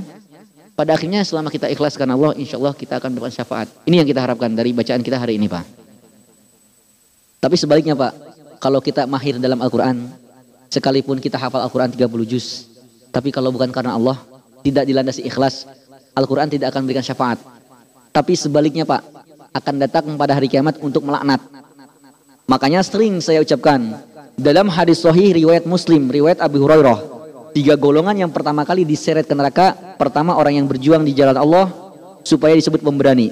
pada akhirnya selama kita ikhlas karena Allah, insya Allah kita akan mendapat syafaat. Ini yang kita harapkan dari bacaan kita hari ini Pak. Tapi sebaliknya Pak, kalau kita mahir dalam Al-Quran, sekalipun kita hafal Al-Quran 30 juz, tapi kalau bukan karena Allah, tidak dilandasi ikhlas, Al-Quran tidak akan memberikan syafaat. Tapi sebaliknya Pak, akan datang pada hari kiamat untuk melaknat. Makanya sering saya ucapkan, dalam hadis sahih riwayat Muslim, riwayat Abu Hurairah, tiga golongan yang pertama kali diseret ke neraka, pertama orang yang berjuang di jalan Allah supaya disebut pemberani.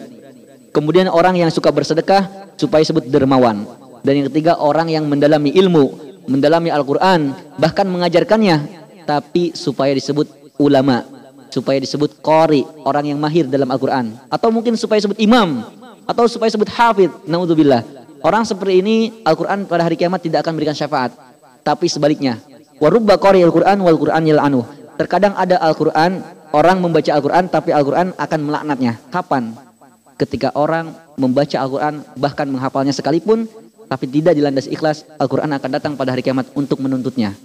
Kemudian orang yang suka bersedekah supaya disebut dermawan. Dan yang ketiga orang yang mendalami ilmu, mendalami Al-Qur'an, bahkan mengajarkannya tapi supaya disebut ulama, supaya disebut qari, orang yang mahir dalam Al-Qur'an atau mungkin supaya disebut imam atau supaya disebut hafid. Naudzubillah. Orang seperti ini Al-Qur'an pada hari kiamat tidak akan memberikan syafaat, tapi sebaliknya. Warubba qari Al-Qur'an wal Qur'an anu. Terkadang ada Al-Qur'an, orang membaca Al-Qur'an tapi Al-Qur'an akan melaknatnya. Kapan? Ketika orang membaca Al-Qur'an bahkan menghafalnya sekalipun tapi tidak dilandasi ikhlas, Al-Quran akan datang pada hari kiamat untuk menuntutnya,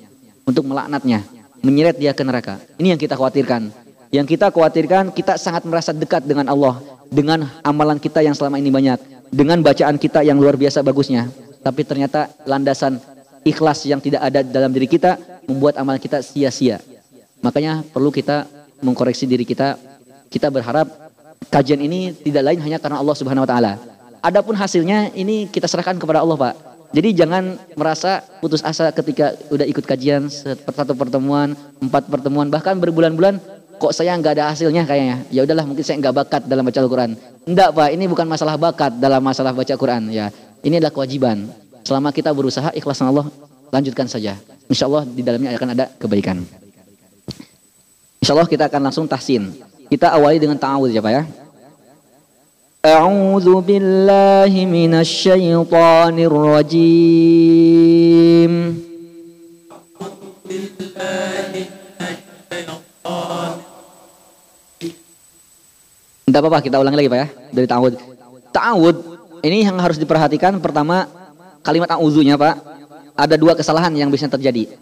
untuk melaknatnya, menyeret dia ke neraka. Ini yang kita khawatirkan. Yang kita khawatirkan, kita sangat merasa dekat dengan Allah, dengan amalan kita yang selama ini banyak, dengan bacaan kita yang luar biasa bagusnya. Tapi ternyata landasan ikhlas yang tidak ada dalam diri kita membuat amalan kita sia-sia. Makanya perlu kita mengkoreksi diri kita. Kita berharap kajian ini tidak lain hanya karena Allah Subhanahu wa taala Adapun hasilnya ini kita serahkan kepada Allah Pak. Jadi jangan merasa putus asa ketika udah ikut kajian satu pertemuan, empat pertemuan, bahkan berbulan-bulan kok saya nggak ada hasilnya kayaknya. Ya udahlah mungkin saya nggak bakat dalam baca Al-Quran. Enggak Pak, ini bukan masalah bakat dalam masalah baca Quran ya. Ini adalah kewajiban. Selama kita berusaha ikhlas Allah, lanjutkan saja. Insya Allah di dalamnya akan ada kebaikan. Insya Allah kita akan langsung tahsin. Kita awali dengan ta'awudz ya Pak ya. A'udzu billahi minasy rajim. Tidak apa-apa, kita ulangi lagi Pak ya, dari ta'awud. Ta'awud, ini yang harus diperhatikan pertama kalimat a'udzunya Pak. Ada dua kesalahan yang bisa terjadi.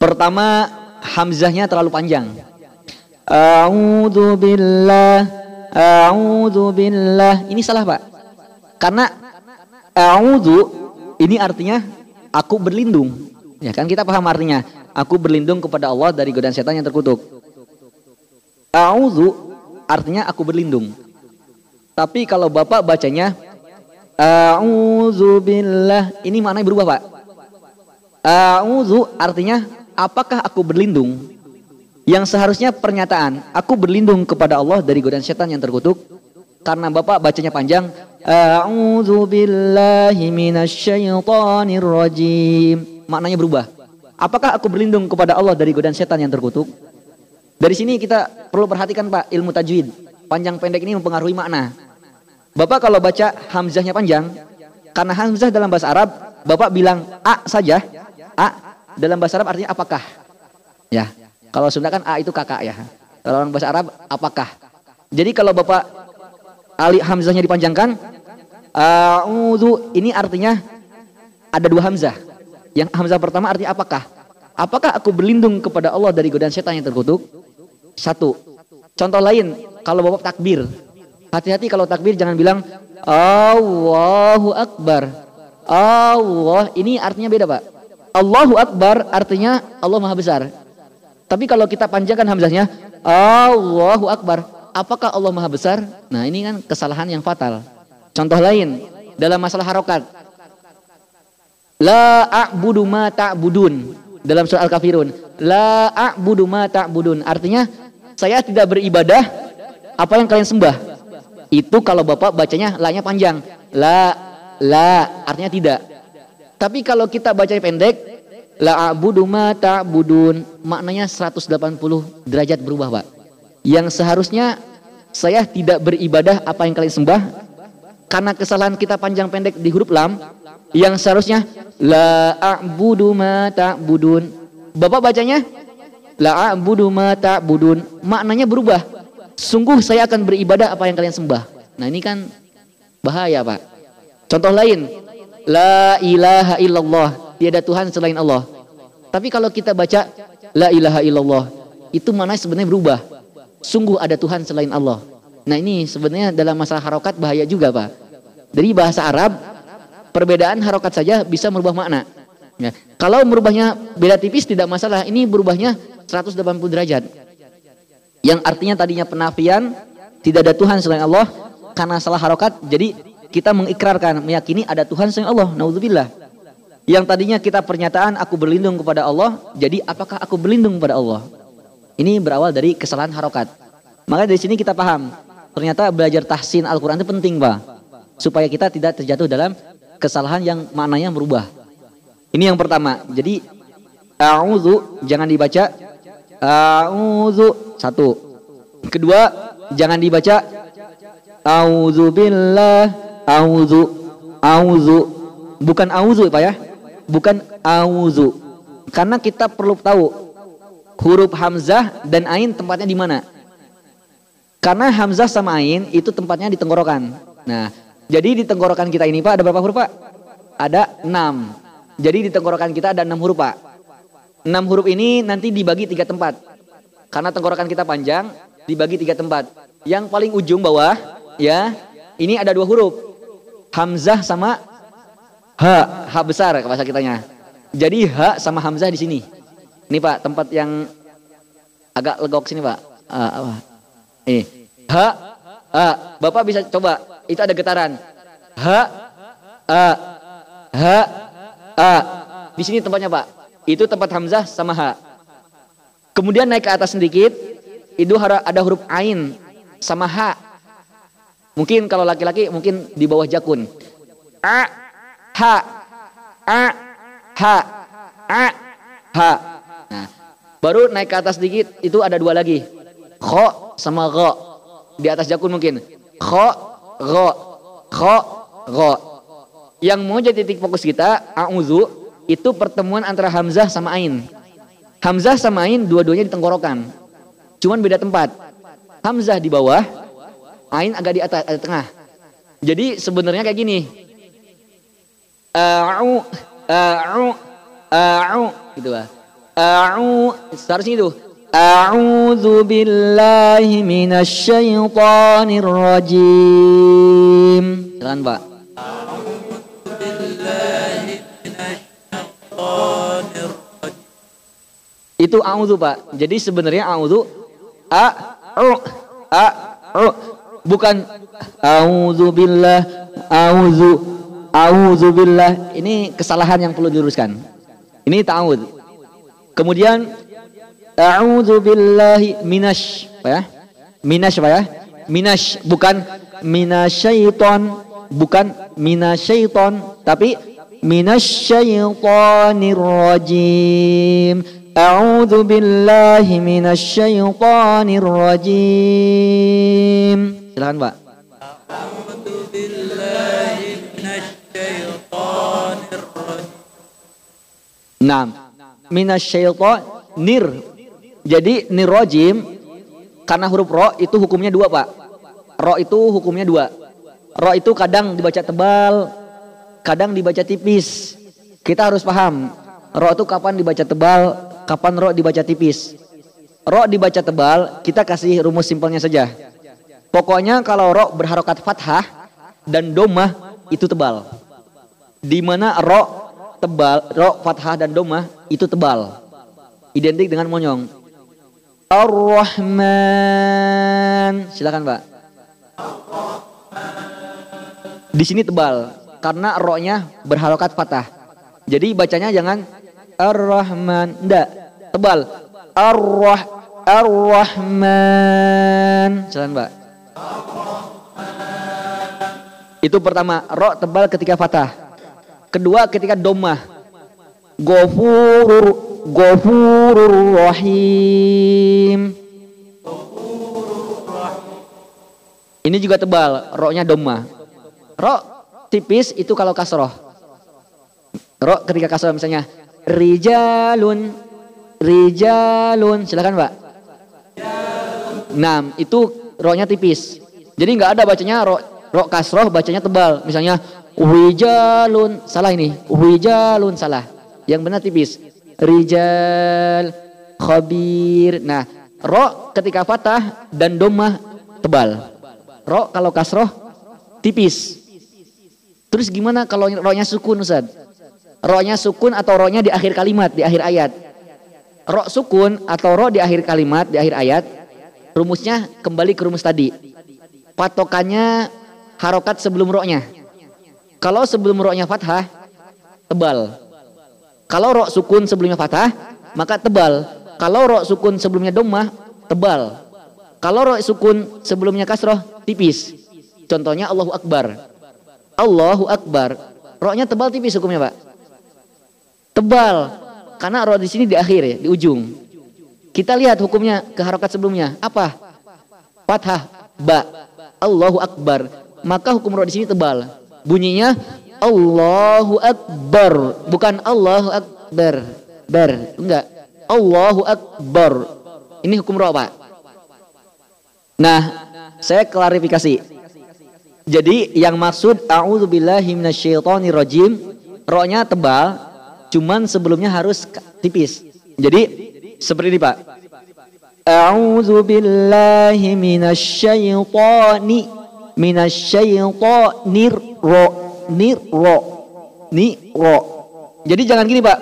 Pertama, hamzahnya terlalu panjang. A'udzu billah A'udzu billah. Ini salah, Pak. Karena a'udzu ini artinya aku berlindung. Ya kan kita paham artinya. Aku berlindung kepada Allah dari godaan setan yang terkutuk. A'udzu artinya aku berlindung. Tapi kalau Bapak bacanya a'udzu billah, ini maknanya berubah, Pak. A'udzu artinya apakah aku berlindung yang seharusnya pernyataan, aku berlindung kepada Allah dari godaan setan yang terkutuk. Karena Bapak bacanya panjang, A'udzu billahi minasyaitonir rajim. Maknanya berubah. Apakah aku berlindung kepada Allah dari godaan setan yang terkutuk? Dari sini kita perlu perhatikan Pak, ilmu tajwid. Panjang pendek ini mempengaruhi makna. Bapak kalau baca hamzahnya panjang, karena hamzah dalam bahasa Arab, Bapak bilang a saja. A dalam bahasa Arab artinya apakah? Ya, kalau Sunda kan A itu kakak ya. Kalau orang bahasa Arab apakah? Jadi kalau Bapak Ali Hamzahnya dipanjangkan, A'udhu ini artinya ada dua Hamzah. Yang Hamzah pertama artinya apakah? Apakah aku berlindung kepada Allah dari godaan setan yang terkutuk? Satu. Contoh lain, kalau Bapak takbir. Hati-hati kalau takbir jangan bilang Allahu Akbar. Allah, ini artinya beda Pak. Allahu Akbar artinya Allah Maha Besar. Tapi kalau kita panjangkan hamzahnya, Allahu Akbar. Apakah Allah Maha Besar? Nah ini kan kesalahan yang fatal. Contoh lain, dalam masalah harokat. La a'budu ma ta'budun. Dalam surah Al-Kafirun. La a'budu ma ta'budun. Artinya, saya tidak beribadah apa yang kalian sembah. Itu kalau Bapak bacanya la-nya panjang. La, la, artinya tidak. Tapi kalau kita baca pendek, La a'budu ma ta'budun. Maknanya 180 derajat berubah, Pak. Yang seharusnya saya tidak beribadah apa yang kalian sembah karena kesalahan kita panjang pendek di huruf lam yang seharusnya la a'budu ma ta'budun. Bapak bacanya la a'budu ma ta'budun. Maknanya berubah. Sungguh saya akan beribadah apa yang kalian sembah. Nah, ini kan bahaya, Pak. Contoh lain, la ilaha illallah tiada Tuhan selain Allah. Tapi kalau kita baca la ilaha illallah, itu mana sebenarnya berubah. Sungguh ada Tuhan selain Allah. Nah ini sebenarnya dalam masalah harokat bahaya juga Pak. Dari bahasa Arab, perbedaan harokat saja bisa merubah makna. Ya. Kalau merubahnya beda tipis tidak masalah, ini berubahnya 180 derajat. Yang artinya tadinya penafian, tidak ada Tuhan selain Allah, karena salah harokat, jadi kita mengikrarkan, meyakini ada Tuhan selain Allah. Naudzubillah. Yang tadinya kita pernyataan aku berlindung kepada Allah, jadi apakah aku berlindung kepada Allah? Ini berawal dari kesalahan harokat. Maka dari sini kita paham, ternyata belajar tahsin Al-Quran itu penting Pak. Supaya kita tidak terjatuh dalam kesalahan yang maknanya berubah. Ini yang pertama. Jadi a'udzu jangan dibaca a'udzu satu. Kedua jangan dibaca a'udzu billah a'udzu a'udzu bukan a'udzu Pak ya. Bukan a'udzu. Karena kita perlu tahu huruf hamzah dan ain tempatnya di mana. Karena hamzah sama ain itu tempatnya di tenggorokan. Nah, jadi di tenggorokan kita ini Pak ada berapa huruf Pak? Ada enam. Jadi di tenggorokan kita ada enam huruf Pak. Enam huruf ini nanti dibagi tiga tempat. Karena tenggorokan kita panjang, dibagi tiga tempat. Yang paling ujung bawah, ya, ini ada dua huruf. Hamzah sama H, H besar bahasa kitanya. Jadi H sama Hamzah di sini. Ini Pak, tempat yang agak legok sini Pak. Uh, apa? Ini. H, A. Bapak bisa coba. Itu ada getaran. H, A. H, A. Di sini tempatnya Pak. Itu tempat Hamzah sama H. Kemudian naik ke atas sedikit. Itu ada huruf Ain sama H. Mungkin kalau laki-laki mungkin di bawah jakun. A, H, A, H, A, H. Nah, baru naik ke atas sedikit itu ada dua lagi. Kho sama ro. Di atas jakun mungkin. Kho, ro. Kho, ro. Yang mau jadi titik fokus kita, a'udzu, itu pertemuan antara Hamzah sama Ain. Hamzah sama Ain dua-duanya di tenggorokan. Cuman beda tempat. Hamzah di bawah, Ain agak di atas, di tengah. Jadi sebenarnya kayak gini. A'u, a'u, a'u, gitu lah. A'u, seharusnya itu. A'udzu billahi minasyaitonir rajim. Silakan Pak. Itu a'udzu Pak. Jadi sebenarnya a'udzu a u a bukan a'udzu billah a'udzu a'udzu billah. Ini kesalahan yang perlu diluruskan. Ini ta'awud. Kemudian a'udzu billahi minasy apa ya? Minasy apa ya? Minasy bukan minasyaiton, bukan minasyaiton, tapi minasyaitonir rajim. A'udzu billahi minasyaitonir rajim. Silakan, Pak. A'udzu billahi minasyaitonir rajim. Naam. Minasyaitonir. Jadi nirrajim karena huruf ro itu hukumnya dua, Pak. Ro itu hukumnya dua. Ro itu kadang dibaca tebal, kadang dibaca tipis. Kita harus paham. Ro itu kapan dibaca tebal, kapan ro dibaca tipis. Ro dibaca tebal, kita kasih rumus simpelnya saja. Pokoknya kalau ro berharokat fathah dan domah itu tebal. Di mana tebal, ro fathah dan domah itu tebal. Identik dengan monyong. Ar-Rahman. Silakan, Pak. Di sini tebal karena ro-nya berharokat fathah. Jadi bacanya jangan Ar-Rahman, enggak, tebal. Ar-Rah Ar-Rahman. Silakan, Pak. Itu pertama, ro tebal ketika fathah. Kedua ketika domah. Gofurur Gofurur Rahim. Ini juga tebal, ro-nya domah. Ro tipis itu kalau kasroh. Ro ketika kasroh misalnya rijalun rijalun silakan Pak. Nah, itu ro-nya tipis. Jadi nggak ada bacanya ro ro kasroh bacanya tebal. Misalnya wijalun salah ini. Wijalun salah. Yang benar tipis. Rijal khabir. Nah, ro ketika fatah dan domah tebal. Ro kalau kasroh tipis. Terus gimana kalau ro-nya sukun Ustaz? Ro-nya sukun atau ro-nya di akhir kalimat, di akhir ayat. Ro sukun atau ro di akhir kalimat, di akhir ayat. Rumusnya kembali ke rumus tadi. Patokannya harokat sebelum ro-nya. Kalau sebelum ro-nya fathah, tebal. Kalau ro sukun sebelumnya fathah, maka tebal. Kalau ro sukun sebelumnya domah, tebal. Kalau ro sukun sebelumnya kasroh, tipis. Contohnya Allahu Akbar. Allahu Akbar. Roknya tebal tipis hukumnya Pak. Tebal. Karena roh di sini di akhir ya, di ujung. Kita lihat hukumnya ke harokat sebelumnya. Apa? Fathah. Ba. Allahu Akbar. Maka hukum roh di sini tebal. Bunyinya Allahu Akbar. Bukan Allahu Akbar. Bar. Enggak. Allahu Akbar. Ini hukum roh Pak. Nah, saya klarifikasi. Jadi yang maksud a'udzubillahi minasyaitonirrajim, rohnya tebal, cuman sebelumnya harus tipis. Jadi seperti ini, Pak. A'udzu billahi minasyaitonir minasyaitonir ro nir ro ni ro. Jadi jangan gini, Pak.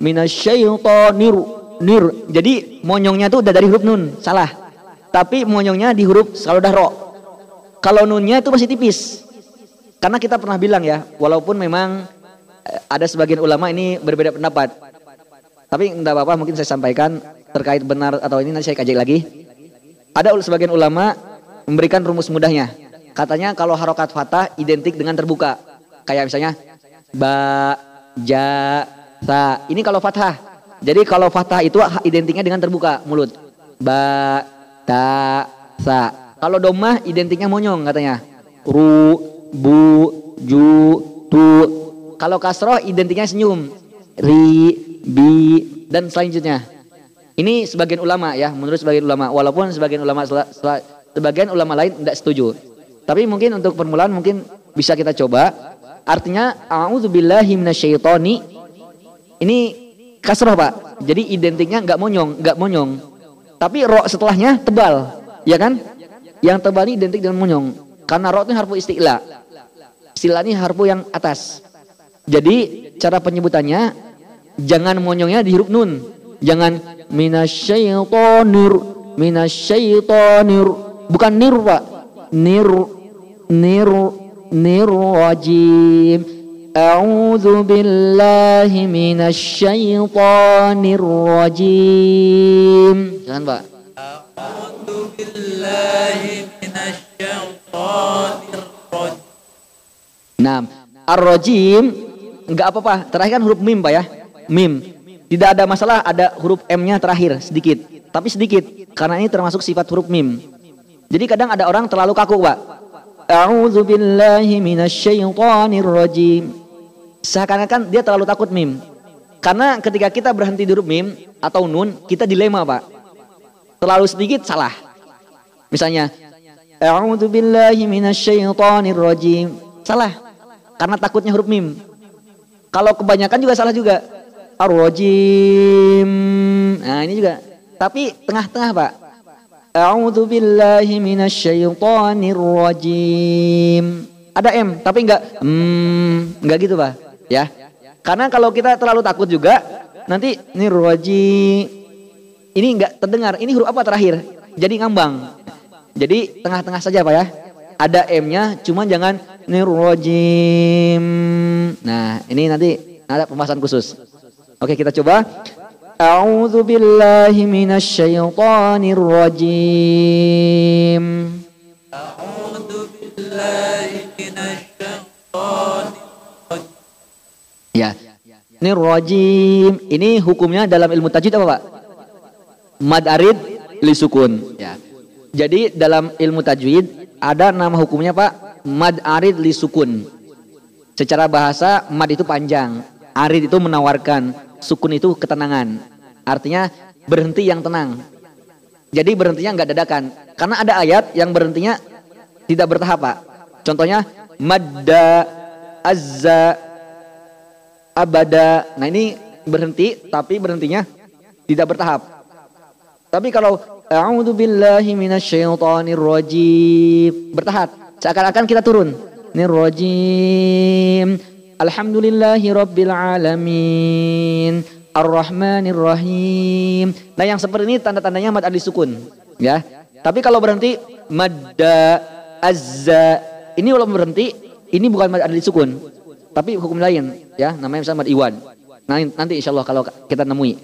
Minasyaitonir nir. Jadi monyongnya tuh udah dari huruf nun, salah. Tapi monyongnya di huruf kalau udah ro. Kalau nunnya itu masih tipis. Karena kita pernah bilang ya, walaupun memang ada sebagian ulama ini berbeda pendapat. Tapi enggak apa-apa mungkin saya sampaikan terkait benar atau ini nanti saya kaji lagi. Ada sebagian ulama memberikan rumus mudahnya. Katanya kalau harokat fatah identik dengan terbuka. Kayak misalnya ba, ja, sa. Ini kalau fathah. Jadi kalau fathah itu identiknya dengan terbuka mulut. Ba, ta, sa. Kalau domah identiknya monyong katanya. Ru, bu, ju, tu. Kalau kasroh identiknya senyum. Ri, bi, dan selanjutnya. Ini sebagian ulama ya, menurut sebagian ulama. Walaupun sebagian ulama sebagian ulama lain tidak setuju. Tapi mungkin untuk permulaan mungkin bisa kita coba. Artinya a'udzubillahi minasyaitonir ini kasroh pak. Jadi identiknya nggak monyong, nggak monyong. Tapi ro setelahnya tebal, ya kan? Yang tebal ini identik dengan monyong. Karena ro itu harfu isti'la. Istilah ini harfu yang atas. Jadi cara penyebutannya jangan monyongnya di huruf nun. Jangan minasyaitonir minasyaitonir bukan nir Pak. Nir nir nir rajim. A'udzu billahi minasyaitonir rajim. Jangan Pak. A'udzu billahi minasyaitonir rajim. Nah, ar-rajim Enggak apa-apa. Terakhir kan huruf mim Pak ya? Mim. Tidak ada masalah ada huruf M-nya terakhir sedikit. Tapi sedikit Karena ini termasuk sifat huruf mim. Jadi kadang ada orang terlalu kaku Pak. A'udzu billahi minasyaitonir rajim Seakan-akan dia terlalu takut mim. Karena ketika kita berhenti di huruf mim Atau nun Kita dilema Pak. Terlalu sedikit salah. Misalnya A'udzu billahi minasyaitonir rajim. Salah. Karena takutnya huruf mim. Kalau kebanyakan juga salah juga. Ar-rajim. Nah, ini juga. Tapi tengah-tengah, Pak. A'udzu billahi minasyaitonir rajim. Ada M, tapi enggak hmm, enggak gitu, Pak. Ya. Karena kalau kita terlalu takut juga nanti ini roji ini enggak terdengar. Ini huruf apa terakhir? Jadi ngambang. Jadi tengah-tengah saja Pak ya. Ada M-nya, cuman jangan nirrojim. Nah, ini nanti ada pembahasan khusus. Oke, kita coba. A'udzu billahi minasy syaithanir rajim. A'udzu billahi minasy syaithanir rajim. Ya. Ini rajim. Ini hukumnya dalam ilmu tajwid apa, Pak? Mad arid li sukun. Ya. Jadi dalam ilmu tajwid ada nama hukumnya, Pak, mad arid li sukun. Secara bahasa mad itu panjang, arid itu menawarkan, sukun itu ketenangan. Artinya berhenti yang tenang. Jadi berhentinya nggak dadakan. Karena ada ayat yang berhentinya tidak bertahap Pak. Contohnya madda azza abada. Nah ini berhenti tapi berhentinya tidak bertahap. Tapi kalau a'udzu billahi minasyaitonir rajim bertahap. Seakan-akan kita turun. Nirrajim. Alhamdulillahi rabbil alamin. Ar-Rahmanir Rahim. Nah, yang seperti ini tanda-tandanya mad adli sukun, ya. Tapi kalau berhenti madda azza ini walaupun berhenti ini bukan mad adli sukun, tapi hukum lain, ya. Namanya misalnya mad iwan. Nah, nanti insya Allah kalau kita nemui.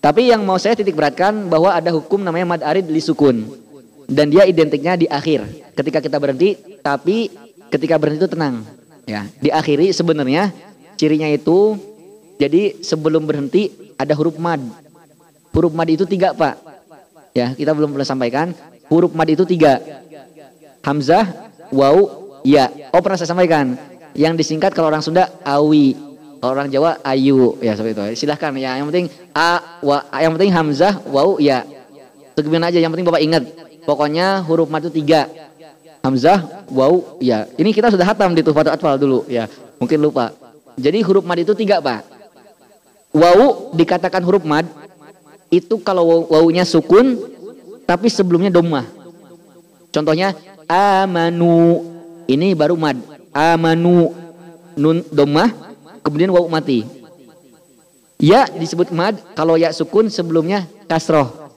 Tapi yang mau saya titik beratkan bahwa ada hukum namanya mad arid li sukun. dan dia identiknya di akhir. Ketika kita berhenti, tapi ketika berhenti itu tenang. Ya, diakhiri sebenarnya cirinya itu jadi sebelum berhenti ada huruf mad. Huruf mad itu tiga pak. Ya, kita belum pernah sampaikan. Huruf mad itu tiga. Hamzah, waw, ya. Oh pernah saya sampaikan. Yang disingkat kalau orang Sunda awi, kalau orang Jawa ayu. Ya seperti itu. Silahkan ya. Yang penting a, wa, yang penting hamzah, waw, ya. Segimana aja. Yang penting bapak ingat. Pokoknya huruf mad itu tiga. Hamzah, waw, ya. Ini kita sudah hatam di Tuhfatul Atfal dulu, ya. Mungkin lupa. Jadi huruf mad itu tiga, Pak. Waw dikatakan huruf mad itu kalau wawunya sukun tapi sebelumnya domah. Contohnya amanu ini baru mad. Amanu nun domah kemudian waw mati. Ya disebut mad kalau ya sukun sebelumnya kasroh.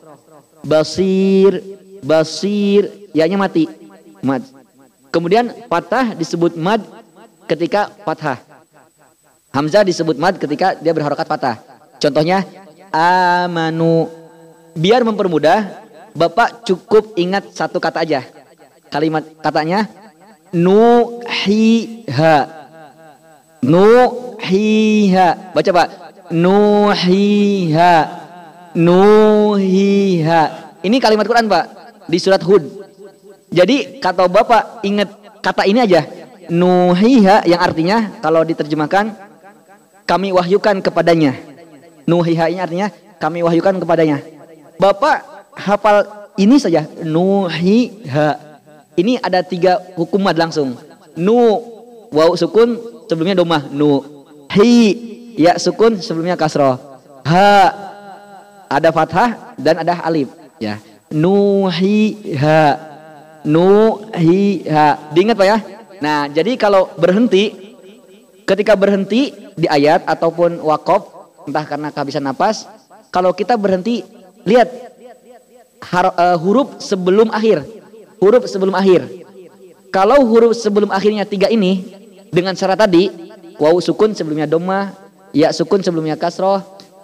Basir, basir, ya-nya mati. Mad. Kemudian patah disebut mad ketika fathah. Hamzah disebut mad ketika dia berharokat patah. Contohnya amanu. Biar mempermudah, Bapak cukup ingat satu kata aja. Kalimat katanya nuhiha. Nuhiha. Baca Pak. Nuhiha. Nuhiha. Ini kalimat Quran Pak. Di surat Hud. Jadi kata Bapak ingat kata ini aja. Nuhiha yang artinya kalau diterjemahkan kami wahyukan kepadanya. Nuhiha ini artinya kami wahyukan kepadanya. Bapak hafal ini saja. Nuhiha. Ini ada tiga hukumat langsung. Nu, waw sukun sebelumnya domah. Nu. Hi, ya sukun sebelumnya kasroh. Ha, ada fathah dan ada alif. Ya. Nuhiha. Nuhiha. Diingat Pak ya? Nah, jadi kalau berhenti, ketika berhenti di ayat ataupun wakaf, entah karena kehabisan napas, kalau kita berhenti, lihat har, uh, huruf sebelum akhir, huruf sebelum akhir. Kalau huruf sebelum akhirnya tiga ini dengan syarat tadi, waw sukun sebelumnya doma, ya sukun sebelumnya kasroh,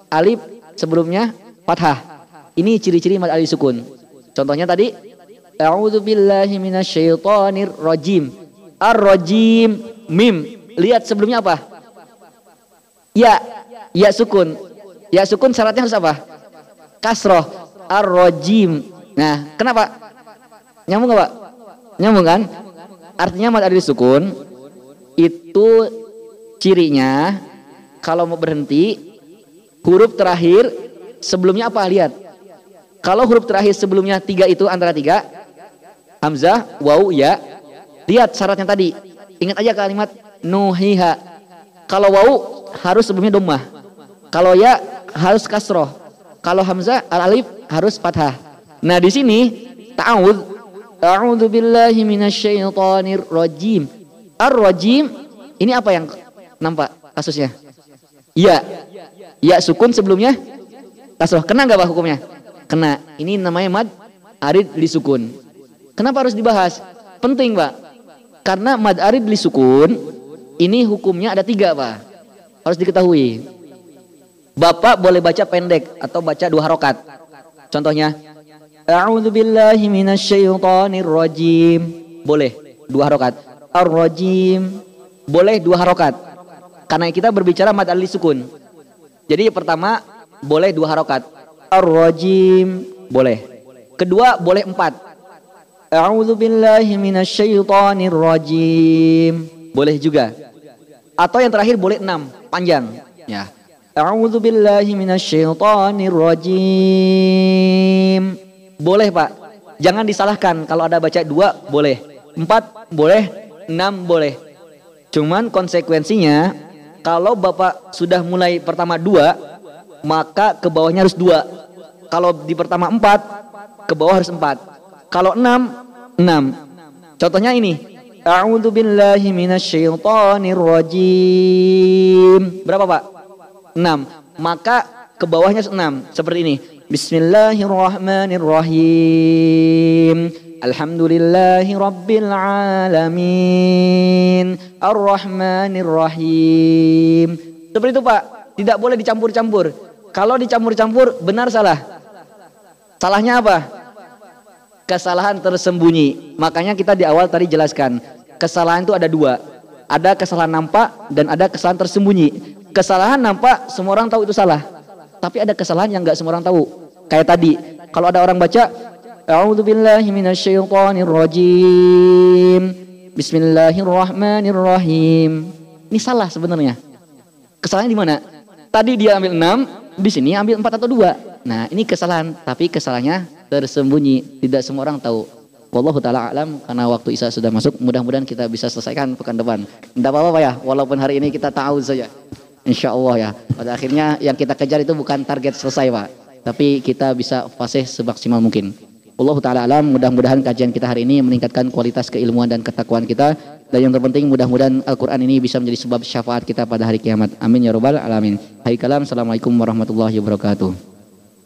alif sebelumnya fathah. Ini ciri-ciri mad alif sukun. Contohnya tadi, A'udzu billahi minasyaitonir rajim. Ar-rajim mim. Lihat sebelumnya apa? Ya, ya sukun. Ya sukun syaratnya harus apa? Kasroh. Ar-rajim. Nah, kenapa? Nyambung gak Pak? Nyambung kan? Artinya mad alif sukun itu cirinya kalau mau berhenti huruf terakhir sebelumnya apa? Lihat. Kalau huruf terakhir sebelumnya tiga itu antara tiga, hamzah, waw, ya. Lihat syaratnya tadi. Ingat aja kalimat nuhiha. Kalau waw harus sebelumnya domah. Kalau ya harus kasroh. Kalau hamzah al alif harus fathah. Nah di sini ta'awud A'udzu billahi minasyaitonir rajim. Ar-rajim ini apa yang nampak kasusnya? Iya. Ya sukun sebelumnya kasroh. Kena nggak Pak hukumnya? Kena. Ini namanya mad arid li sukun. Kenapa harus dibahas? Penting Pak. Karena mad arid li sukun ini hukumnya ada tiga Pak. Harus diketahui. Bapak boleh baca pendek atau baca dua harokat. Contohnya, A'udzu billahi minasyaitonir rajim. Boleh dua harokat. Ar-rajim. Boleh dua harokat. Karena kita berbicara mad alif sukun. Jadi pertama boleh dua harokat. Ar-rajim. Boleh. Kedua boleh empat. A'udzu billahi minasyaitonir rajim. Boleh juga. Atau yang terakhir boleh enam. Panjang. Ya. A'udzu billahi minasyaitonir rajim. Boleh Pak. Jangan disalahkan. Kalau ada baca dua boleh. Empat boleh. Enam boleh. Cuman konsekuensinya kalau Bapak sudah mulai pertama dua maka ke bawahnya harus dua. Kalau di pertama empat ke bawah harus empat. Kalau enam enam. Contohnya ini. A'udzu billahi minasyaitonir rajim. Berapa Pak? Enam. Maka ke bawahnya enam. Seperti ini. Bismillahirrahmanirrahim. Alhamdulillahi rabbil alamin. Ar-Rahmanirrahim. Seperti itu Pak. Tidak boleh dicampur-campur. Kalau dicampur-campur benar salah. Salahnya apa? Kesalahan tersembunyi. Makanya kita di awal tadi jelaskan, kesalahan itu ada dua. Ada kesalahan nampak dan ada kesalahan tersembunyi. Kesalahan nampak semua orang tahu itu salah. Tapi ada kesalahan yang nggak semua orang tahu. Kayak tadi, kalau ada orang baca. Bismillahirrahmanirrahim. Ini salah sebenarnya. Kesalahannya di mana? Tadi dia ambil 6, di sini ambil 4 atau 2. Nah, ini kesalahan, tapi kesalahannya tersembunyi, tidak semua orang tahu. Wallahu taala alam karena waktu Isa sudah masuk, mudah-mudahan kita bisa selesaikan pekan depan. Tidak apa-apa ya, walaupun hari ini kita tahu saja. Insya Allah ya. Pada akhirnya yang kita kejar itu bukan target selesai Pak, tapi kita bisa fasih semaksimal mungkin. Allah taala alam, mudah-mudahan kajian kita hari ini meningkatkan kualitas keilmuan dan ketakwaan kita dan yang terpenting mudah-mudahan Al-Qur'an ini bisa menjadi sebab syafaat kita pada hari kiamat. Amin ya rabbal alamin. Hai kalam, Assalamualaikum warahmatullahi wabarakatuh.